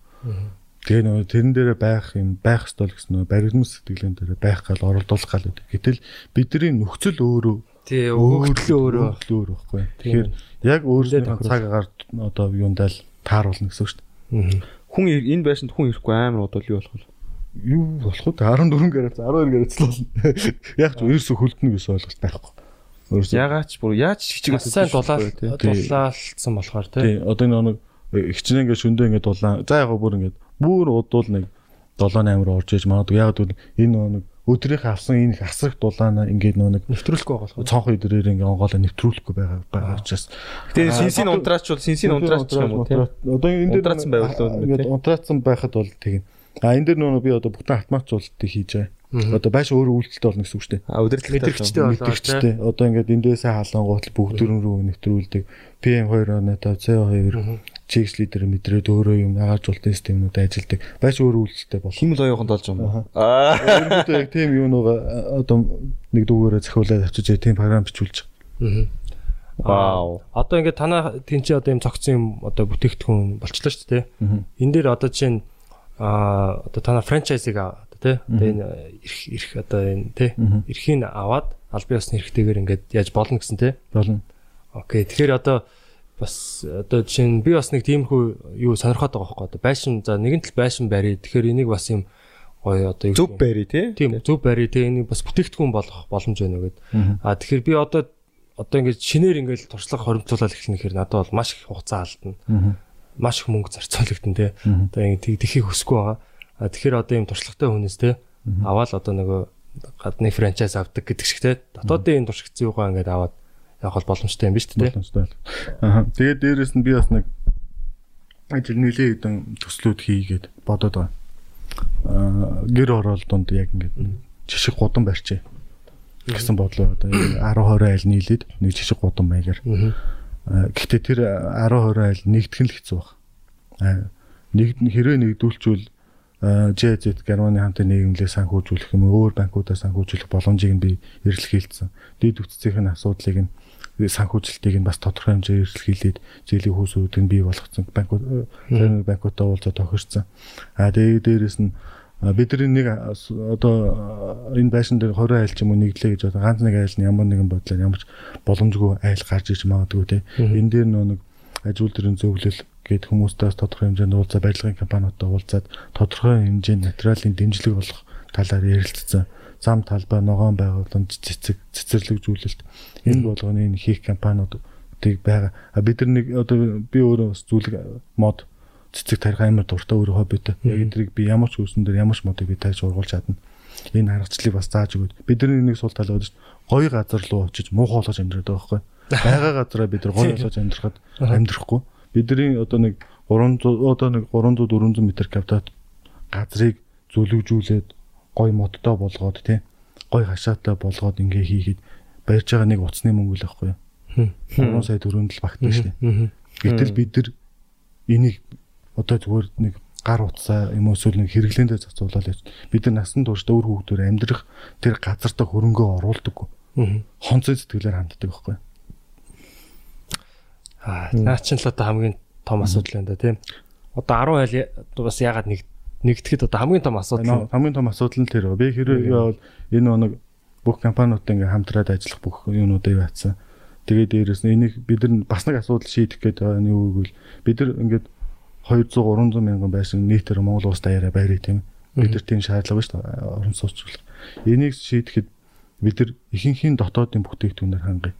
Тэгээ нөө тэрэн дээрээ байх юм байх ёстой гэсэн нөө баригдмал сэтгэлэн дээрээ байх гал оролдуулах гал гэдэг. Гэтэл бидний нөхцөл өөрөө Тий өгөгдөл өөрөө. өгөгдөл өөр байхгүй. Тэгэхээр яг өөрсдийн цаг агаар одоо юундаа л тааруулна гэсэн үг шүү дээ. хүн энэ байшинд хүн ирэхгүй амар удвал юу болох вэ? Юу болох вэ? 14 градус 12 градус л болно. Яг ч ерөөсө хөлдөнө гэсэн ойлголт байхгүй. Ерөөсө Ягаад ч бүр яаж Бас сайн дулаал дулаалцсан болохоор тий. одоо нэг нэг хичнээн ингээ шөндөө ингээ дулаан за яг бүр ингээ бүр удуул нэг 7 8 руу орж иж магадгүй яг бол энэ нэг өдрийнх авсан энэ их асрах дулаанаа ингээ нэг Нэвтрүүлэхгүй болохоор. цонх өдрөөр ингээ онгоолоо нэвтрүүлэхгүй байгаа байгаа учраас Тэгээ синсийн унтраач бол синсийн унтраач юм уу тийм. одоо энэ дээр Унтраацсан байвал л үү, ингээд тий? унтраацсан байхад бол тийм а энэ дээр нөгөө би одоо бүтэн автоматжуулалтыг хийж байгаа одоо байш өөрөө үйлдэлтэй болно гэсэн үг шүү дээ А тий. мэдэрчтэй одоо ингээд эндээсээ халангуут бүгд дөрөн рүү нэвтрүүлдэг. PM2.5 CO2 чекс лидер мэдрээд өөрөө юм агааржуулалтын системүүд ажилладаг байш өөрөө үйлдэлтэй болно. Химэл оюухан болж байгаа юм уу? Аа. Өөрөндөө яг тийм юу нөгөө одоо нэг дүүгээрээ захиулаад авчиж тийм програм бичүүлж. Вау. Одоо ингээд танаа тэнцээ одоо юм цогцсон юм одоо бүтээгдэхүүн болчлоо шүү дээ. Энэ дээр одоо чинь аа одоо танаа франчайзыг аваад тий. Одоо энэ эрх эрх одоо энэ тий. Эрхийг аваад аль бие усны эрхтэйгээр ингээд яаж болно гэсэн тий. болно. Окей. Тэгэхээр одоо бас одоо жишээ нь би бас нэг тиймэрхүү юу сонирхоод байгаа байхгүй одоо байшин за нэгэн тал байшин барь. Тэгэхээр энийг бас юм гоё одоо Зөв байри тий. тийм зөв барь тий энийг бас бүтээгдэхүүн болгох боломж байна гэд. А тэгэхээр би одоо одоо ингээд шинээр ингээд туршлага хоримтлуулаад эхлэх нэхэр надад бол маш их хугацаа алдна. Маш их мөнгө зарцуулагдана тий. Одоо ингээд тэхийг хүсэхгүй байгаа. Тэгэхээр одоо юм туршлагатай хүнээс тий аваад одоо нөгөө гадны франчайз авдаг гэдэг шиг тий. Дотоодын энэ туршигдсан юугаа ингээд аваад явах бол боломжтой юм биш үү тий. Боломжтой. Аа. Тэгээд дээрэс нь би бас нэг ажил нэлээ хэдэн төслүүд хийгээд бодоод байгаа. Аа гэр орол донд яг ингээд жишг гудам барьчээ. гэсэн бодлоо одоо 10 20 айл нийлээд нэг жишг гудам маягаар. Аа, Гэхдээ тэр 10 20 айл нэгдэх нь л хэцүү баг. Аа, Нэг хэрвээ нэгдүүлчвэл ЖЗ Германы хамтын нийгэмлээ санхүүжүүлэх юм өөр банкудаа санхүүжүүлэх боломжийг нь би эрэлхийлсэн. Дэд үтцийн асуудлыг нь санхүүжилтийг нь бас тодорхой хэмжээр эрэлхийлээд зээлийн хүүсүүдийг бий болгоцсон банкуд банкудаа уулзаад тохирсон. А тэгээд дээрэс нь бидний нэг одоо энэ байшин дээр 20 айл ч юм уу нэгдлээ гэж одоо ганц нэг айл нь ямар нэгэн бодлоор ямар ч боломжгүй айл гарч иж магадгүй те. Энэ дээр нөө нэг ажил төрийн зөвлөл гээд хүмүүстээс тодорхой хэмжээнд уулзаа барилгын компаниудтай уулзаад тодорхой хэмжээнд материалын дэмжлэг болох талаар ярилцсан. Зам талбай, ногоон байгууламж, цэцэг, цэцэрлэгжүүлэлт энэ болгоны энэ хийх компаниудыг байгаа. Бид нар нэг одоо би өөрөө бас зүйлэг мод цэцэг тарих амар дуртай өөрөө хоббитой. Яг эдрийг би ямар ч үүсэн дээр ямар ч модыг би тааж ургуулж чадна. Энэ харгачлалыг бас зааж өгөөд бидний нэг сул тал дээ. Гоё газар руу очиж муухай болгож амьдраад байгаа байхгүй. Бага газараа бид нар гоё болгож амьдрахад амьдрахгүй. Бидний одоо нэг 300 одоо нэг 300 400 м квадрат газрыг зүлэгжүүлээд гоё модтой болгоод тий гоё хашаатай болгоод ингээ хийхэд барьж байгаа нэг уцсны мөнгө л байхгүй юу. 3 сая төгрөнд л багтана шүү дээ. Гэтэл бид нар энийг одоо зүгээр нэг гар утсаа юм уу эсвэл нэг хэрэглээндээ зацуулаад байж бид нар насан турш өөр хүүхдээр амьдрах тэр газартаа хөрөнгөө оруулдаггүй. Хонцой сэтгэлээр ханддаг байхгүй. Аа наа чинь л одоо хамгийн том асуудал байна да тийм. Одоо 10 айл бас ягаад нэг нэгдэхэд одоо хамгийн том асуудал хамгийн том асуудал нь тэр. Би хэрэг бол энэ оног бүх компаниудтай ингээм хамтраад ажиллах бүх юунуудыг яатсан. Тэгээд дээрэс нь энийг бид нар бас нэг асуудал шийдэх байгаа нь юу гэвэл бид нар ингээд 200 300 мянган байшин нийтээр Монгол улс даяараа байрыг тийм. Бид нар тийм шаардлага шүү дээ. Орон сууцчлах. Энийг шийдэхэд бид нар ихэнхийн дотоодын бүтээгдэхүүнээр хангая.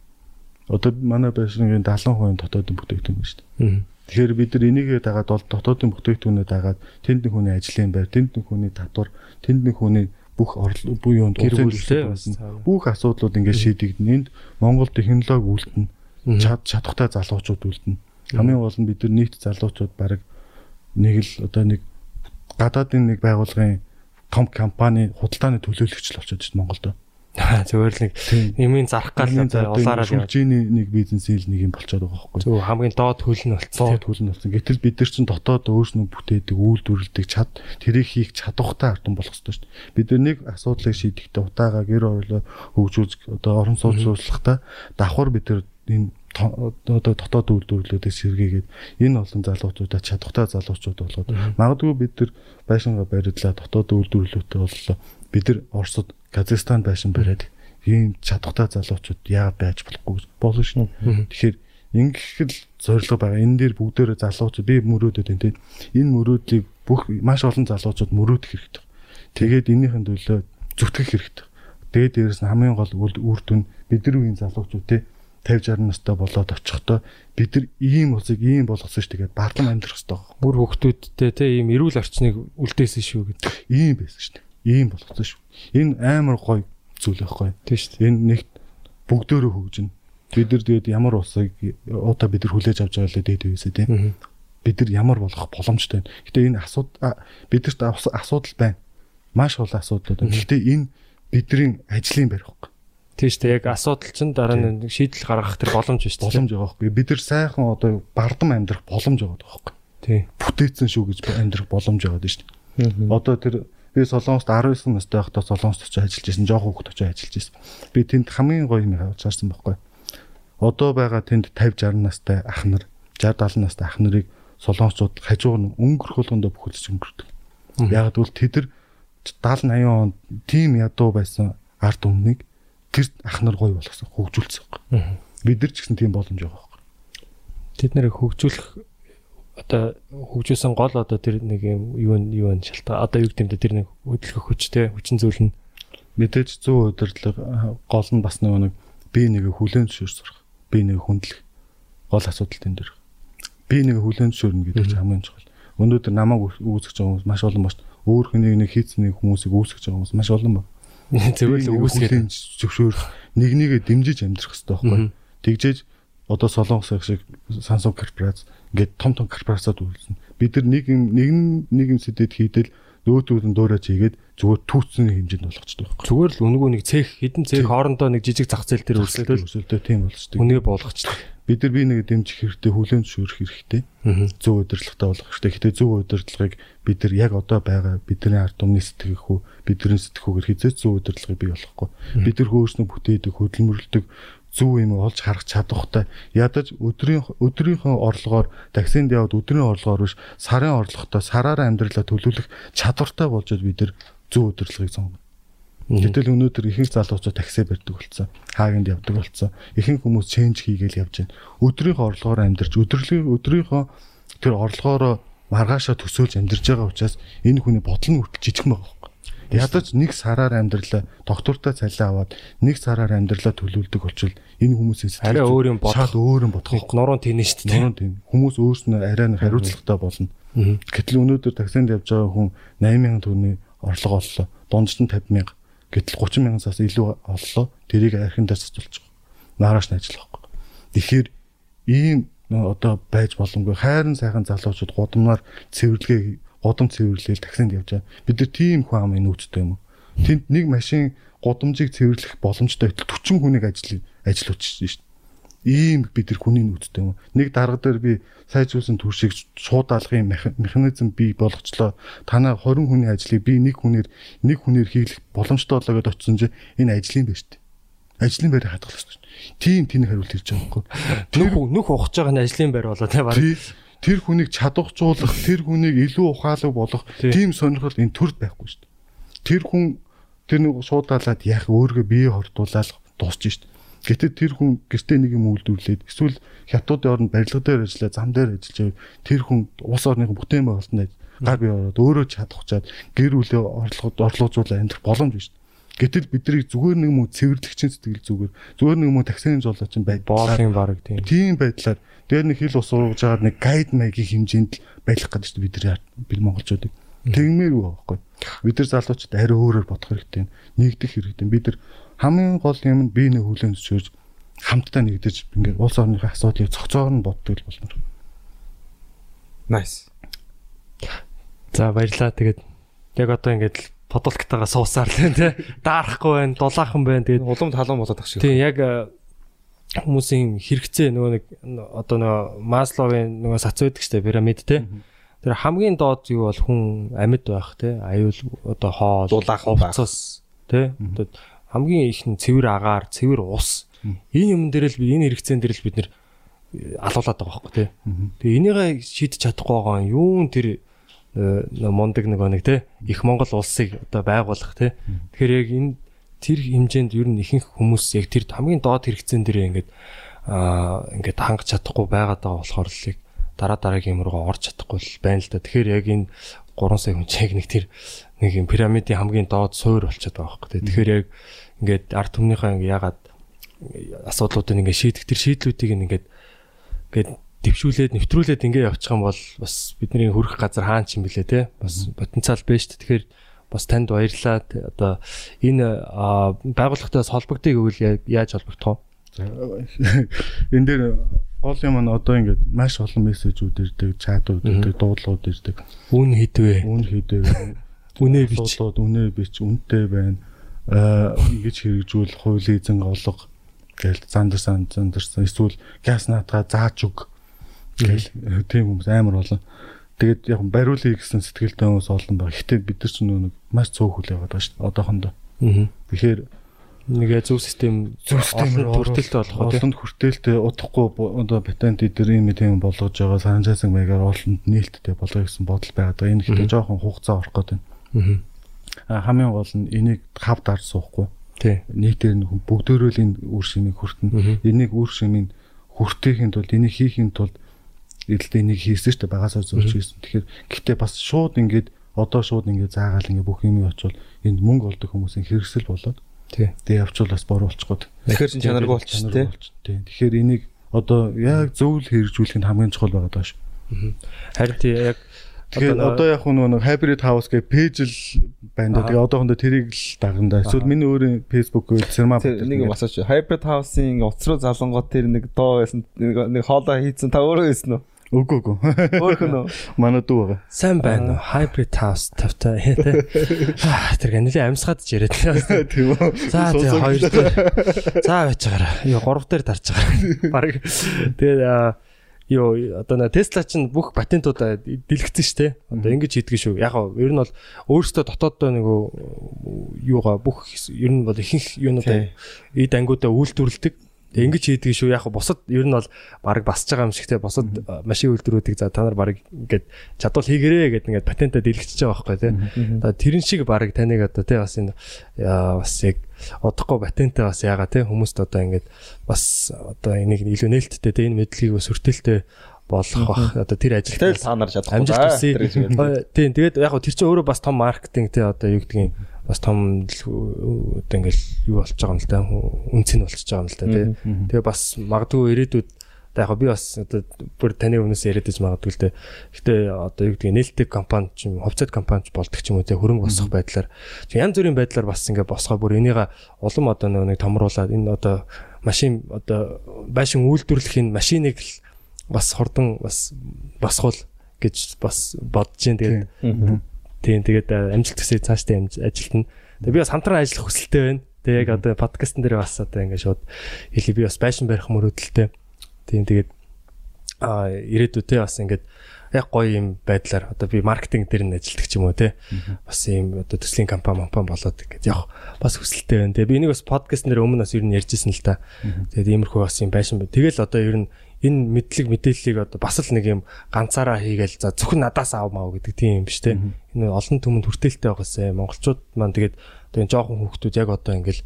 Одоо манай байшингийн 70% дотоодын бүтээгдэхүүн байна шүү дээ. Тэгэхээр бид нар энийгээ дагаад бол дотоодын бүтээгдэхүүнээ дагаад тэнд нэг хүний ажлын байр, тэнд нэг хүний татвар, тэнд нэг хүний бүх орлого буй юунд Гэр улсын бүлтэй төлөвлөлт бас болно. цаавар. бүх асуудлууд ингээд шийдэгдэнэ. Энд Монгол технологи үлдэнэ. Чад чадхтай залуучууд үлдэнэ. Хамгийн гол нь бид нар нийт залуучууд баг нэг л одоо нэг гадаадын нэг байгууллагын том компани худалдааны төлөөлөгч л болчиход шүү дээ Монголд. Зүгээр л нэг юмын зарах гал улаараа шүлжээний нэг бизнесийн л нэг юм болчиход байгаа байхгүй. Зөв хамгийн доод хөл нь болцсон. Цоод хүлэн болсон. Гэтэл бид нар чинь дотоод өөрснөө бүтээдэг, үйлдвэрлэдэг чад тэрийг хийх чадвартай ардын болох хэрэгтэй шүү дээ. Бид нэг асуудлыг шийдэхдээ утаагаа гэр орлоо хөгжүүлж одоо орон сууц сууцлахтаа давхар бид нар энэ одоо дотоод үйлдвэрлэлүүдээс сэргээгээд энэ олон залуучуудаа чадвартай залуучууд болгоод магадгүй бид нар байшингаа бариулаад дотоод үйлдвэрлэлүүтэй боллоо. Бид нар Оросд Казахстан байшин бариад ийм чадвартай залуучууд яа байж болохгүй болно шнэ. Тэгэхээр ингэх л зорилго байгаа. Энэ дээр бүгдээрээ залуучууд би мөрөөдөд энэ тийм энэ мөрөөдлийг бүх маш олон залуучууд мөрөөдөх хэрэгтэй. Тэгээд энийхэн төлөө зүтгэх хэрэгтэй. Тэгээд дээрэс нь хамгийн гол үр дүн бидний үеийн залуучууд те 50 60 настай болоод очихдоо бид нар ийм улсыг ийм болгосон ш тэгээд бардам амьдрах хэрэгтэй байгаа. Бүр хөвгтүүдтэй те ийм эрүүл орчныг үлдээсэн шүү гэдэг. Ийм байсан ш. Ийм болгосон ш. Энэ амар гоё зүйл байхгүй. Тийм шүү дээ. Энэ нэгт бүгдөөрөө хөгжинэ. Бид нар тэгээд ямар улсыг удаа бид нар хүлээж авч байгаа л дээд үесээ тийм. Бид нар ямар болох боломжтой байна. Гэтэ энэ асууд бидэрт ас- асуудал байна. Маш олон асуудлууд байна. Гэтэ энэ бидний ажлын барь байхгүй. Тийм шүү дээ. Яг асуудал чинь дараа нь шийдэл гаргах тэр боломж биш үү? Боломж байгаа байхгүй. Бид нар сайхан одоо бардам амьдрах боломж байгаа байхгүй. Тийм. Бүтээцэн шүү гэж амьдрах боломж байгаа дээ шүү дээ. Одоо тэр би Солонгост 19 настай байхдаа Солонгост очиж ажиллаж байсан. Жохо хүүхэд очиж ажиллаж байсан. Би тэнд хамгийн гоё юм авч харсан байхгүй. Одоо байгаа тэнд 50 60 настай ах нар, 60 70 настай ах нарыг солонгосчууд хажуугаар нь өнгөрөх болгондоо бүхэлдэж өнгөрдөг. Яг гэвэл тэд нар 70 80 он тим ядуу байсан ард өмнөг тэр ах нар гоё болгосон, хөгжүүлсэн байхгүй. Бид нар ч гэсэн тийм боломж байгаа байхгүй. Тэд нэр хөгжүүлэх одоо хөгжүүлсэн гол одоо тэр нэг юм юу юу нь шалтгаан одоо юу гэмдэ тэр нэг хөдөлгөх хүчтэй хүчин зүйл нь мэдээж 100 удирдлага гол нь бас нэг би нэг хүлэн зөвшөөр сурах. Би нэг хүндлэх гол асуудал тэн дээр. Би нэг хүлэн зөвшөөрнө гэдэг чинь хамгийн чухал. Өнөөдөр намайг үүсгэж байгаа хүмүүс маш олон ба шүү. Өөр хүнийг нэг хийцэн нэг хүмүүсийг үүсгэж байгаа хүмүүс маш олон ба. зөвөл үүсгээд зөвшөөр нэг нэгэ дэмжиж амьдрах хэрэгтэй байхгүй. Тэгжээж одоо солонгос шиг Samsung корпорац ингээд том том корпорацад үйлснэ. Бид нар нэг нэг нэг юм сэтэд хийдэл нөөтүүд нь дуурайж хийгээд зүгээр түүцсэн хэмжээнд болгочтой байхгүй. зүгээр л үнгүү нэг цех хідэн цех хоорондоо нэг жижиг зах зээл дээр өрсөлдөөл өсөлтөө тийм болчтой. үнэ болгочтой. Бид нар би нэг дэмжих хэрэгтэй, хүлэн зөвшөөрөх хэрэгтэй. Зөв удирдлагатай болох хэрэгтэй. Гэтэ зөв удирдлагыг бид нар яг одоо байгаа бидний ард түмний сэтгэх үү, бидний сэтгэх үгээр хизээч зөв удирдлагыг бий болохгүй. Бид нар хөөснө бүтээдэг, хөдөлмөрлөдөг зөв юм олж харах чадвартай ядаж өдрийн өдрийнхөө орлогоор таксинд яваад өдрийн орлогоор биш сарын орлоготой сараараа амьдралаа төлөвлөх чадвартай болж бид нар зөв удирдлагыг сонгоно. Гэтэл өнөөдөр ихэнх залуучууд такси барьдаг болсон. Хаагинд явдаг болсон. Ихэнх хүмүүс ченж хийгээл явж байна. Өдрийнхөө орлогоор амьдарч өдрөлийн өдрийнхөө тэр орлогоороо маргаашаа төсөөлж амьдарч байгаа учраас энэ хүний бодол нь хүртэл жижигхэн байгаа байхгүй. Ядаж нэг сараар амьдралаа доктортой цалин аваад нэг сараар амьдралаа төлөвлөдөг болчвол энэ хүмүүсийн Арай өөр юм бодох. шал өөр юм бодох. Нуруу тийнэ шүү дээ. Нуруу тийм. Хүмүүс өөрснөө арай нэг хариуцлагатай болно. Гэтэл өнөөдөр таксинд явж байгаа хүн 8000 төгрөгийн орлого оллоо. Дундч нь 50000. Гэтэл 30 мянгаас илүү оллоо. Тэрийг архиндаа цацуулж байгаа. Нарааш нь ажиллах байхгүй. Тэгэхээр ийм одоо байж боломгүй хайрын сайхан залуучууд гудамнаар цэвэрлэгээ гудам цэвэрлээл таксинд явж байгаа. Бид нар тийм хүн амын нөөцтэй юм уу? Тэнд нэг машин гудамжийг цэвэрлэх боломжтой байтал 40 хүнийг ажил ажиллуулчихсан шүү дээ. Ийм бид нар хүний нөөцтэй юм? Нэг дарга дээр би сайжруулсан төршийг шууд алгын механизм бий болгочлоо. Танаа 20 хүний ажлыг би нэг хүнээр нэг хүнээр хийх боломжтой болоо гэдээ очсон чинь энэ ажлын байж тээ. Ажлын байрыг хадгалах шүү дээ. Тийм тэнэг хариулт хийж байгаа байхгүй. Нүх нүх ухаж байгаа нь ажлын байр болоо те баг. Тэр хүнийг чадваржуулах, тэр хүнийг илүү ухаалаг болгох тийм сонирхол энэ төрд байхгүй шүү дээ. Тэр хүн тэр нэг шуудаалаад яг өөргөө бие хортуулаад дуусчих шүү дээ. Гэтэл тэр хүн гэртээ нэг юм үйлдвэрлээд эсвэл хятадын оронд барилга дээр ажиллаа, зам дээр ажиллаж. Тэр хүн улс орныхын бүтээн байгуулалтанд гар бие ороод өөрөө чадахчаад гэр бүлээ орлогод орлуулжуулаа амьдрах боломж биш. Гэтэл бидний зүгээр нэг муу цэвэрлэгчийн сэтгэл зүгээр зүгээр нэг муу таксины жолооч байд боолын баг тийм. Тийм байдлаар дээр нэг хил ус ургаж байгаа нэг гайд маягийн хэмжээнд л байх гэдэг чинь бидний бид монголчуудыг тэгмээргүй байхгүй. Бид нар залуучууд арай өөрөөр бодох хэрэгтэй. Нэгдэх хэрэгтэй. Бид нар хамгийн гол юм нь бие нэг хүлэн зөвшөөрж хамтдаа нэгдэж ингээд улс орныхаа асуудлыг цогцоор нь боддог л болно. Nice. За баярлаа. Тэгээд яг одоо ингээд подолктагаа суусаар л тий. Даарахгүй байна, дулаахан байна. Тэгээд Улам талан болоод ах шиг. тий яг э, хүмүүсийн хэрэгцээ нөгөө нэг одоо нөгөө Масловын нөгөө сац байдаг штэ пирамид тий. Тэр хамгийн доод юу бол хүн амьд байх тий. Аюул одоо хоол, Дулаахан байх. хувцас тий. Одоо хамгийн их нь цэвэр агаар, цэвэр ус. Энэ юм дээр л би энэ хэрэгцээн дээр л бид нэр алуулаад байгаа байхгүй тий. Тэгээ энийгээ шийдэж чадахгүй байгаа юм. Юун тэр э, мундаг нөгөө нэг тий их Монгол улсыг одоо байгуулах тий. Тэгэхээр яг энэ тэр хэмжээнд ер нь ихэнх хүмүүс яг тэр хамгийн доод хэрэгцээн дээр ингээд аа ингээд хангаж чадахгүй байгаа болохоор л дараа дараагийн юм руу орж чадахгүй л байна л да. Тэгэхээр яг энэ 3 сая хүн чиг нэг тэр нэг юм пирамидын хамгийн доод суур болчиход байгаа байхгүй. Тэгэхээр яг ингээд ард түмнийхээ ингээд ягаад асуудлуудыг ингээд шийдэх тэр шийдлүүдийг ингээд ингээд дэвшүүлээд нэвтрүүлээд ингэ явчих юм бол бас бидний хөрөх газар хаан ч юм блэ те. Бас потенциал байна шүү дээ. Тэгэхээр бас танд баярлалаа. Одоо энэ байгууллагатаас холбогдъё гэвэл я- яаж холбогдох вэ? Энэ дээр гол юм нь одоо ингээд маш олон мессежүүд ирдэг, чатууд ирдэг, дуудлууд ирдэг. үн хідвэ Үн хийдэг. Үнэ бич үнэ бич, үнэтэй байна. Ингэж хэрэгжүүл хуулийн эзэн олго гээл зандарсан зандарсан эсвэл газ наатгаа зааж өг гээл тийм хүмүүс амар болон тэгээд яг бариулъя гэсэн сэтгэлтэй хүмүүс олон баг. Гэтэ бид нар ч нэг маш цөөх хүлээ байгаа шүү дээ. Одоохондоо. Аа. Тэгэхээр нэгэ зөв систем зөв системээр хүртэлтэй болох тийм олонд хүртээлтэй удахгүй одоо патент эдэр юм тийм болгож байгаа санжаасан маягаар олонд нээлттэй болгоё гэсэн бодол байгаа. Энэ ихтэй жоохон хугацаа орох гэдэг. Аа. Хамгийн гол нь энийг хав дарж суухгүй. тий Нийтээр нь бүгдөө л энэ үр шимийг хүртэнэ. Энийг үр шимийг хүртээхийн тулд энийг хийхийн тулд эдэлтэй энийг хийсэн шүү дээ багасаа зурж хийсэн. Тэгэхээр гэхдээ бас шууд ингээд одоо шууд ингээд заагаал ингээд бүх юм очвол энд мөнгө олдог хүмүүсийн хэрэгсэл болоод Тий. тэгээ явчвал бас буруу болчихгод. Тэгэхээр чин чанаргүй болчих тий. Тэгэхээр энийг одоо яг зөвл хэрэгжүүлэх нь хамгийн чухал байгаа даа ш. Харин тий яг Тэгэхээр Одоо яг нэг hybrid house гэх пэйж л байна да. Тэгээ одоохондоо тэрийг л дагнда. Эсвэл миний өөрийн Facebook үйл сэрма нэг асууч. Hybrid house-ийн утас руу залангууд тэр нэг доо байсан нэг хоолоо хийцэн та өөрөө байсан уу? Үгүй үгүй. Өөрөө нөө. Манай дүү байгаа. сайн байна уу? Hybrid house тавтай тий. Аа тэр ганилын амьсгаад ч яриад. Тийм үү. За тий хоёр дээр. За байж байгаараа. Юу гурав дээр дарж байгаа. Бараг. Тэгээд юу одоо на Tesla чинь бүх патентуудаа дэлгэцэн шүү дээ. Одоо ингэж хийдэг шүү. Яг нь ер нь бол өөрөөсөө дотооддоо нэг юугаа бүх ер нь бол ихэнх юунуудаа эд ангиудаа үйлдвэрлэдэг. Тэг ингэж хийдэг шүү. Яг бусад ер нь бол баг басж байгаа юм шигтэй. Бусад а, машин үйлдвэрүүдийг за та нар баг ингээд чадвал хийгэрээ гэдэг ингээд патентаа дэлгэчихэж байгаа байхгүй тий. Одоо тэрэн шиг баг таныг одоо тий бас энэ яа, бас яг удахгүй патентаа бас яага тий хүмүүст одоо ингээд бас одоо энийг илүү нээлттэй тий энэ мэдлэгийг бас өртөлтөй болох бах. одоо тэр ажил Тэгэл та нар чадахгүй. Тийм тэгээд яг тэр чинь өөрөө бас том маркетинг тий одоо юу гэдгийг бас том одоо ингээл юу болж байгаа юм л да үнц нь болчихж байгаа юм л да тий. Тэгээ бас магадгүй ирээдүйд одоо яг би бас одоо бүр таны өмнөөс яриад иж магадгүй л дээ. Гэтэ одоо юу гэдгийг нээлттэй компани ч юм хувьцаат компани ч болдог ч юм уу тий хөрөнгө босох байдлаар. Янз бүрийн байдлаар бас ингээ босгоо. Бүр энийга улам одоо нэг томруулаад энэ одоо машин одоо байшин үйлдвэрлэхийн машиныг л бас хурдан бас босгуул гэж бас бодож जैन тэгээд тийм тэгээд а, амжилт төсөө цаашдаа ажилтна. Тэгээд би бас хамтран ажиллах хүсэлтэй байна. Тэгээд яг одоо подкастн дээр бас одоо ингээд шууд хэлээ би бас байшин барих мөрөөдөлтэй. Тийм тэгээд а ирээдүйдээ бас ингээд яг гоё юм байдлаар одоо би маркетинг дээр нь ажилладаг ч юм уу те бас юм одоо төслийн компани компани болоод ингээд яг бас хүсэлтэй байна. Тэгээ би энийг бас подкаст нэр өмнө бас ер нь ярьжсэн л та. Тэгээд иймэрхүү бас юм байшин байна. Тэгэл одоо ер нь энэ мэдлэг мэдээллийг одоо бас л нэг юм ганцаараа хийгээл за зөвхөн надаас аав маа гэдэг тийм юм биш те. Энэ олон түмэнд хүртээлтэй байгаасаа монголчууд маань тэгээд одоо энэ жоохон хүүхдүүд яг одоо ингээл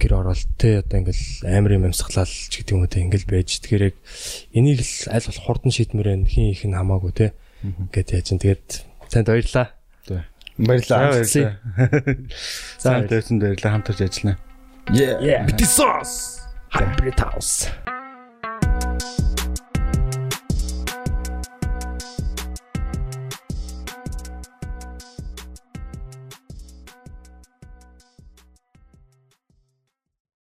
гэр оролт те одоо ингээл амар юм амьсгалал ч гэдэг юм уу те ингээл байж тэгэхээр яг энийг л аль болох хурдан шийдмээр байна хин их нь хамаагүй те. Ингээд яаж ин тэгээд танд баярлаа. Баярлалаа. За За тавьсан баярлалаа хамтарч ажиллана. Yeah. Sauce. Hybrid house.